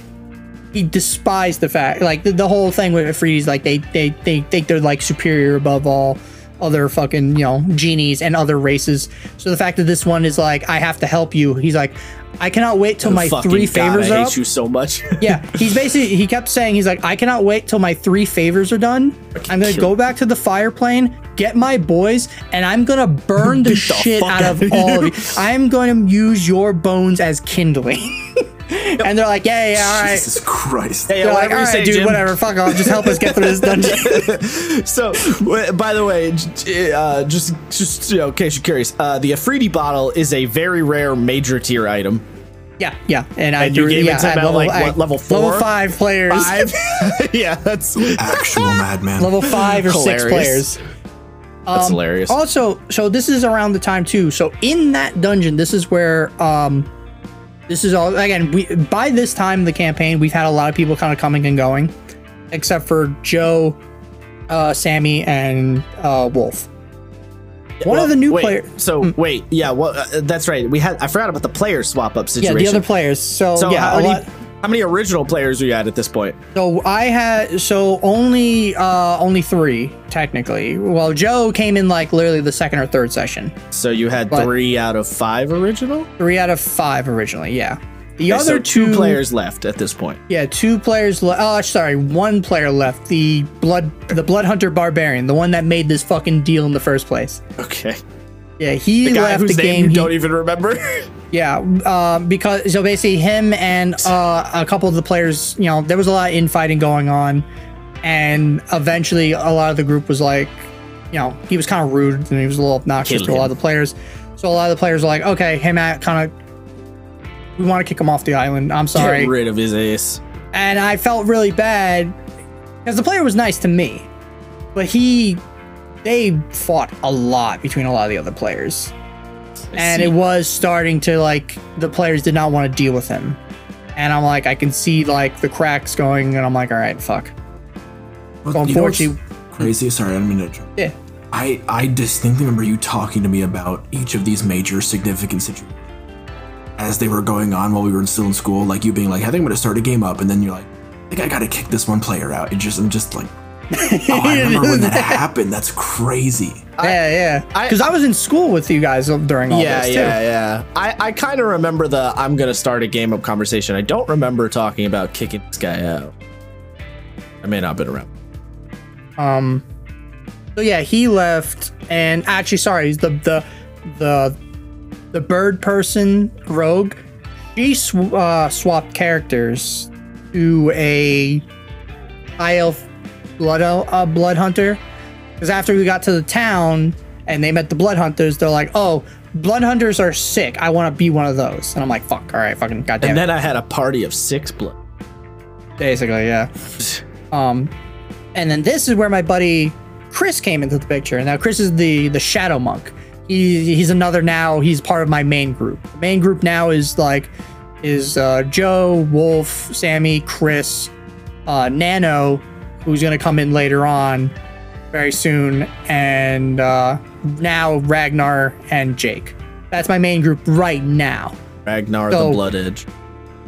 he despised the fact, like the, the whole thing with Efreeti's, like they they they think they're like superior above all other fucking you know genies and other races. So the fact that this one is like, I have to help you. He's like, I cannot wait till my three God, favors I are hate up. you so much. *laughs* Yeah, he's basically he kept saying he's like I cannot wait till my three favors are done. I'm gonna go back to the fire plane, get my boys, and I'm gonna burn *laughs* the, the shit out of all of you. I'm going to use your bones as kindling. *laughs* and they're like, yeah, yeah, all right. Jesus Christ. Hey, They're like, whatever all you right, say, dude, Jim. whatever. Fuck off. Just help us get through this *laughs* dungeon. So, by the way, uh, just just you know, in case you're curious, uh, the Efreeti bottle is a very rare major tier item. yeah, yeah. And I you threw- gave it yeah, to at about, like, what, level Level four? five players. Five. *laughs* *laughs* yeah, that's Actual madman. level five or six Hilarious. players. that's hilarious. Also, so this is around the time too. So in that dungeon, this is where um this is all again, we by this time in the campaign, we've had a lot of people kind of coming and going, except for Joe, uh, Sammy, and uh Wolf. One of the new wait, players So wait, yeah, well, uh, that's right. We had I forgot about the player swap up situation. Yeah, the other players. So, So yeah, how lot- how many original players are you at at this point? So I had so only uh only three technically. Well, Joe came in like literally the second or third session. So you had But- three out of five original. Three out of five originally. Yeah. The Okay, other so two two players left at this point. Yeah, two players left. Oh, sorry, one player left. The blood, the blood hunter barbarian, the one that made this fucking deal in the first place. Okay, Yeah, he the guy left whose the name game. you he- don't even remember. *laughs* yeah, um, because so basically him and uh, a couple of the players, you know, there was a lot of infighting going on, and eventually a lot of the group was like, you know, he was kind of rude and he was a little obnoxious Kill to a lot of the players. So a lot of the players were like, okay, hey Matt, kind of. We want to kick him off the island. I'm sorry. Get rid of his ace. and I felt really bad because the player was nice to me, but he they fought a lot between a lot of the other players, and it was starting to like the players did not want to deal with him, and I'm like I can see like the cracks going, and I'm like all right, fuck. Well, So you know unfortunately, crazy. Sorry, I didn't mean to interrupt. yeah, I, I distinctly remember you talking to me about each of these major significant situations as they were going on while we were still in school. Like you being like, I think I'm gonna start a game up, and then you're like, I think I gotta kick this one player out. It just I'm just like, oh, I *laughs* remember when that *laughs* happened. That's crazy. yeah, yeah, I- because I, was in school with you guys during all yeah, this too. yeah, yeah. I, I kind of remember the I'm gonna start a game up conversation. I don't remember talking about kicking this guy out. I may not have been around. Um. So yeah, he left, and actually, sorry, the the the the bird person rogue. She sw- uh, swapped characters to a high elf blood uh, blood hunter. Because after we got to the town and they met the blood hunters, they're like, "Oh, blood hunters are sick. I want to be one of those." And I'm like, "Fuck, all right, fucking goddamn." And it." then I had a party of six blood. Basically, yeah. *sighs* Um, and then this is where my buddy Chris came into the picture. And now Chris is the the shadow monk. He he's another now. He's part of my main group. The main group now is like is uh, Joe, Wolf, Sammy, Chris, uh, Nano, who's gonna come in later on, very soon, and uh, now Ragnar and Jake. That's my main group right now. Ragnar So- the Blood Edge.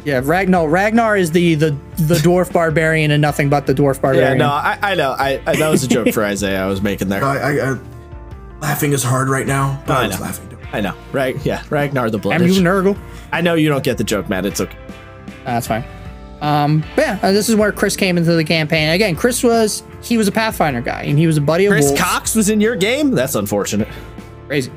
Yeah, Ragnar. Ragnar is the the the dwarf barbarian and nothing but the dwarf barbarian. Yeah, barbarian. no, I, I know. I, I that was a joke for Isaiah. I was making there. *laughs* I, I, I laughing is hard right now, but I I was know. laughing. too. I know. Right? Yeah, Ragnar the Blood I'm Edge. you Nurgle. I know you don't get the joke, man. It's okay. That's fine. Um, but yeah, uh, this is where Chris came into the campaign. Again, Chris was he was a Pathfinder guy, and he was a buddy of Chris Wolf's. Cox was in your game. That's unfortunate. Crazy.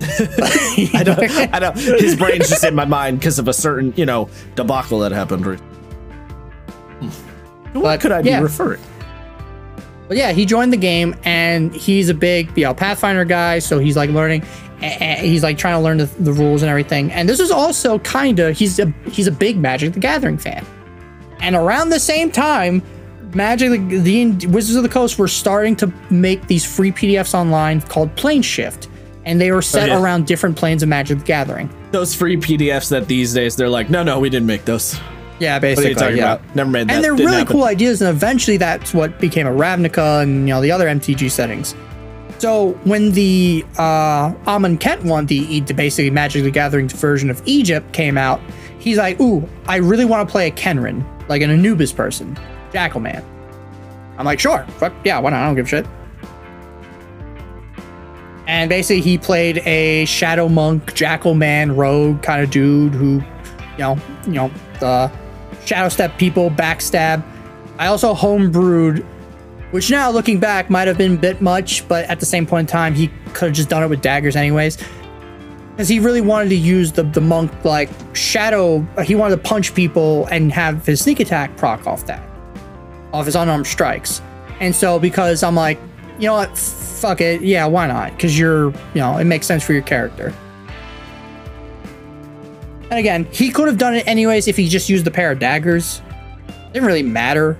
*laughs* I know. I. His brain's just in my mind because of a certain, you know, debacle that happened. To What could I be yeah. referring? But yeah, he joined the game, and he's a big, you know, Pathfinder guy. So he's like learning, he's like trying to learn the, the rules and everything. And this is also kind of he's a he's a big Magic the Gathering fan. And around the same time, Magic the, the Wizards of the Coast were starting to make these free PDFs online called Plane Shift, and they were set yeah. around different planes of Magic the Gathering. Those free PDFs that these days they're like, no, no, we didn't make those. Yeah, What are basically. you talking yeah. about? Never made that. and they're really happen. cool ideas and eventually that's what became a ravnica and you know the other mtg settings so when the uh Amonkhet one the, the basically magic the gathering version of egypt came out he's like, ooh, I really want to play a Khenra, like an Anubis person, Jackal Man. I'm like, sure, fuck yeah, why not? I don't give a shit. And basically, he played a Shadow Monk, Jackal Man, rogue kind of dude who, you know, you know, the Shadow Step people, backstab. I also homebrewed, which now looking back might have been a bit much, but at the same point in time, he could have just done it with daggers anyways. Because he really wanted to use the, the monk like shadow. He wanted to punch people and have his sneak attack proc off that, off his unarmed strikes. And so because I'm like, you know what, fuck it, yeah, why not? Because you're, you know, it makes sense for your character. And again, he could have done it anyways if he just used the pair of daggers. didn't really matter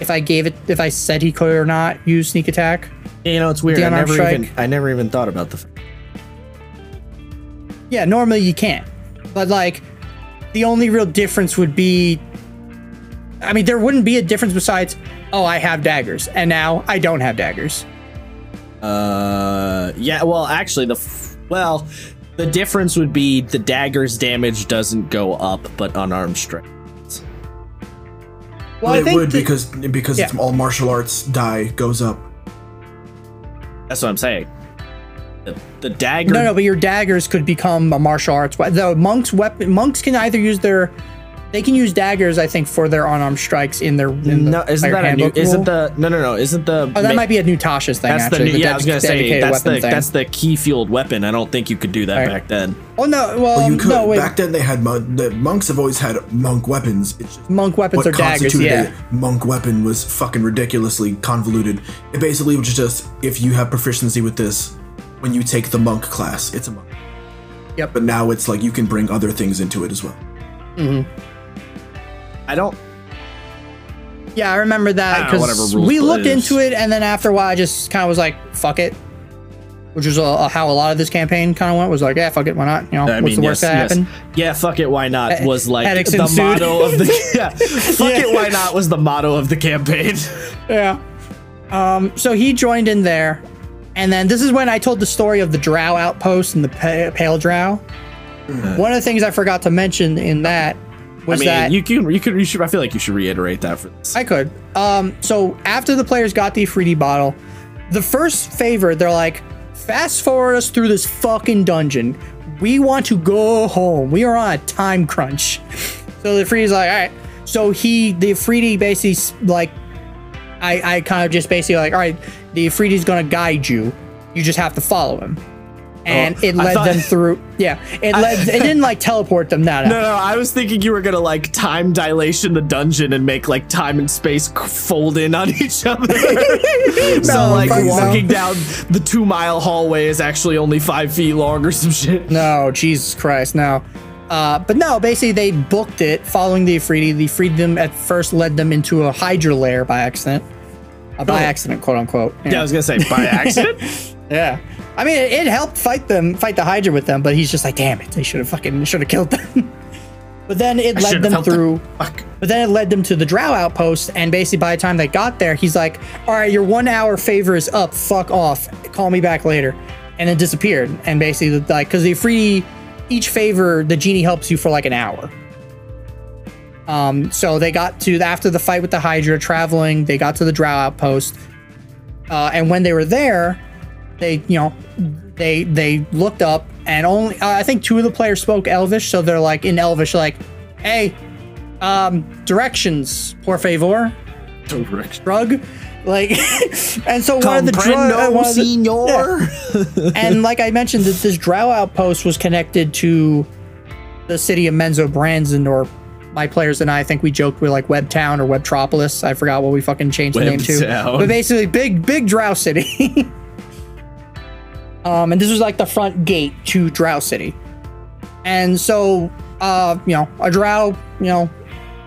if I gave it, if I said he could or not use sneak attack. You know, it's weird. I never even I never even thought about the. Yeah, normally you can't. But like the only real difference would be I mean there wouldn't be a difference besides oh I have daggers and now I don't have daggers. Uh, yeah. Well, actually, the f- well, the difference would be the dagger's damage doesn't go up, but unarmed strike. Well, I it would the- because because it's yeah. all martial arts die goes up. That's what I'm saying. The, the dagger. No, no, but your daggers could become a martial arts weapon. The monks weapon monks can either use their they can use daggers I think for their unarmed strikes in their in the No, isn't player that a new? handbook Isn't the no no no? Isn't the Oh, that ma- might be a new Tasha's thing that's the actually. new, yeah. I was gonna say that's the thing. that's the ki-fueled weapon. I don't think you could do that Right. back then. Oh no, well, Well, you could. no wait. Back then, they had mon- the monks have always had monk weapons. It's just Monk weapons what are daggers, yeah. a monk weapon was fucking ridiculously convoluted. It basically was just if you have proficiency with this, when you take the monk class, it's a monk. Yep. But now it's like you can bring other things into it as well. hmm I don't. Yeah, I remember that don't know, whatever because we looked is. into it, and then after a while, I just kind of was like, "Fuck it," which was uh, how a lot of this campaign kind of went. Was like, "Yeah, fuck it, why not?" You know, I what's mean, the worst yes, that yes. happened? Yeah, fuck it, why not? Was like headaches the ensued. motto of the *laughs* *laughs* yeah. Fuck Yeah. it, why not? Was the motto of the campaign. *laughs* Yeah. Um. So he joined in there, and then this is when I told the story of the Drow outpost and the pa- Pale Drow. One of the things I forgot to mention in that I was mean, that you can you could you should I feel like you should reiterate that for this. I could. Um, so after the players got the free bottle, the first favor, they're like, fast forward us through this fucking dungeon. We want to go home. We are on a time crunch. *laughs* So the Free's like, all right. So he, the Efreeti basically like, I, I kind of just basically like, all right, the Efreeti's gonna guide you. You just have to follow him. And Oh, it led thought- them through. Yeah, it *laughs* led. it didn't like teleport them. *laughs* No, no. No, no, I was thinking you were gonna like time dilation the dungeon and make like time and space fold in on *laughs* each other. so like fuck no. walking down the two mile hallway is actually only five feet long or some shit. No, Jesus Christ, no. Uh, but no, basically they booked it following the Efreeti. The freedom at first led them into a Hydra lair by accident. Uh, by Oh. accident, quote unquote. Yeah, I was gonna say by accident. *laughs* Yeah. I mean, it, it helped fight them, fight the Hydra with them, but he's just like, damn it, they should have fucking, should have killed them. *laughs* but then it I led them. through, Fuck. but then it led them to the Drow outpost, and basically by the time they got there, he's like, all right, your one hour favor is up, fuck off, call me back later. And it disappeared. And basically, like, because the free, each favor, the genie helps you for like an hour. Um, so they got to, after the fight with the Hydra, traveling, they got to the Drow outpost. Uh, and when they were there, they you know they they looked up and only uh, I think two of the players spoke Elvish, so they're like in Elvish, like, "Hey, um, directions, por favor, drug." Like, *laughs* and so one of the drug, uh, one of the- senor. *laughs* and like I mentioned, that this Drow outpost was connected to the city of Menzoberranzan, or my players and I, I think we joked we're like Webtown or Webtropolis. I forgot what we fucking changed the name to. But basically, big, big Drow city. *laughs* um, and this was like the front gate to Drow City. And so, uh, you know, a Drow, you know,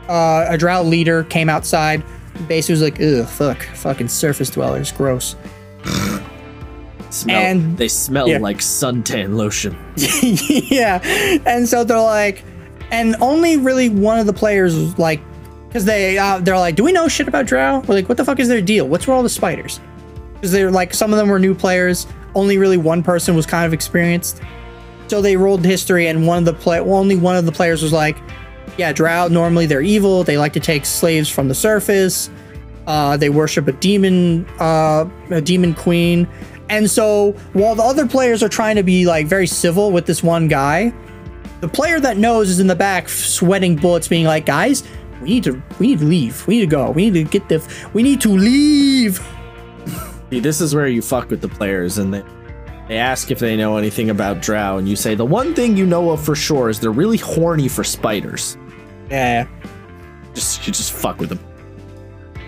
uh, a Drow leader came outside. Basically, was like, "Ugh, fuck, fucking surface dwellers, gross." *sighs* Smell, And- they smell yeah. like suntan lotion. *laughs* yeah. And so they're like, and only really one of the players was like, because they uh, they're like, do we know shit about Drow? We're like, what the fuck is their deal? What's with all the spiders? Because they're like, some of them were new players. Only really one person was kind of experienced. So they rolled history, and one of the play, well, only one of the players was like, yeah, Drow normally they're evil. They like to take slaves from the surface. Uh, they worship a demon, uh, a demon queen. And so while the other players are trying to be like very civil with this one guy, the player that knows is in the back sweating bullets, being like, guys, we need to we need to leave. We need to go. We need to get the we need to leave. *laughs* See, this is where you fuck with the players and they they ask if they know anything about drow and you say the one thing you know of for sure is they're really horny for spiders. Yeah. Just you just fuck with them.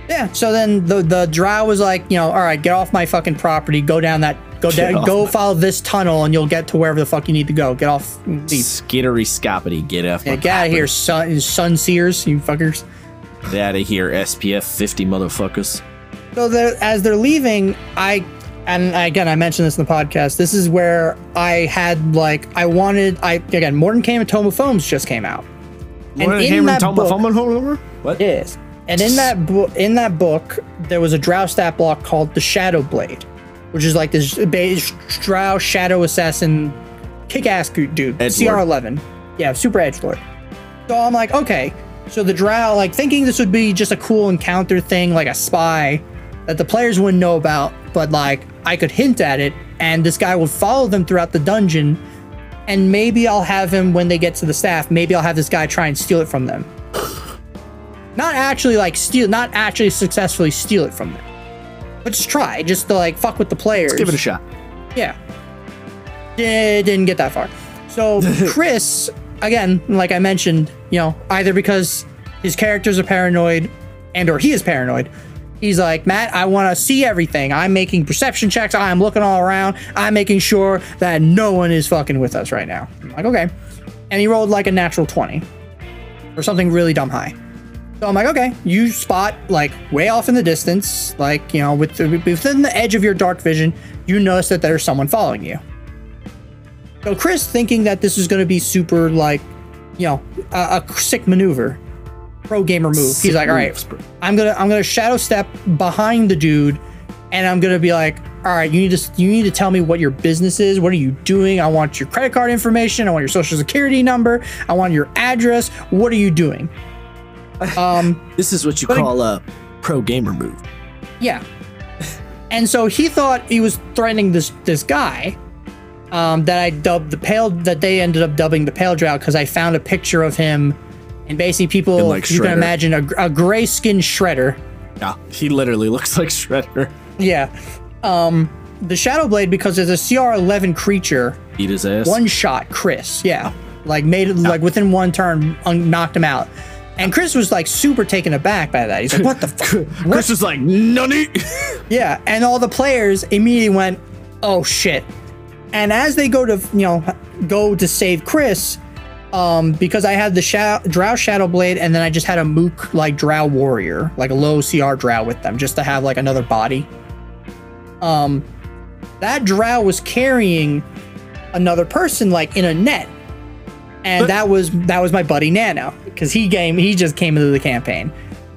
Yeah. So then the the drow was like, you know, all right, get off my fucking property. Go down that. Go down. Go my- follow this tunnel, and you'll get to wherever the fuck you need to go. Get off. Leave. Skittery scoppity, get off Yeah, my get out of here, sun sun seers, you fuckers. Get out of here, SPF 50 motherfuckers. So they're, as they're leaving, I and again I mentioned this in the podcast. This is where I had like I wanted I again Mordenkainen's Tome of Foes just came out. And in that book, What? Yes. And in that book, in that book, there was a Drow stat block called the Shadow Blade, which is like this beige Drow Shadow Assassin, kick-ass dude, CR11. Yeah, super edge lord. So I'm like, okay. So the Drow, like thinking this would be just a cool encounter thing, like a spy that the players wouldn't know about, but like I could hint at it, and this guy would follow them throughout the dungeon. And maybe I'll have him when they get to the staff. Maybe I'll have this guy try and steal it from them not actually like steal, not actually successfully steal it from them, but just try, just to like fuck with the players. Give it a shot. Yeah. Did, didn't get that far. So *laughs* Chris, again, like I mentioned, you know, either because his characters are paranoid and or he is paranoid. He's like, Matt, I want to see everything. I'm making perception checks. I'm looking all around. I'm making sure that no one is fucking with us right now. I'm like, okay. And he rolled like a natural 20 or something really dumb high. So I'm like, okay, you spot like way off in the distance, like, you know, with the, within the edge of your dark vision, you notice that there's someone following you. So Chris, thinking that this is going to be super like, you know, a, a sick maneuver, pro gamer move. He's like, all right, I'm gonna I'm gonna shadow step behind the dude, and I'm gonna be like, all right, you need to you need to tell me what your business is. What are you doing? I want your credit card information. I want your social security number. I want your address. What are you doing? *laughs* Um. This is what you call a pro gamer move. Yeah. And so he thought he was threatening this this guy um, that I dubbed the pale that they ended up dubbing the pale drow because I found a picture of him and basically people And, like, you can imagine a, a gray skinned shredder. Yeah, he literally looks like Shredder. Yeah. Um, the shadow blade because it's a CR eleven creature, Beat his ass. one shot Chris. Yeah. Like made it like within one turn un- knocked him out. And Chris was like super taken aback by that. He's like, "What the *laughs* fuck?" Chris is like, nunny. *laughs* Yeah, and all the players immediately went, "Oh shit!" And as they go to you know go to save Chris, um, because I had the Drow Shadow Blade, and then I just had a Mook like Drow Warrior, like a low CR Drow with them, just to have like another body. Um, that Drow was carrying another person like in a net, and But- that was that was my buddy Nano because he came he just came into the campaign.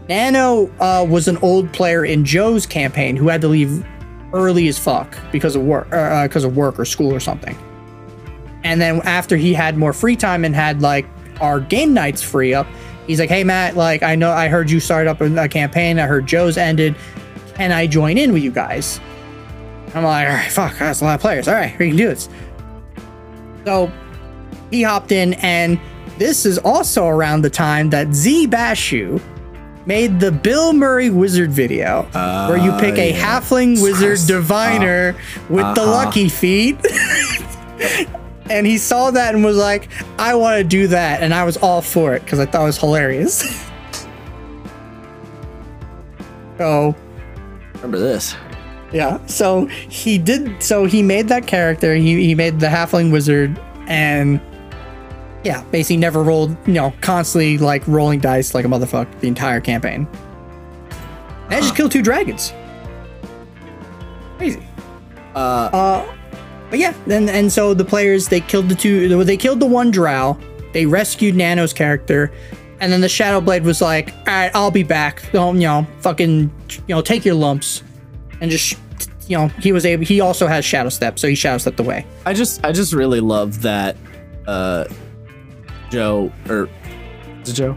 Nano uh, was an old player in Joe's campaign who had to leave early as fuck because of work, uh, of work or school or something. And then after he had more free time and had like our game nights free up, he's like, "Hey Matt, like I know I heard you started up a, a campaign. I heard Joe's ended. Can I join in with you guys?" I'm like, "All right, fuck, that's a lot of players. All right, we can do this." So he hopped in, and this is also around the time that Zee Bashew made the Bill Murray wizard video where you pick a yeah. halfling wizard diviner with the Uh-huh. lucky feet. *laughs* and he saw that and was like, I want to do that. And I was all for it because I thought it was hilarious. *laughs* so, Remember this? yeah. So he did. So he made that character. He, he made the halfling wizard and. Yeah, basically never rolled, you know, constantly like rolling dice like a motherfucker the entire campaign. And I just killed two dragons. Crazy. Uh, Uh, but yeah, and and so the players they killed the two, they killed the one drow, they rescued Nano's character, and then the Shadow Blade was like, "All right, I'll be back. Don't you know, fucking, you know, take your lumps," and just, you know, he was able. He also has Shadow Step, so he Shadow Stepped away. I just, I just really love that. Uh, Joe or Is it Joe?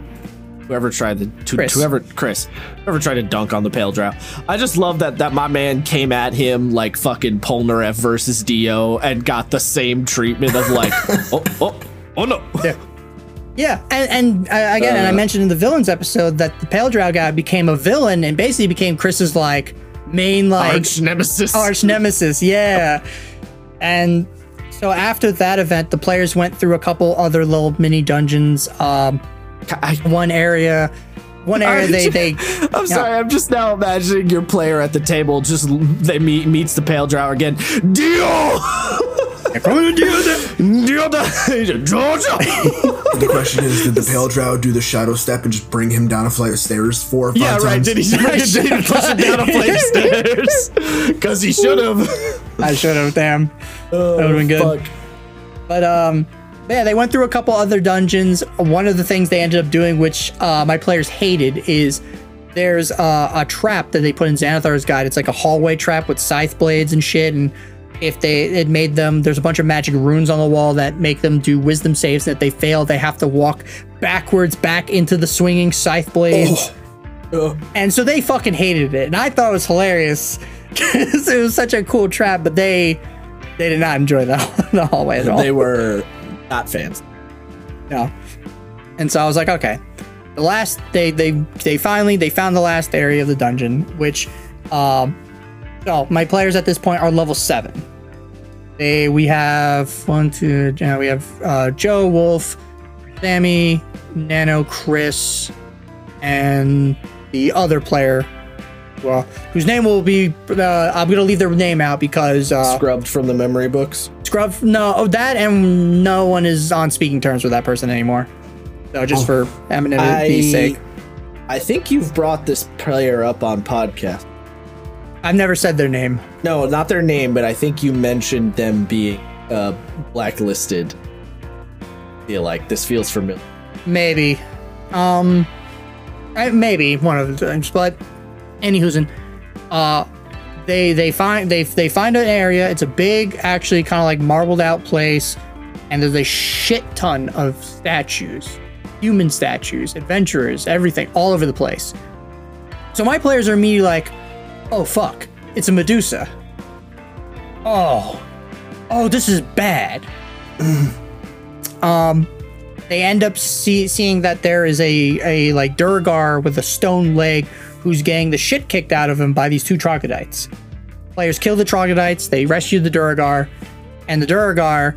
Whoever tried the to, Chris. whoever Chris, whoever tried to dunk on the pale drow. I just love that that my man came at him like fucking Polnareff versus Dio and got the same treatment of like, *laughs* oh oh oh no. Yeah, Yeah, and, and uh, again, and I Uh. mentioned in the villains episode that the Pale Drow guy became a villain and basically became Chris's like main like Arch nemesis. arch nemesis. Yeah, *laughs* and so after that event, the players went through a couple other little mini dungeons. Um, I, one area, one area they they *laughs* I'm sorry. I'm just now imagining your player at the table. Just they meet meets the pale drow again. *laughs* Dio. Dio the Georgia. The question is, did the pale drow do the shadow step and just bring him down a flight of stairs four or five Yeah, times? right. Did he, did *laughs* he push him down a flight of stairs? Because he should have. I should have damn. that would've been good. Fuck. But um, yeah, they went through a couple other dungeons. One of the things they ended up doing, which uh, my players hated, is there's uh, a trap that they put in Xanathar's guide. It's like a hallway trap with scythe blades and shit. And if they it made them, there's a bunch of magic runes on the wall that make them do wisdom saves. And if they fail, they have to walk backwards back into the swinging scythe blades. And so they fucking hated it, and I thought it was hilarious *laughs* because it was such a cool trap. But they they did not enjoy the, *laughs* the hallway at all. They were not fans. No. And so I was like, okay. The last they they they finally they found the last area of the dungeon, which um so my players at this point are level seven. They we have one, two, yeah, we have uh Joe, Wolf, Sammy, Nano, Chris, and the other player. Well, whose name will be uh, I'm gonna leave their name out because uh Scrubbed from the memory books. Scrub, no, oh, that and no one is on speaking terms with that person anymore. So just for anonymity's sake, I think you've brought this player up on podcast. I've never said their name. No, not their name, but I think you mentioned them being uh, blacklisted. Feel like this feels familiar. Maybe, um, I, maybe one of the times, but anywho's in, uh, they they find they they find an area. It's a big, actually kind of like marbled out place, and there's a shit ton of statues, human statues, adventurers, everything all over the place. So my players are me like, "Oh fuck, it's a Medusa." Oh, oh, this is bad. *clears throat* um, they end up see, seeing that there is a a like Duergar with a stone leg who's getting the shit kicked out of him by these two troglodytes. Players kill the troglodytes, they rescue the Duergar, and the Duergar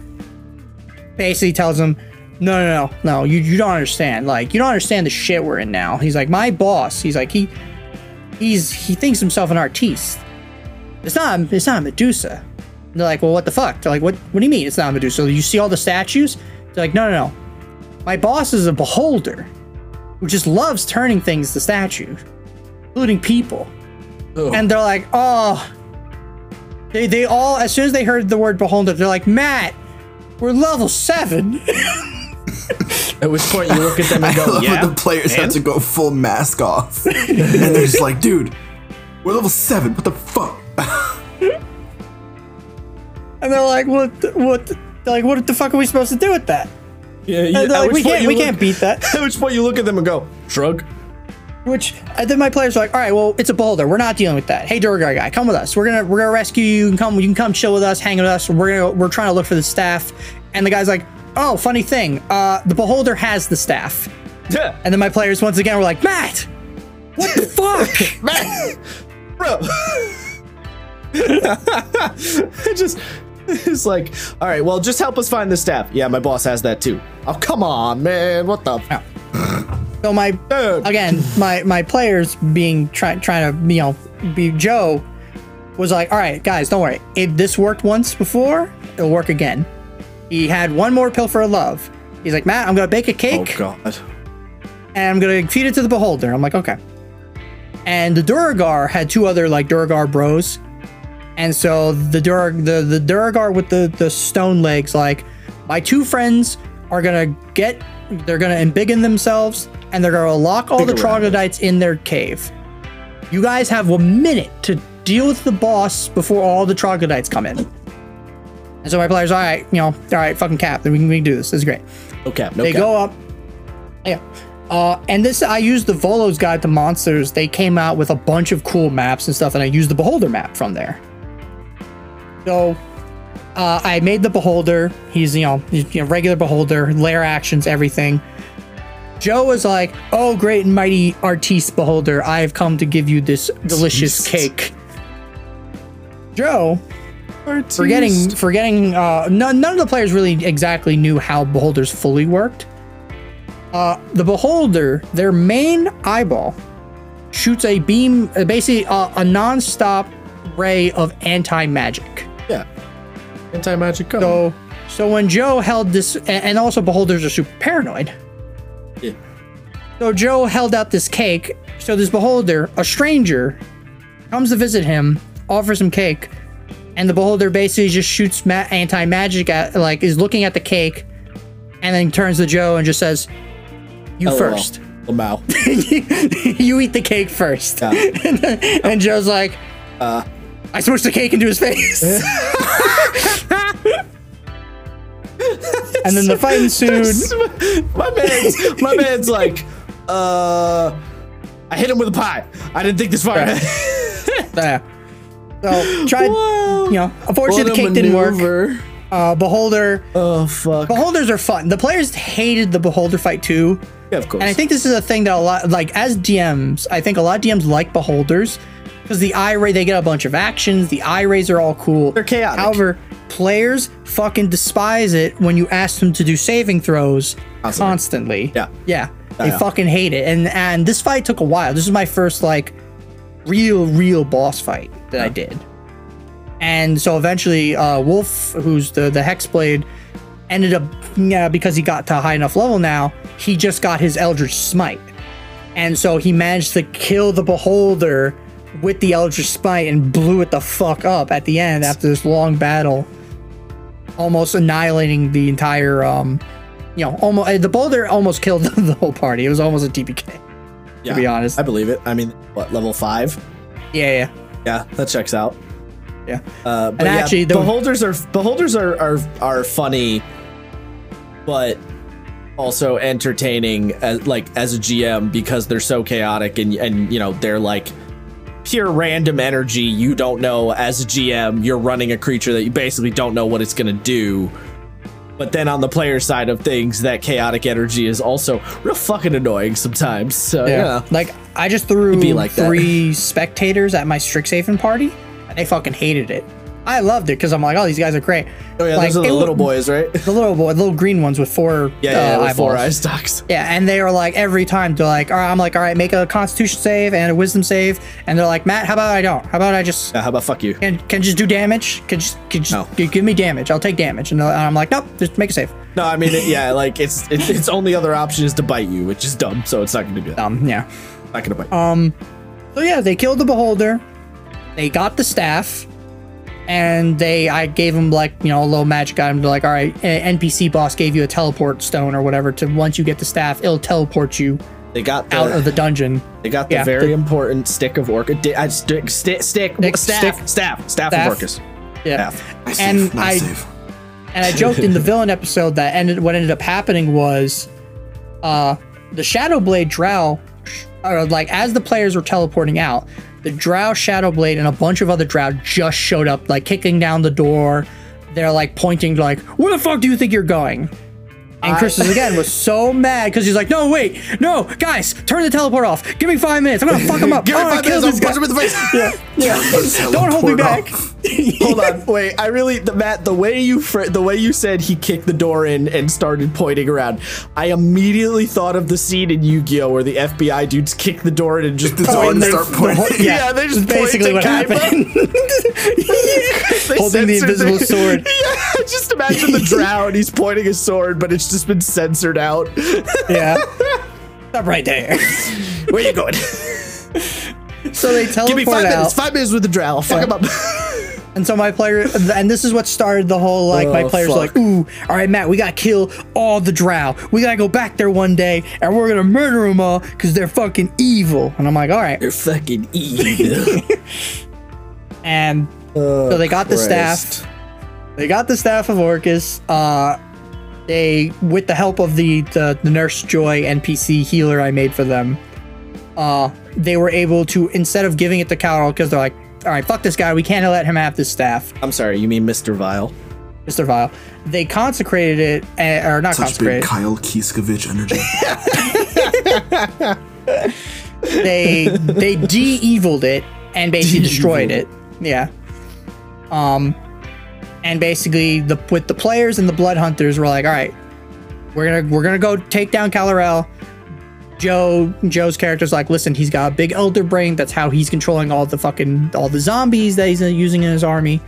basically tells them, "No, no, no, no, you you don't understand. Like you don't understand the shit we're in now." He's like, "My boss." He's like, "He he's he thinks himself an artiste. It's not it's not a Medusa." And they're like, "Well, what the fuck?" They're like, "What what do you mean it's not a Medusa? You see all the statues?" They're like, "No, no, no. My boss is a beholder who just loves turning things to statue, including people." And they're like, "Oh." They they all as soon as they heard the word beholder, they're like, "Matt, we're level seven. *laughs* At which point you look at them I and go, love "Yeah." the players have to go full mask off. and they're just like, dude, we're level seven. What the fuck? and they're like, "What? What? They're like, what the fuck are we supposed to do with that?" Yeah, yeah. And At like, which "We point can't, you we look- can't beat that." *laughs* At which point you look at them and go, shrug. Which and then my players are like, all right, well, it's a beholder. We're not dealing with that. Hey, Duergar guy, come with us. We're gonna we're gonna rescue you. You can come. You can come chill with us, hang with us. We're gonna we're trying to look for the staff. And the guy's like, oh, funny thing, uh, the beholder has the staff. Yeah. And then my players once again were like, Matt, what the *laughs* fuck? Matt, bro. *laughs* it just it's like, all right, well, just help us find the staff. Yeah, my boss has that too. Oh, come on, man. What the? F- so my Dude. again, my my players being trying trying to you know be Joe was like, all right, guys, don't worry. If this worked once before, it'll work again. He had one more pill for a love. He's like, Matt, I'm gonna bake a oh cake God. and I'm gonna feed it to the beholder. I'm like, okay. And the Duergar had two other like Duergar bros. And so the Dur the, the Duergar with the, the stone legs, like, my two friends are gonna get they're gonna embiggen themselves and they're gonna lock all the troglodytes in their cave. You guys have a minute to deal with the boss before all the troglodytes come in. And so my players, all right, you know, all right, fucking cap, then we can, we can do this. This is great No cap. No they cap. go up. Yeah. Uh, and this, I used the Volo's Guide to Monsters. They came out with a bunch of cool maps and stuff, and I used the Beholder map from there. So, uh, I made the Beholder. He's, you know, he's, you know, regular Beholder, lair actions, everything. Joe was like, "Oh, great and mighty artiste Beholder, I have come to give you this delicious Jesus. cake." Joe, forgetting forgetting uh none, none of the players really exactly knew how beholders fully worked uh the beholder their main eyeball shoots a beam uh, basically uh, a non-stop ray of anti-magic Yeah. Anti magic gun. so so when joe held this and also beholders are super paranoid Yeah. so joe held out this cake so this beholder a stranger comes to visit him offers him cake and the beholder basically just shoots ma- anti-magic at like is looking at the cake and then turns to joe and just says you LOL. first Lamau. *laughs* you eat the cake first Yeah. *laughs* and, and joe's like Uh, i smushed the cake into his face *laughs* and then the fight ensued my man's my man's like, uh I hit him with a pie. I didn't think this far. Yeah. So tried, *gasps* Whoa. you know, unfortunately the cake didn't work. Uh, Beholder, Oh fuck. Beholders are fun. The players hated the Beholder fight too. Yeah, of course. And I think this is a thing that a lot, like as DMs, I think a lot of DMs like Beholders because the eye ray, they get a bunch of actions. The eye rays are all cool. They're chaotic. However, players fucking despise it when you ask them to do saving throws Constantly. constantly. Yeah. Yeah. They yeah. fucking hate it. And and this fight took a while. This is my first like real, real boss fight that I did. And so eventually, uh, Wolf, who's the the Hexblade, ended up yeah, because he got to a high enough level now, he just got his Eldritch Smite. And so he managed to kill the Beholder with the Eldritch Smite and blew it the fuck up at the end after this long battle, almost annihilating the entire um you know, almost the beholder almost killed *laughs* the whole party. It was almost a TPK. yeah, to be honest. I believe it. I mean, what level five? Yeah, yeah, Yeah, that checks out. yeah. Uh, but And yeah, actually, the- beholders are beholders are, are are funny, but also entertaining as like as a GM because they're so chaotic and and you know they're like pure random energy. You don't know as a GM you're running a creature that you basically don't know what it's gonna do. But then on the player side of things, that chaotic energy is also real fucking annoying sometimes. So yeah, Like I just threw like that. three spectators at my Strixhaven party, and they fucking hated it. I loved it because I'm like, oh, these guys are great. oh yeah, like, those are the little boys, right? *laughs* The little boy, the little green ones with four Yeah, yeah, uh, with four eye stalks. Yeah, and they are like every time they're like, all right, I'm like, all right, make a Constitution save and a Wisdom save, and they're like, Matt, how about I don't? How about I just Yeah, how about fuck you? can can just do damage? Can just, can just No. give me damage? I'll take damage, and and I'm like, nope, just make a save. No, I mean, it, yeah, like it's, it's its only other option is to bite you, which is dumb. So it's not going to do that. Um, yeah. Not going to bite. Um, so yeah, they killed the beholder. They got the staff, and they I gave them like you know a little magic item. They're like, all right, NPC boss gave you a teleport stone or whatever. To once you get the staff, it'll teleport you they got the, out of the dungeon. they got the yeah, very the- important stick of orca. Di- uh, stick, stick, stick, Stick- staff, stick- staff, staff, staff. of Orcus. Yeah, Staff. Nice And save, nice I- save. and I joked in the *laughs* villain episode that ended. What ended up happening was, uh, the Shadow Blade Drow, or like as the players were teleporting out, the Drow Shadowblade and a bunch of other Drow just showed up, like kicking down the door. They're like pointing, like, "Where the fuck do you think you're going?" And Chris is again was so mad because he's like, "No, wait, no, guys, turn the teleport off. Give me five minutes. I'm gonna fuck him up. *laughs* Give me oh, I'm five kill minutes, this I'll punch him in the face. Yeah, yeah. *laughs* Don't hold me back." *laughs* Hold on, wait. I really, the, Matt, the way you fr- the way you said he kicked the door in and started pointing around, I immediately thought of the scene in Yu-Gi-Oh where the FBI dudes kick the door in and just The door point and their- start pointing. Yeah, Yeah, they just basically point what Kaiba. happened. Holding the invisible sword. *laughs* Yeah, just imagine the drow and he's pointing his sword, but it's just been censored out. *laughs* yeah. Stop right there. *laughs* Where you going? So they teleport Give me five out, minutes. Five minutes with the drow. I'll fuck Yeah. him up. and so my player, and this is what started the whole like my Oh, players fuck. like, ooh, all right, Matt, we gotta kill all the Drow. We gotta go back there one day, and we're gonna murder them all because they're fucking evil. And I'm like, all right, they're fucking evil. and so they got the staff. They got the staff of Orcus. Uh, they, with the help of the the, the Nurse Joy NPC healer I made for them, uh, they were able to instead of giving it to Kal because they're like, all right, fuck this guy, we can't let him have this staff, I'm sorry, you mean Mr. Vile? Mr. Vile. They consecrated it, uh, or not Such big consecrated. Kyle Kieskovich energy. *laughs* *laughs* they they de-eviled it and basically destroyed it. Yeah. Um, and basically the with the players and the blood hunters were like, all right, we're gonna we're gonna go take down Kalarel. Joe Joe's character's like, listen, he's got a big elder brain. That's how he's controlling all the fucking all the zombies that he's using in his army.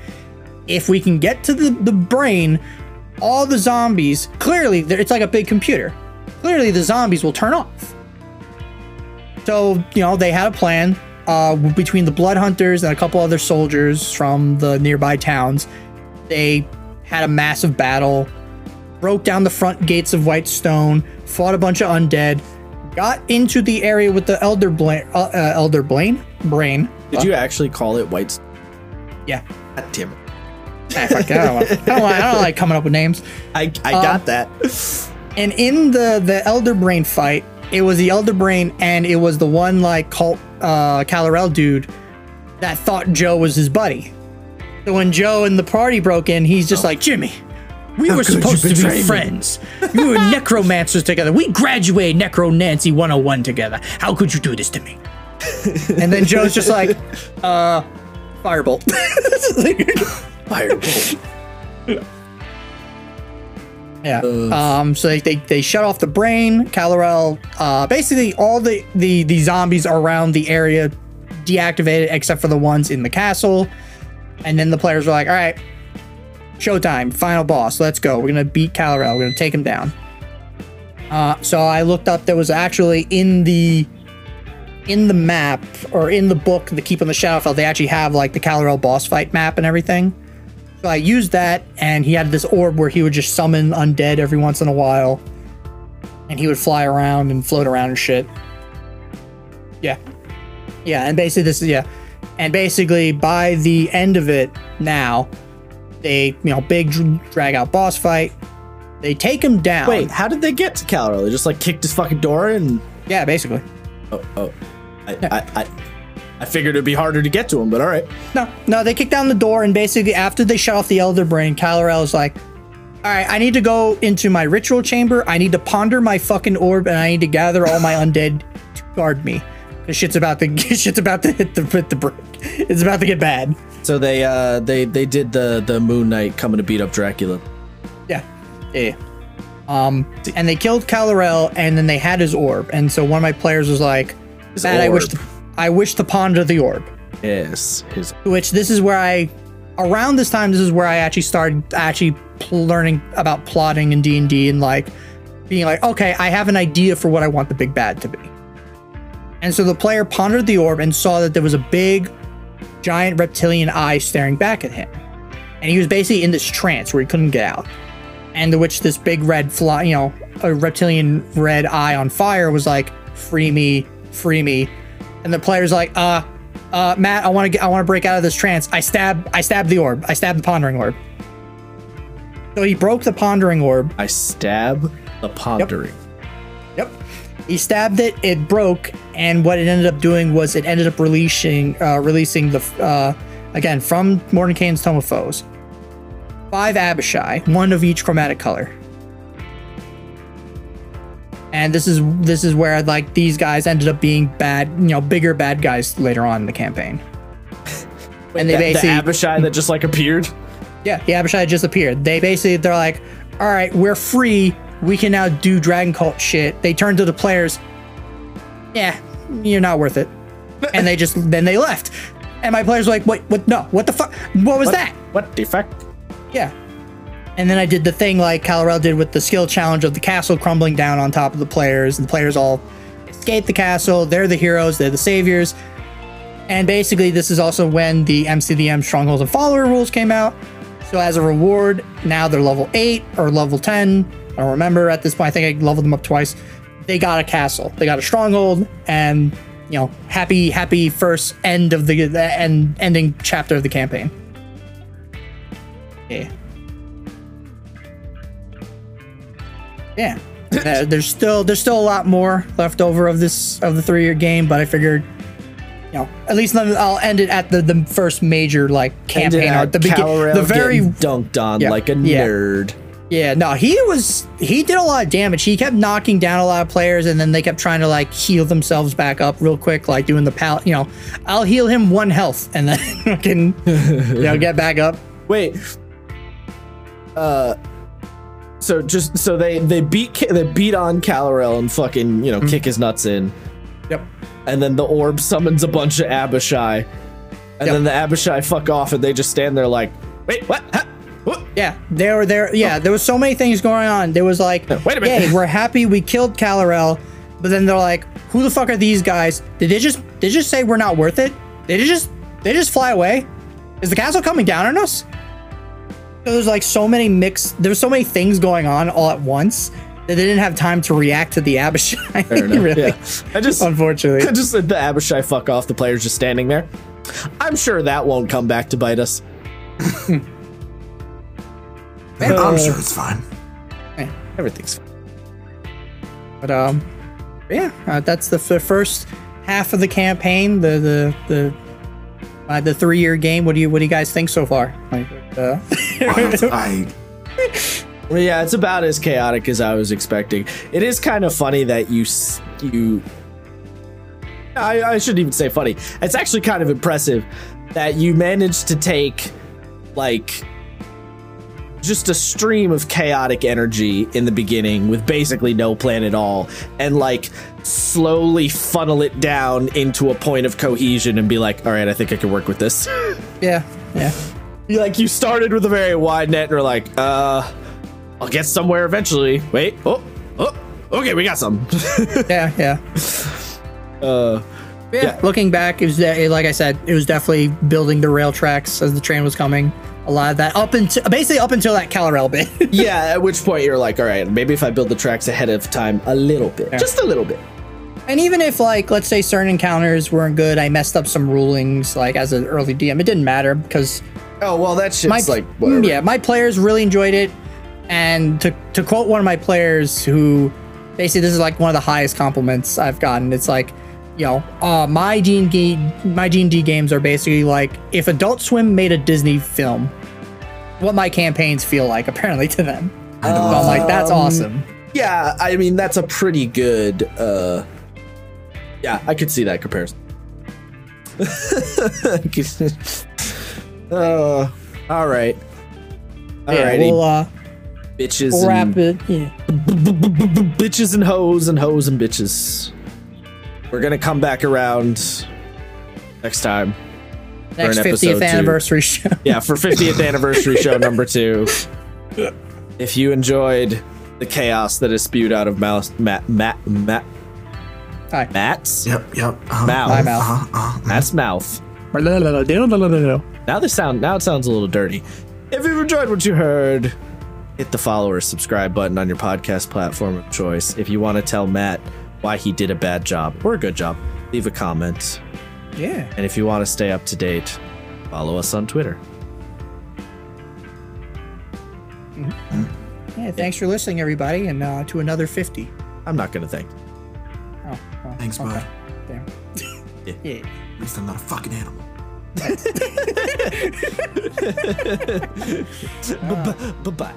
If we can get to the the brain, all the zombies clearly it's like a big computer. Clearly, the zombies will turn off. So, you know, they had a plan uh, between the Blood Hunters and a couple other soldiers from the nearby towns. They had a massive battle, broke down the front gates of Whitestone, fought a bunch of undead, got into the area with the Elder Blaine, uh, uh, Elder Blaine, Brain. Did you actually call it White? Yeah. God damn it. Ah, I don't, I don't, I don't like coming up with names. *laughs* I, I Um, got that. And in the the Elder Brain fight, it was the Elder Brain, and it was the one like cult uh, Kalarel dude that thought Joe was his buddy. So when Joe and the party broke in, he's just like Jimmy. We were supposed to be me?" friends. We were *laughs* necromancers together. We graduated Necromancy 101 together. How could you do this to me? and then Joe's just like, *laughs* uh, firebolt. *laughs* Firebolt. Yeah. Um. So they, they they shut off the brain. Kalarel. Uh. Basically, all the the the zombies around the area deactivated except for the ones in the castle. And then the players were like, "All right, showtime, final boss. Let's go. We're gonna beat Kalarel. We're gonna take him down." Uh. So I looked up. There was actually in the in the map or in the book, the Keep on the Shadowfell, they actually have like the Kalarel boss fight map and everything. So I used that, and he had this orb where he would just summon undead every once in a while, and he would fly around and float around and shit. Yeah, yeah, and basically this is yeah, and basically by the end of it now, they you know big drag out boss fight. They take him down. Wait, how did they get to Kalarel? They just like kicked his fucking door and yeah, basically. oh oh, I I, I I figured it'd be harder to get to him, but all right. No, no, they kick down the door, and basically after they shut off the Elder Brain, Kalarel is like, "All right, I need to go into my ritual chamber. I need to ponder my fucking orb, and I need to gather all my undead to guard me. Cause shit's about to *laughs* shit's about to hit the hit the brick. It's about to get bad. So they uh they they did the the Moon Knight coming to beat up Dracula. Yeah, yeah. Um, and they killed Kalarel, and then they had his orb. And so one of my players was like, His "Matt, I wish orb. I wish to ponder the orb." Yes, his which this is where I around this time this is where I actually started actually pl- learning about plotting in D&D and like being like okay I have an idea for what I want the big bad to be. And so the player pondered the orb and saw that there was a big giant reptilian eye staring back at him. And he was basically in this trance where he couldn't get out. And to which this big red fly you know a reptilian red eye on fire was like free me free me and the player's like uh uh, Matt, I want to get, I want to break out of this trance. I stab, I stab the orb. I stab the pondering orb. So he broke the pondering orb. I stab the pondering. Yep. He stabbed it. It broke, and what it ended up doing was it ended up releasing, uh, releasing the, uh, again from Mordenkainen's Tome of Foes, five Abishai, one of each chromatic color. And this is this is where like these guys ended up being bad, you know, bigger bad guys later on in the campaign. and they The- basically the Abishai that just like appeared. Yeah, the Abishai just appeared. They basically they're like, all right, we're free. We can now do Dragon Cult shit. They turn to the players. Yeah, you're not worth it. *laughs* And they just then they left. And my players were like, wait, what? No, what the fuck? What was that? What the fuck? Yeah. And then I did the thing like Kalarel did with the skill challenge of the castle crumbling down on top of the players, and the players all escape the castle. They're the heroes. They're the saviors. And basically, this is also when the MCDM Strongholds and Follower rules came out. So as a reward, now they're level 8 or level 10. I don't remember at this point. I think I leveled them up twice. They got a castle. They got a stronghold and, you know, happy, happy first end of the, the end, ending chapter of the campaign. Yeah. Yeah. Uh, there's still there's still a lot more left over of this of the three year game, but I figured, you know, at least I'll end it at the, the first major like campaign at. The begin, the very dunked on Yeah, like a yeah. nerd. yeah no he was he did a lot of damage. He kept knocking down a lot of players, and then they kept trying to like heal themselves back up real quick, like doing the pal. You know, I'll heal him one health, and then *laughs* fucking you know get back up. Wait. Uh. So just so they they beat they beat on Kalarel and fucking you know mm. kick his nuts in, Yep. and then the orb summons a bunch of Abishai, and Yep. then the Abishai fuck off and they just stand there like, wait, what? Huh? Yeah, there were there. Yeah, there was so many things going on. There was like, Wait a minute. Hey, we're happy we killed Kalarel, but then they're like, who the fuck are these guys? Did they just did they just say we're not worth it? Did they just they just fly away? Is the castle coming down on us? There was like so many mixed. there's so many things going on all at once that they didn't have time to react to the Abishai. *laughs* Fair enough. really, Yeah. I just unfortunately. I just said the Abishai fuck off. The player's just standing there. I'm sure that won't come back to bite us. *laughs* I'm sure it's fine. Everything's fine. But um, yeah, uh, that's the, f- first half of the campaign. The the the uh, the three year game. What do you what do you guys think so far? Like, uh, *laughs* I *laughs* Well, Yeah, it's about as chaotic as I was expecting. It is kind of funny that you you. I, I shouldn't even say funny. It's actually kind of impressive that you managed to take like just a stream of chaotic energy in the beginning with basically no plan at all and like slowly funnel it down into a point of cohesion and be like all right i think i can work with this *laughs* yeah, yeah, you like you started with a very wide net and are like, uh, I'll get somewhere eventually. Wait, oh, oh, okay, we got some. *laughs* yeah, yeah. uh, Yeah, Yeah. looking back, it was like I said, it was definitely building the rail tracks as the train was coming. A lot of that up until basically up until that Kalarel bit. *laughs* yeah. At which point you're like, all right, maybe if I build the tracks ahead of time a little bit, just a little bit. And even if, like, let's say certain encounters weren't good, I messed up some rulings, like as an early DM, it didn't matter because Oh well, that shit's my like whatever. yeah, my players really enjoyed it. And to to quote one of my players, who basically this is like one of the highest compliments I've gotten. It's like, you know, uh, my D and D my D and D games are basically like if Adult Swim made a Disney film, what my campaigns feel like *laughs* apparently to them. So I'm like, that's Um, awesome. Yeah, I mean that's a pretty good. uh Yeah, I could see that comparison. *laughs* uh, all right. Yeah, Alrighty, we'll uh, bitches. we'll wrap and- it. Yeah. bitches and hoes and hoes and bitches. We're gonna come back around next time. Next an 50th episode two. anniversary show. *laughs* Yeah, for 50th anniversary show number two. If you enjoyed the chaos that is spewed out of Mouse, Matt, Matt, Matt, Hi. Matt's Yep, yep. Uh, mouth, My mouth. Uh, uh, Matt's mouth. Now this sound now it sounds a little dirty. If you've enjoyed what you heard, hit the follow or subscribe button on your podcast platform of choice. If you want to tell Matt why he did a bad job or a good job, leave a comment. Yeah. And if you want to stay up to date, follow us on Twitter. Yeah. Thanks for listening, everybody, and uh, to another 50. I'm not gonna thank. Oh, well, Thanks, okay. bud. Damn. Yeah. *laughs* yeah. At least I'm not a fucking animal. 呵呵呵呵